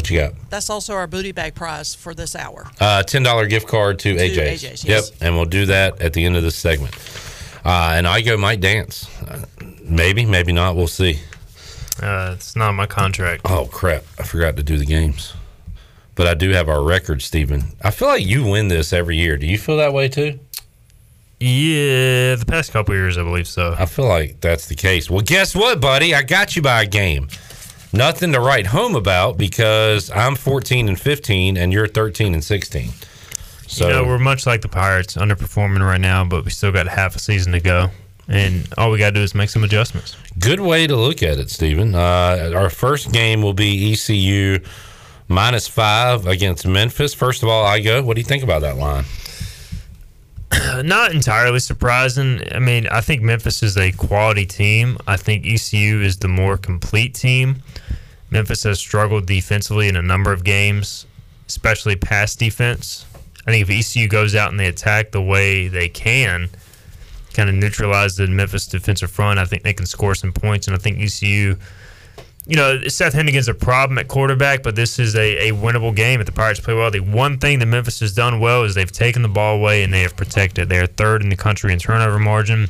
What you got? That's also our booty bag prize for this hour. Uh, ten dollar gift card to, To AJ's. AJ's, yes. Yep, and we'll do that at the end of this segment. Uh, and Igo might dance. Uh, maybe, maybe not. We'll see. Uh, it's not my contract. Oh crap! I forgot to do the games, but I do have our record, Stephen. I feel like you win this every year. Do you feel that way too? Yeah, the past couple years, I believe so. I feel like that's the case. Well, guess what, buddy? I got you by a game. Nothing to write home about because I'm 14 and 15, and you're 13 and 16. So you know, we're much like the Pirates, underperforming right now, but we still got half a season to go. And all we got to do is make some adjustments. Good way to look at it, Stephen. Uh, our first game will be ECU minus five against Memphis. First of all, Igo. What do you think about that line? Not entirely surprising. I mean, I think Memphis is a quality team. I think ECU is the more complete team. Memphis has struggled defensively in a number of games, especially pass defense. I think if ECU goes out and they attack the way they can, kind of neutralize the Memphis defensive front, I think they can score some points. And I think ECU, you know, Seth Henigan's a problem at quarterback, but this is a, a winnable game if the Pirates play well. The one thing that Memphis has done well is they've taken the ball away and they have protected. They are third in the country in turnover margin.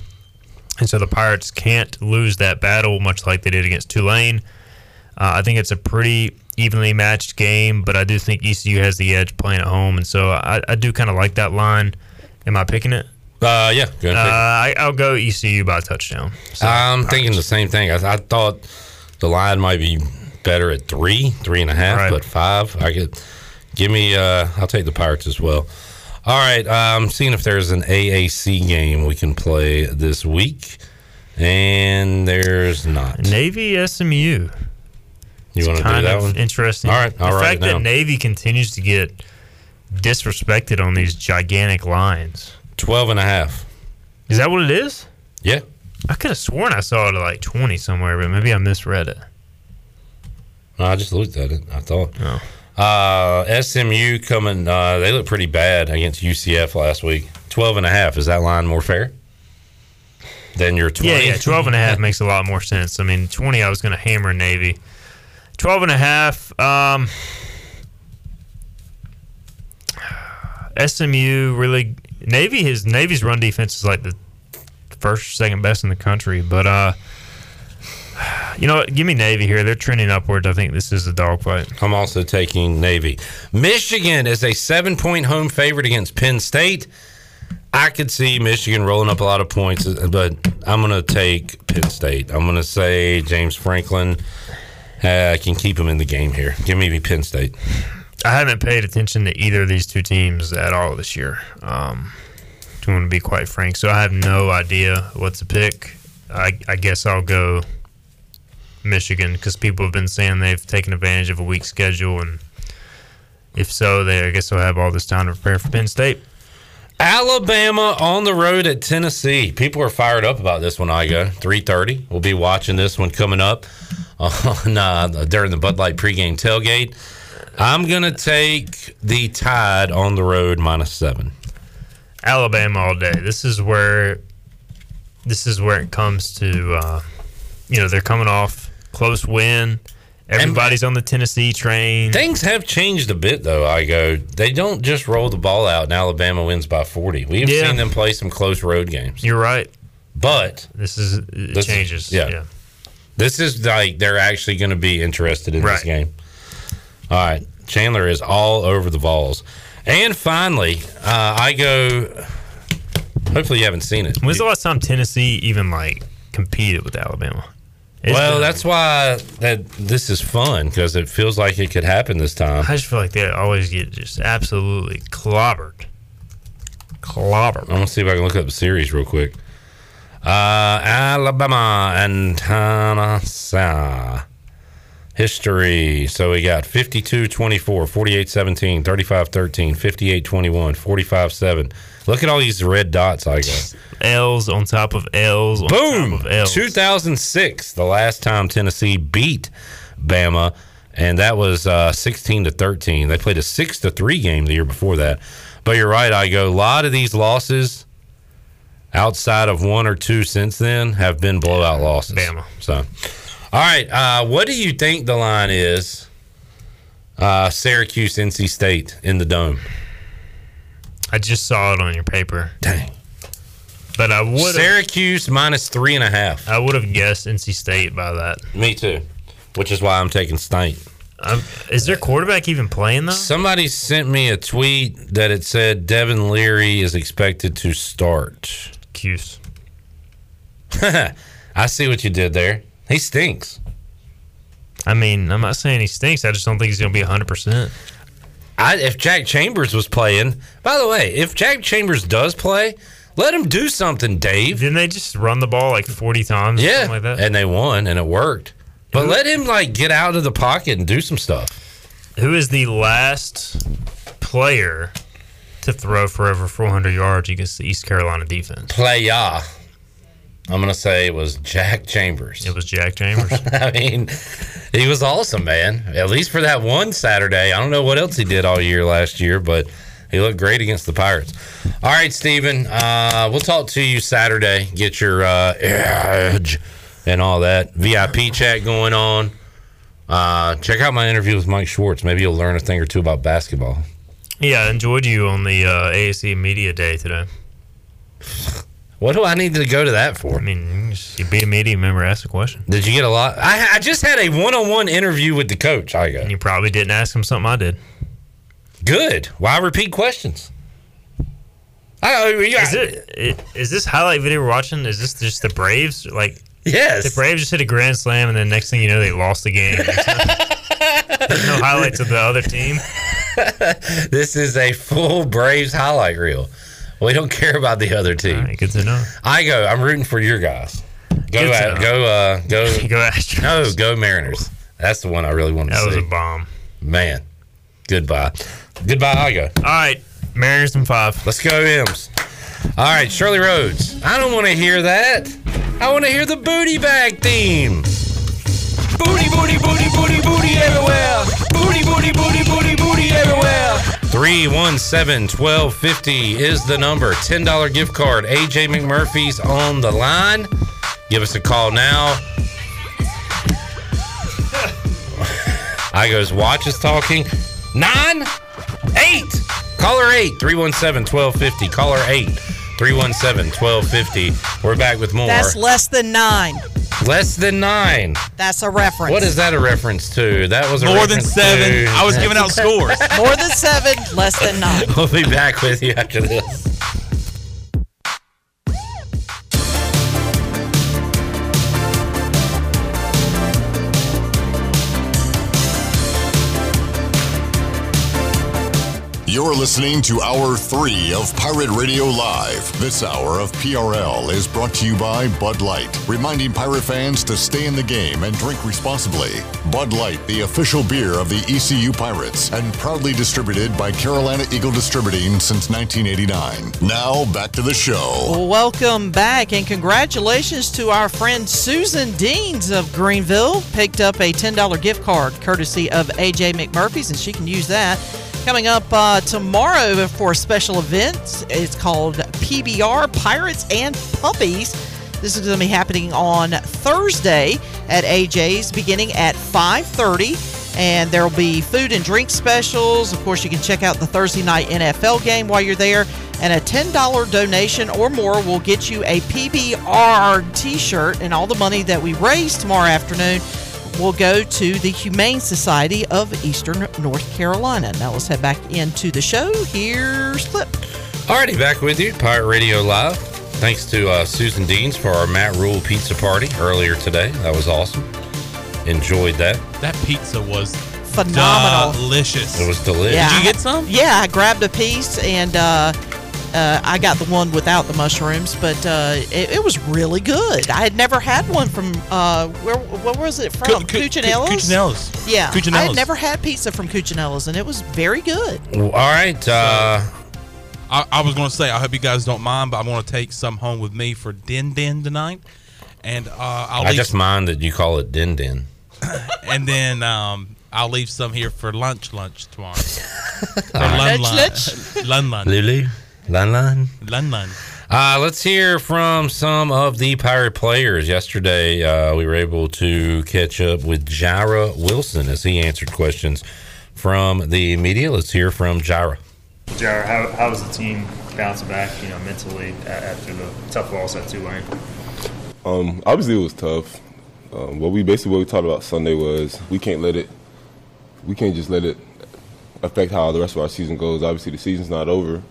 And so the Pirates can't lose that battle, much like they did against Tulane. Uh, I think it's a pretty evenly matched game, but I do think ECU has the edge playing at home, and so I, I do kind of like that line. Am I picking it? Uh, yeah, Uh. I, I'll go ECU by touchdown. I'm thinking the same thing. I, I thought the line might be better at three, three and a half, but five. I could give me. Uh, I'll take the Pirates as well. All right. I'm seeing if there's an AAC game we can play this week, and there's not. Navy SMU. You want to do kind that of one? interesting. All right. The I'll write fact that. Navy continues to get disrespected on these gigantic lines. 12 and a half. Is that what it is? Yeah. I could have sworn I saw it at like 20 somewhere, but maybe I misread it. No, I just looked at it. I thought. Uh, SMU coming. Uh, they look pretty bad against UCF last week. 12 and a half. Is that line more fair than your 20? Yeah, yeah, 12 and a half makes a lot more sense. I mean, 20 I was going to hammer Navy. 12 and a half um SMU really Navy his Navy's run defense is like the first second best in the country, but uh you know what? Give me Navy here. They're trending upwards. I think this is a dogfight. I'm also taking Navy. Michigan is a seven point home favorite against Penn State. I could see Michigan rolling up a lot of points, but I'm going to take Penn State. I'm going to say James Franklin uh, can keep him in the game here. Give me Penn State. I haven't paid attention to either of these two teams at all this year. Um, want to be quite frank, so I have no idea what to pick. I, I guess I'll go Michigan because people have been saying they've taken advantage of a weak schedule, and if so, they I guess they'll have all this time to prepare for Penn State. Alabama on the road at Tennessee. People are fired up about this one. I go three thirty. We'll be watching this one coming up on uh, during the Bud Light pregame tailgate. I'm gonna take the Tide on the road minus seven. Alabama all day. This is where this is where it comes to uh, you know they're coming off close win. Everybody's on the Tennessee train. Things have changed a bit though. I go. They don't just roll the ball out and Alabama wins by forty. We've Yeah. seen them play some close road games. You're right. But this is it This is- changes. yeah. yeah. This is like they're actually going to be interested in this game. All right, Chandler is all over the Vols, and finally, uh, I go. Hopefully, you haven't seen it. When's the last time Tennessee even like competed with Alabama? It's well, been- that's why that this is fun because it feels like it could happen this time. I just feel like they always get just absolutely clobbered. clobbered. I'm gonna see if I can look up the series real quick. Uh, Alabama and Tennessee. History. So we got 52 24, 48 17, 35 13, 58 21, 45 7. Look at all these red dots I got. L's on top of L's on Boom! top of L's. 2006, the last time Tennessee beat Bama, and that was uh, 16 to 13. They played a 6 to 3 game the year before that. But you're right, I go. A lot of these losses, outside of one or two since then, have been blowout losses. Bama. So, all right. Uh, what do you think the line is? Uh, Syracuse, NC State in the dome. I just saw it on your paper. Dang. But I would Syracuse minus three and a half. I would have guessed NC State by that. Me too. Which is why I'm taking State. Um, is their quarterback even playing though? Somebody sent me a tweet that it said Devin Leary is expected to start. Cuse. I see what you did there. He stinks. I mean, I'm not saying he stinks. I just don't think he's going to be 100%. I, if Jack Chambliss was playing, by the way, if Jack Chambliss does play, let him do something, Dave. Didn't they just run the ball like 40 times? or Yeah, something like that? and they won, and it worked. But let him like get out of the pocket and do some stuff. Who is the last player to throw for over 400 yards against the East Carolina defense? Play ya. I'm gonna say it was Jack Chambliss. It was Jack Chambliss. I mean, he was awesome, man. At least for that one Saturday. I don't know what else he did all year last year, but he looked great against the Pirates. All right, Steven, uh, we'll talk to you Saturday. Get your uh, edge and all that VIP chat going on. Uh, check out my interview with Mike Schwartz. Maybe you'll learn a thing or two about basketball. Yeah, I enjoyed you on the uh, AAC Media Day today. What do I need to go to that for? I mean, you beat a media member, ask a question. Did you get a lot? I, I just had a one-on-one interview with the coach. I got. You probably didn't ask him something I did. Good. Why repeat questions? I, yeah. Is, it, it, is this highlight video we're watching? Is this just the Braves? Like, yes, the Braves just hit a grand slam, and then next thing you know, they lost the game. There's no highlights of the other team. this is a full Braves highlight reel. We don't care about the other team. good to know. I go. I'm rooting for your guys. Go, Good at, go, uh, go, go Astros. No, go Mariners. That's the one I really want to That see. That was a bomb. Man, goodbye. Goodbye, I go. All right, Mariners in five. Let's go, M's. All right, Shirley Rhodes. I don't want to hear that. I want to hear the booty bag theme. Booty, booty, booty, booty, booty everywhere. Booty, booty, booty, booty, booty everywhere. 317 1250 is the number. $10 gift card. AJ McMurphy's on the line. Give us a call now. I goes, watch is talking. Nine, eight. Caller eight, 317 1250. Caller eight, 317 1250. We're back with more. That's less than nine. Less than nine. That's a reference. What is that a reference to? That was a More than seven. to- I was giving out scores. More than seven, less than nine. We'll be back with you after this. You're listening to Hour 3 of Pirate Radio Live. This hour of PRL is brought to you by Bud Light, reminding pirate fans to stay in the game and drink responsibly. Bud Light, the official beer of the ECU Pirates, and proudly distributed by Carolina Eagle Distributing since 1989. Now, back to the show. Welcome back and congratulations to our friend Susan Deans of Greenville. Picked up a $10 gift card courtesy of AJ McMurphy's, and she can use that. Coming up uh, tomorrow for a special event. It's called PBR Pirates and Puppies. This is going to be happening on Thursday at AJ's beginning at 5:30 and there will be food and drink specials. Of course, you can check out the Thursday night NFL game while you're there and a $10 donation or more will get you a PBR t-shirt and all the money that we raise tomorrow afternoon will go to the Humane Society of Eastern North Carolina. Now let's head back into the show. Here's Clip. Alrighty, back with you, Pirate Radio Live. Thanks to uh, Susan Deans for our Matt Rule pizza party earlier today. That was awesome. Enjoyed that. That pizza was Phenomenal. delicious. It was delicious. Yeah. Did you get some? Yeah, I grabbed a piece and uh, Uh, I got the one without the mushrooms, but uh, it, it was really good. I had never had one from uh, where? What was it from? Cu- cu- Cucinalla's. Cucinalla's. Yeah, I had never had pizza from Cucinalla's, and it was very good. All right. Uh, I, I was going to say, I hope you guys don't mind, but I'm going to take some home with me for Din Din tonight, and uh, I'll I leave, just mind that you call it din din. and then um, I'll leave some here for lunch, lunch tomorrow. For All right. lun Lunch, lun, lun lun, Lulu, Lun Lun. lun lun. Uh, let's hear from some of the Pirate players. Yesterday, uh, we were able to catch up with Jira Wilson as he answered questions from the media. Let's hear from Jira. Jar, how, how was the team bouncing back, you know, mentally after the tough loss at Tulane? Um, obviously, it was tough. Um, what we basically what we talked about Sunday was we can't let it, we can't just let it affect how the rest of our season goes. Obviously, the season's not over.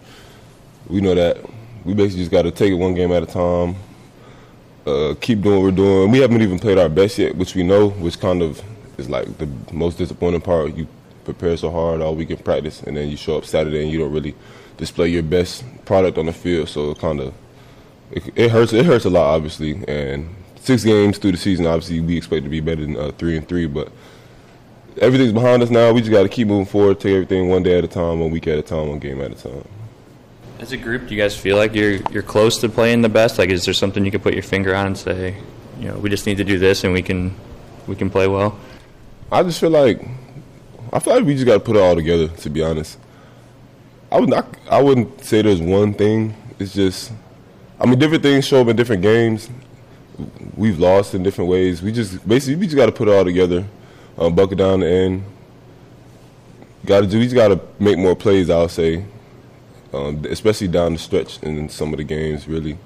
We know that. We basically just got to take it one game at a time. Uh, keep doing what we're doing. We haven't even played our best yet, which we know, which kind of is like the most disappointing part. You prepare so hard all week in practice, and then you show up Saturday and you don't really display your best product on the field. So it kind of it, it hurts. It hurts a lot, obviously. And six games through the season, obviously, we expect to be better than uh, three and three. But everything's behind us now. We just got to keep moving forward, take everything one day at a time, one week at a time, one game at a time. As a group, do you guys feel like you're you're close to playing the best? Like, is there something you can put your finger on and say, you know, we just need to do this and we can we can play well? I just feel like I feel like we just got to put it all together. To be honest, I would not. I wouldn't say there's one thing. It's just, I mean, different things show up in different games. We've lost in different ways. We just basically we just got to put it all together, um, buckle down the end. Got to do. We just got to make more plays. I'll say, um, especially down the stretch in some of the games, really.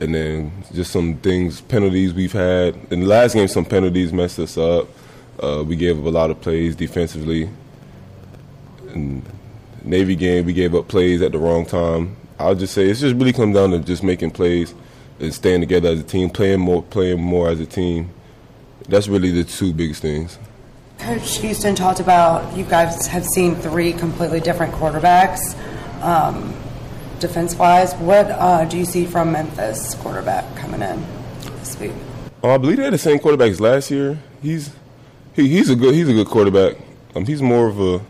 And then just some things, penalties we've had. In the last game, some penalties messed us up. Uh, we gave up a lot of plays defensively. In Navy game, we gave up plays at the wrong time. I'll just say it's just really come down to just making plays and staying together as a team, playing more, playing more as a team. That's really the two biggest things. Coach Houston talked about you guys have seen three completely different quarterbacks, um, defense wise. What uh, do you see from Memphis quarterback coming in this week? Oh, I believe they had the same quarterback as last year. He's he, he's a good he's a good quarterback. Um, he's more of a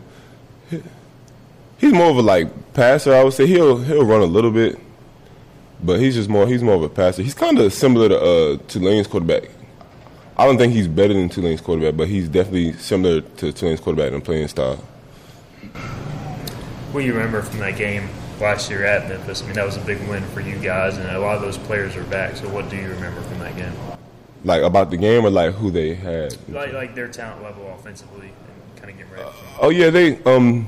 he- he's more of a like passer. I would say he'll he'll run a little bit, but he's just more he's more of a passer. He's kind of similar to uh, Tulane's quarterback. I don't think he's better than Tulane's quarterback, but he's definitely similar to Tulane's quarterback in playing style. What do you remember from that game last year at Memphis? I mean, that was a big win for you guys, and a lot of those players are back. So, what do you remember from that game? Like about the game or like who they had. Like, like their talent level offensively and kind of getting ready. Oh yeah, they um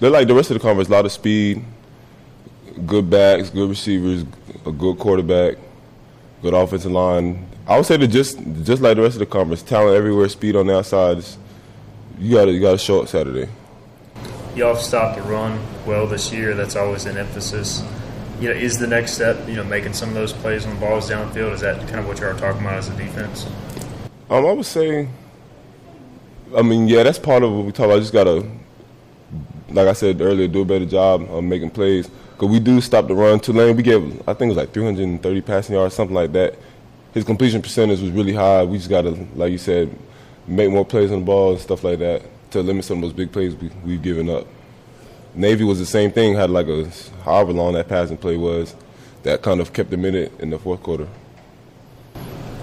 they're like the rest of the conference. A lot of speed, good backs, good receivers, a good quarterback, good offensive line. I would say that just just like the rest of the conference, talent everywhere, speed on the outside. You got to you got to show up Saturday. Y'all have stopped the run well this year. That's always an emphasis. You know, is the next step, you know, making some of those plays when the ball is downfield? Is that kind of what you are talking about as a defense? Um, I would say, I mean, yeah, that's part of what we talk about. I just gotta, like I said earlier, do a better job of making plays. Cause we do stop the run. Tulane, we gave, I think it was like 330 passing yards, something like that. His completion percentage was really high. We just gotta, like you said, make more plays on the ball and stuff like that to limit some of those big plays we, we've given up. Navy was the same thing. Had like a however long that passing play was, that kind of kept them in it in the fourth quarter.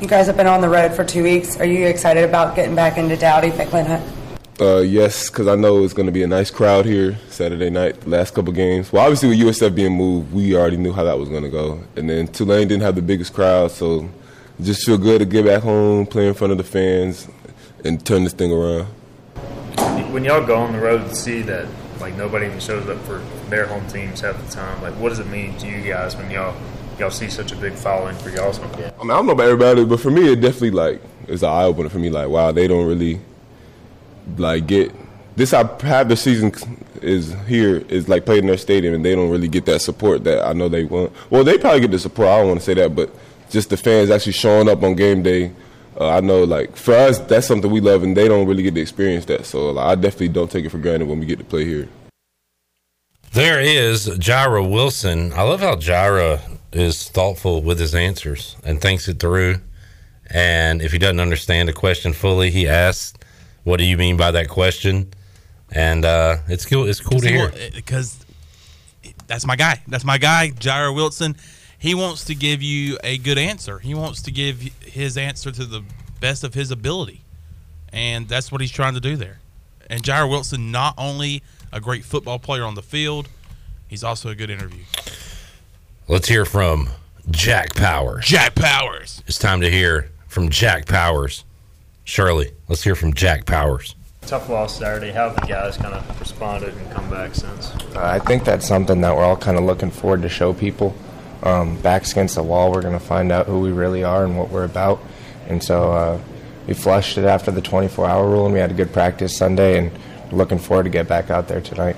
You guys have been on the road for two weeks. Are you excited about getting back into Dowdy, Ficklen Hunt? Uh, yes, because I know it's going to be a nice crowd here Saturday night. The last couple games. Well, obviously with USF being moved, we already knew how that was going to go. And then Tulane didn't have the biggest crowd, so just feel good to get back home, play in front of the fans, and turn this thing around. When y'all go on the road and see that, like nobody even shows up for their home teams half the time, like what does it mean to you guys when y'all y'all see such a big following for y'all's game? I mean, I don't know about everybody, but for me, it definitely like it's an eye opener for me. Like, wow, they don't really like get this. I have the season is here is like played in their stadium, and they don't really get that support that I know they want. Well, they probably get the support. I don't want to say that, but just the fans actually showing up on game day. Uh, I know, like for us, that's something we love, and they don't really get to experience that. So like, I definitely don't take it for granted when we get to play here. There is Jira Wilson. I love how Jira is thoughtful with his answers and thinks it through. And if he doesn't understand a question fully, he asks, "What do you mean by that question?" And uh, it's cool. It's cool to hear. because that's my guy. That's my guy, Jira Wilson. He wants to give you a good answer. He wants to give his answer to the best of his ability, and that's what he's trying to do there. And Jair Wilson, not only a great football player on the field, he's also a good interview. Let's hear from Jack Powers. Jack Powers. It's time to hear from Jack Powers. Shirley, let's hear from Jack Powers. Tough loss Saturday. How have the guys kind of responded and come back since? Uh, I think that's something that we're all kind of looking forward to show people. Um, backs against the wall, we're going to find out who we really are and what we're about. And so uh, we flushed it after the 24 hour rule, and we had a good practice Sunday, and looking forward to get back out there tonight.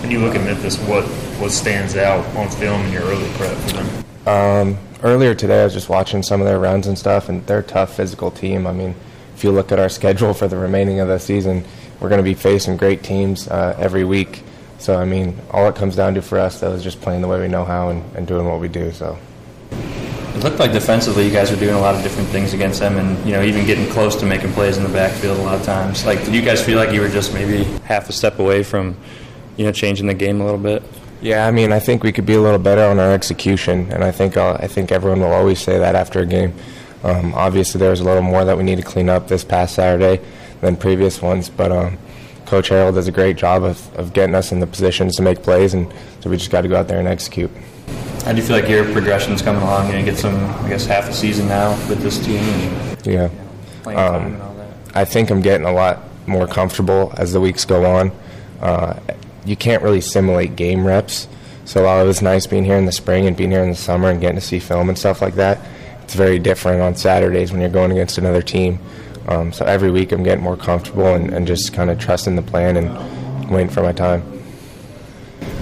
When you look at Memphis, what what stands out on film in your early prep for them? Um, earlier today, I was just watching some of their runs and stuff, and they're a tough physical team. I mean, if you look at our schedule for the remaining of the season, we're going to be facing great teams uh, every week. So, I mean, all it comes down to for us, though, is just playing the way we know how and, and doing what we do. So. It looked like defensively you guys were doing a lot of different things against them and, you know, even getting close to making plays in the backfield a lot of times. Like, did you guys feel like you were just maybe half a step away from, you know, changing the game a little bit? Yeah, I mean, I think we could be a little better on our execution, and I think uh, I think everyone will always say that after a game. Um, obviously, there was a little more that we need to clean up this past Saturday than previous ones, but um, Coach Harrell does a great job of, of getting us in the positions to make plays, and so we just got to go out there and execute. How do you feel like your progression's coming along? You know, get some, I guess, half a season now with this team. And, Yeah. Um, and all that. I think I'm getting a lot more comfortable as the weeks go on. Uh, you can't really simulate game reps. So while it was nice being here in the spring and being here in the summer and getting to see film and stuff like that, it's very different on Saturdays when you're going against another team. Um, so every week I'm getting more comfortable and, and just kind of trusting the plan and waiting for my time.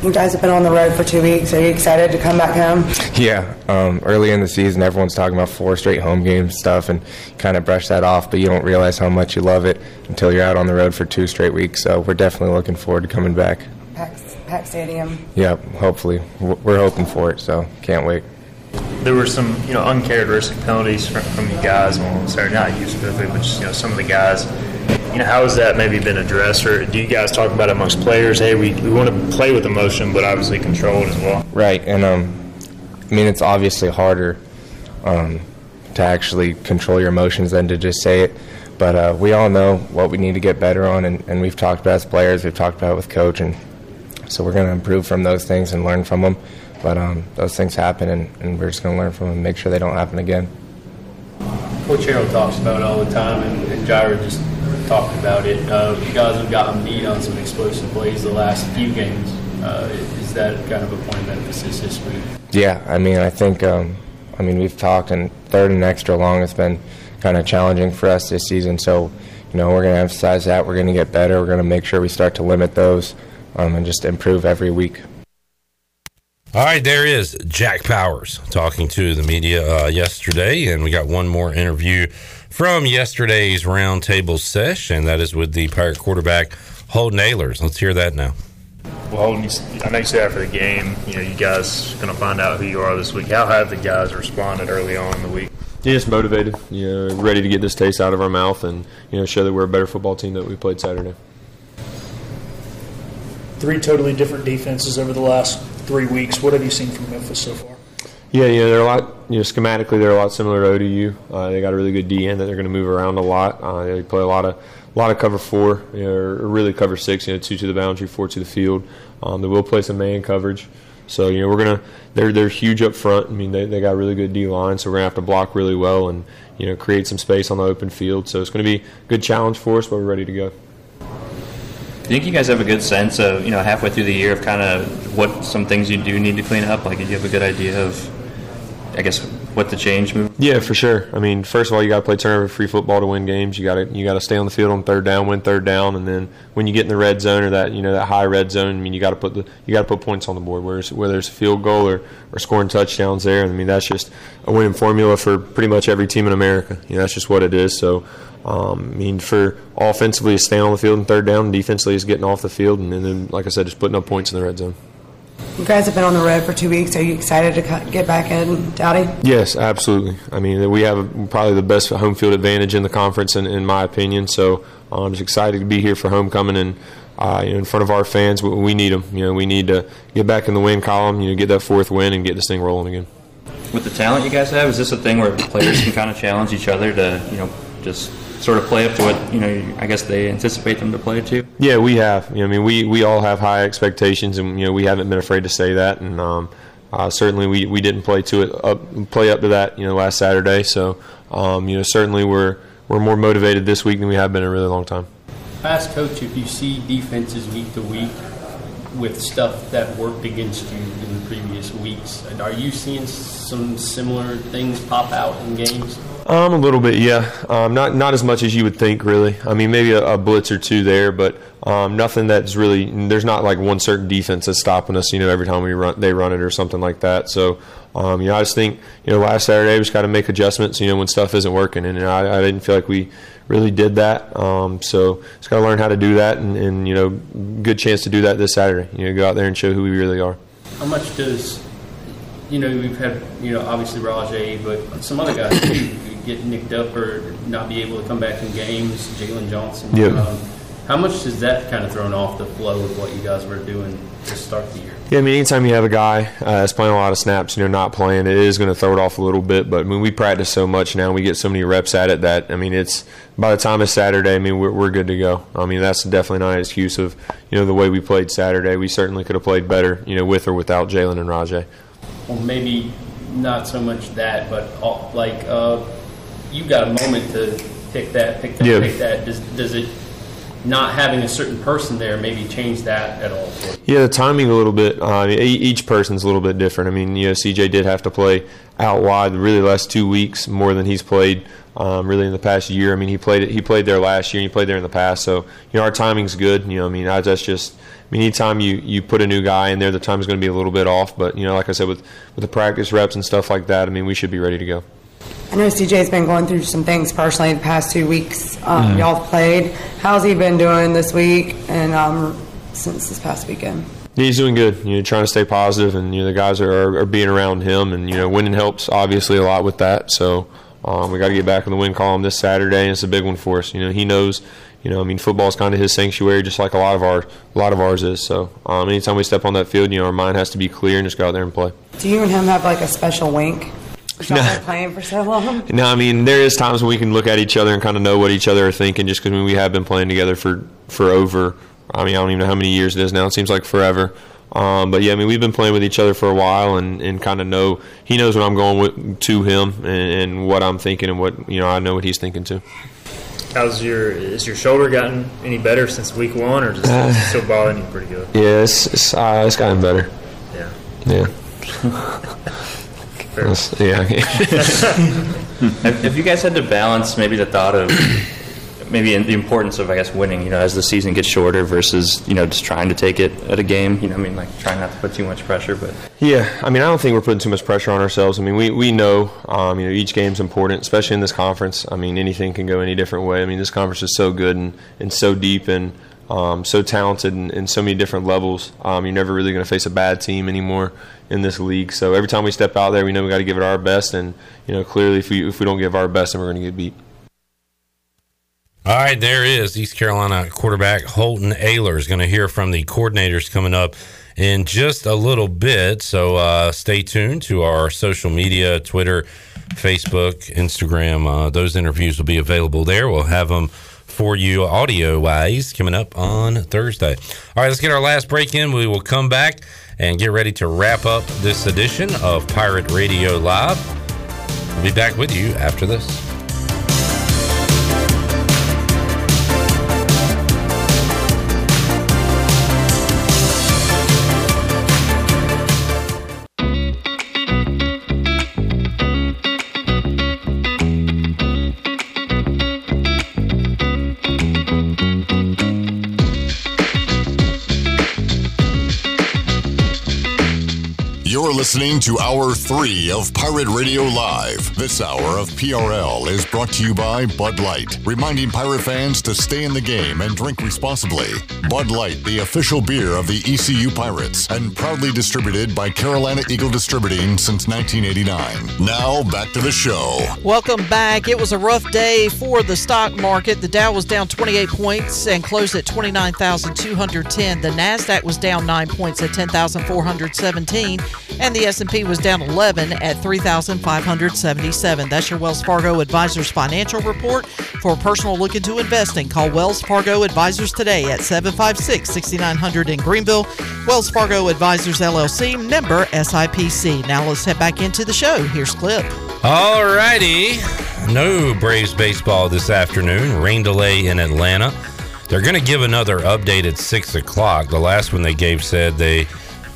You guys have been on the road for two weeks. Are you excited to come back home? Yeah, um, early in the season, everyone's talking about four straight home games stuff, and kind of brush that off. But you don't realize how much you love it until you're out on the road for two straight weeks. So we're definitely looking forward to coming back. Pack, Pack Stadium. Yep, hopefully we're hoping for it. So can't wait. There were some, you know, uncharacteristic penalties from, from you guys on Saturday night, you specifically, but just, you know, some of the guys. You know, how has that maybe been addressed, or do you guys talk about it amongst players? Hey, we, we want to play with emotion, but obviously control it as well. Right, and um, I mean it's obviously harder um, to actually control your emotions than to just say it. But uh, we all know what we need to get better on, and, and we've talked about as players. We've talked about it with coach, and so we're going to improve from those things and learn from them. But um, those things happen, and, and we're just going to learn from them and make sure they don't happen again. Coach Harrell talks about it all the time, and, and just talked about it. Uh, you guys have gotten beat on some explosive plays the last few games. Uh, is that kind of a point of emphasis this week? Yeah, I mean, I think, um, I mean, we've talked, and third and extra long has been kind of challenging for us this season. So, you know, we're going to emphasize that. We're going to get better. We're going to make sure we start to limit those um, and just improve every week. All right, there is Jack Powers talking to the media uh, yesterday, and we got one more interview from yesterday's roundtable sesh, and that is with the Pirate quarterback Holton Ahlers. Let's hear that now. Well, Holton, you, s- I know you said after the game, you know, you guys going to find out who you are this week. How have the guys responded early on in the week? Yeah, just motivated. You know, ready to get this taste out of our mouth and you know show that we're a better football team that we played Saturday. Three totally different defenses over the last three weeks. What have you seen from Memphis so far? Yeah, you know they're a lot. You know, schematically they're a lot similar to ODU. Uh, they got a really good D end that they're going to move around a lot. Uh, they play a lot of a lot of cover four, you know, or really cover six. You know, two to the boundary, four to the field. Um, they will play some man coverage. So you know we're gonna they're they're huge up front. I mean they, they got really good D line, so we're gonna have to block really well and you know create some space on the open field. So it's going to be a good challenge for us, but we're ready to go. Do you think you guys have a good sense of, you know, halfway through the year of kind of what some things you do need to clean up? Like, do you have a good idea of, I guess, what the change move? Yeah, for sure. I mean, first of all, you got to play turnover-free football to win games. You got to you got to stay on the field on third down, win third down, and then when you get in the red zone or that you know that high red zone, I mean, you got to put the you got to put points on the board. Whether it's, whether it's a field goal or, or scoring touchdowns there, I mean, that's just a winning formula for pretty much every team in America. You know, that's just what it is. So. Um, I mean, for offensively, is staying on the field in third down, and defensively is getting off the field, and, and then, like I said, just putting up points in the red zone. You guys have been on the road for two weeks. Are you excited to get back in, Dowdy? Yes, absolutely. I mean, we have probably the best home field advantage in the conference, in, in my opinion. So uh, I'm just excited to be here for homecoming and uh, you know, in front of our fans. We, we need them. You know, we need to get back in the win column. You know, get that fourth win and get this thing rolling again. With the talent you guys have, is this a thing where players can kind of challenge each other to, you know, just sort of play up to what, you know, I guess they anticipate them to play to? Yeah, we have. You know, I mean, we, we all have high expectations, and you know, we haven't been afraid to say that. And um, uh, certainly, we, we didn't play to it up play up to that. You know, last Saturday. So, um, you know, certainly we're we're more motivated this week than we have been in a really long time. I asked Coach if you see defenses week to week with stuff that worked against you in the previous weeks. And Are you seeing some similar things pop out in games? Um, a little bit, yeah. Um, not not as much as you would think, really. I mean, maybe a, a blitz or two there, but um, nothing that's really. There's not like one certain defense that's stopping us. You know, every time we run, they run it or something like that. So, um, you know, I just think you know last Saturday we just got to make adjustments. You know, when stuff isn't working, and you know, I, I didn't feel like we really did that. Um, so just got to learn how to do that, and, and you know, good chance to do that this Saturday. You know, go out there and show who we really are. How much does, you know, we've had, you know, obviously Rajay, but some other guys get nicked up or not be able to come back in games, Jalen Johnson. Yeah. Um, how much does that kind of thrown off the flow of what you guys were doing to start the year? Yeah, I mean, anytime you have a guy uh, that's playing a lot of snaps, and you know, not playing, it is going to throw it off a little bit. But I mean, we practice so much now, we get so many reps at it that I mean, it's by the time it's Saturday, I mean, we're, we're good to go. I mean, that's definitely not an excuse of you know the way we played Saturday. We certainly could have played better, you know, with or without Jalen and Rajay. Well, maybe not so much that, but all, like uh, you got a moment to pick that, pick that, Yeah. pick that. Does, does it not having a certain person there maybe change that at all? Yeah, the timing a little bit. Uh, each person's a little bit different. I mean, you know, CJ did have to play out wide really the last two weeks more than he's played um, really in the past year. I mean, he played he played there last year and he played there in the past. So you know, our timing's good. You know, I mean, I, that's just. I mean, anytime you, you put a new guy in there, the time's going to be a little bit off. But you know, like I said, with with the practice reps and stuff like that, I mean, we should be ready to go. I know CJ's been going through some things personally the past two weeks. Um. Y'all have played. How's he been doing this week and um, since this past weekend? He's doing good. You know, trying to stay positive, and you know the guys are, are, being around him, and you know winning helps obviously a lot with that. So um, we got to get back in the win column this Saturday, and it's a big one for us. You know, he knows. You know, I mean, football's kind of his sanctuary, just like a lot of our a lot of ours is. So um, anytime we step on that field, you know, our mind has to be clear and just go out there and play. Do you and him have like a special wink? Y'all playing for so long. No, I mean there is times when we can look at each other and kind of know what each other are thinking, just because we have been playing together for for over. I mean, I don't even know how many years it is now. It seems like forever. Um, but yeah, I mean we've been playing with each other for a while, and, and kind of know he knows what I'm going with to him, and, and what I'm thinking, and what you know I know what he's thinking too. How's your is your shoulder gotten any better since week one, or just Uh, still bothering you pretty good? Yeah, it's it's, uh, it's gotten better. Yeah. Yeah. That's- yeah. have, have you guys had to balance maybe the thought of maybe the importance of I guess winning, you know, as the season gets shorter versus you know just trying to take it at a game. You know, I mean, like trying not to put too much pressure, but Yeah, I mean, I don't think we're putting too much pressure on ourselves. I mean, we, we know, um, you know, each game's important, especially in this conference. I mean, anything can go any different way. I mean, this conference is so good and, and so deep and um, so talented in, in so many different levels. Um, you're never really going to face a bad team anymore in this league. So every time we step out there, we know we got to give it our best. And you know, clearly, if we if we don't give our best, then we're going to get beat. All right, there is East Carolina quarterback Holton Ayler is going to hear from the coordinators coming up in just a little bit. So uh, stay tuned to our social media Twitter, Facebook, Instagram. Uh, those interviews will be available there. We'll have them for you audio wise coming up on Thursday. All right, let's get our last break in. We will come back and get ready to wrap up this edition of Pirate Radio Live. We'll be back with you after this. Listening to Hour 3 of Pirate Radio Live. This hour of PRL is brought to you by Bud Light, reminding Pirate fans to stay in the game and drink responsibly. Bud Light, the official beer of the ECU Pirates, and proudly distributed by Carolina Eagle Distributing since 1989. Now, back to the show. Welcome back. It was a rough day for the stock market. The Dow was down 28 points and closed at 29,210. The Nasdaq was down 9 points at 10,417 and the S&P was down 11 at 3,577. That's your Wells Fargo Advisors financial report. For a personal look into investing, call Wells Fargo Advisors today at 756-6900 in Greenville. Wells Fargo Advisors LLC, member SIPC. Now let's head back into the show. Here's Clip. All righty. No Braves baseball this afternoon. Rain delay in Atlanta. They're going to give another update at 6 o'clock. The last one they gave said they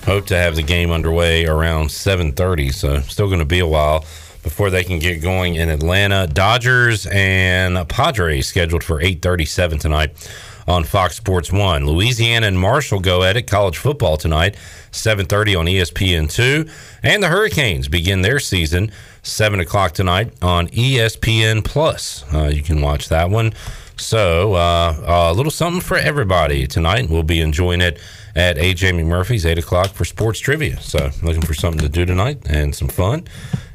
hope to have the game underway around 7.30, so still going to be a while before they can get going in Atlanta. Dodgers and Padres scheduled for 8.37 tonight on Fox Sports 1. Louisiana and Marshall go at it. College football tonight, 7.30 on E ESPN2. And the Hurricanes begin their season 7 o'clock tonight on ESPN Plus. Uh, you can watch that one. So, uh, a little something for everybody tonight. We'll be enjoying it at AJ Murphy's, 8 o'clock for sports trivia. So, looking for something to do tonight and some fun.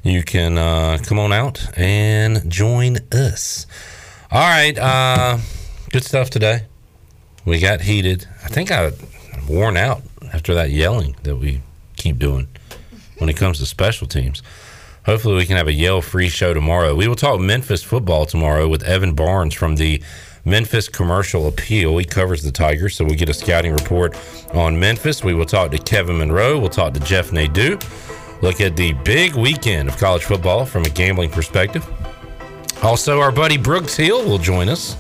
You can uh, come on out and join us. All right. Uh, good stuff today. We got heated. I think I I'm worn out after that yelling that we keep doing when it comes to special teams. Hopefully, we can have a yell free show tomorrow. We will talk Memphis football tomorrow with Evan Barnes from the Memphis Commercial Appeal. He covers the Tigers, so we get a scouting report on Memphis. We will talk to Kevin Monroe. We'll talk to Jeff Nadeau. Look at the big weekend of college football from a gambling perspective. Also, our buddy Brooks Hill will join us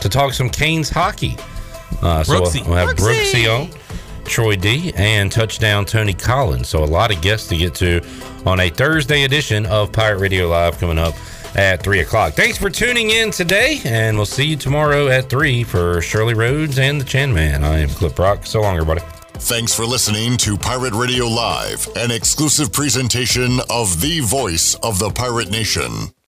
to talk some Canes hockey. Uh, so Brooksy. we'll have Brooksy. Brooksy on. Troy D, and touchdown Tony Collins. So a lot of guests to get to on a Thursday edition of Pirate Radio Live coming up at 3 o'clock. Thanks for tuning in today, and we'll see you tomorrow at 3 for Shirley Rhodes and the Chin Man. I am Clip Rock. So long, everybody. Thanks for listening to Pirate Radio Live, an exclusive presentation of the voice of the pirate nation.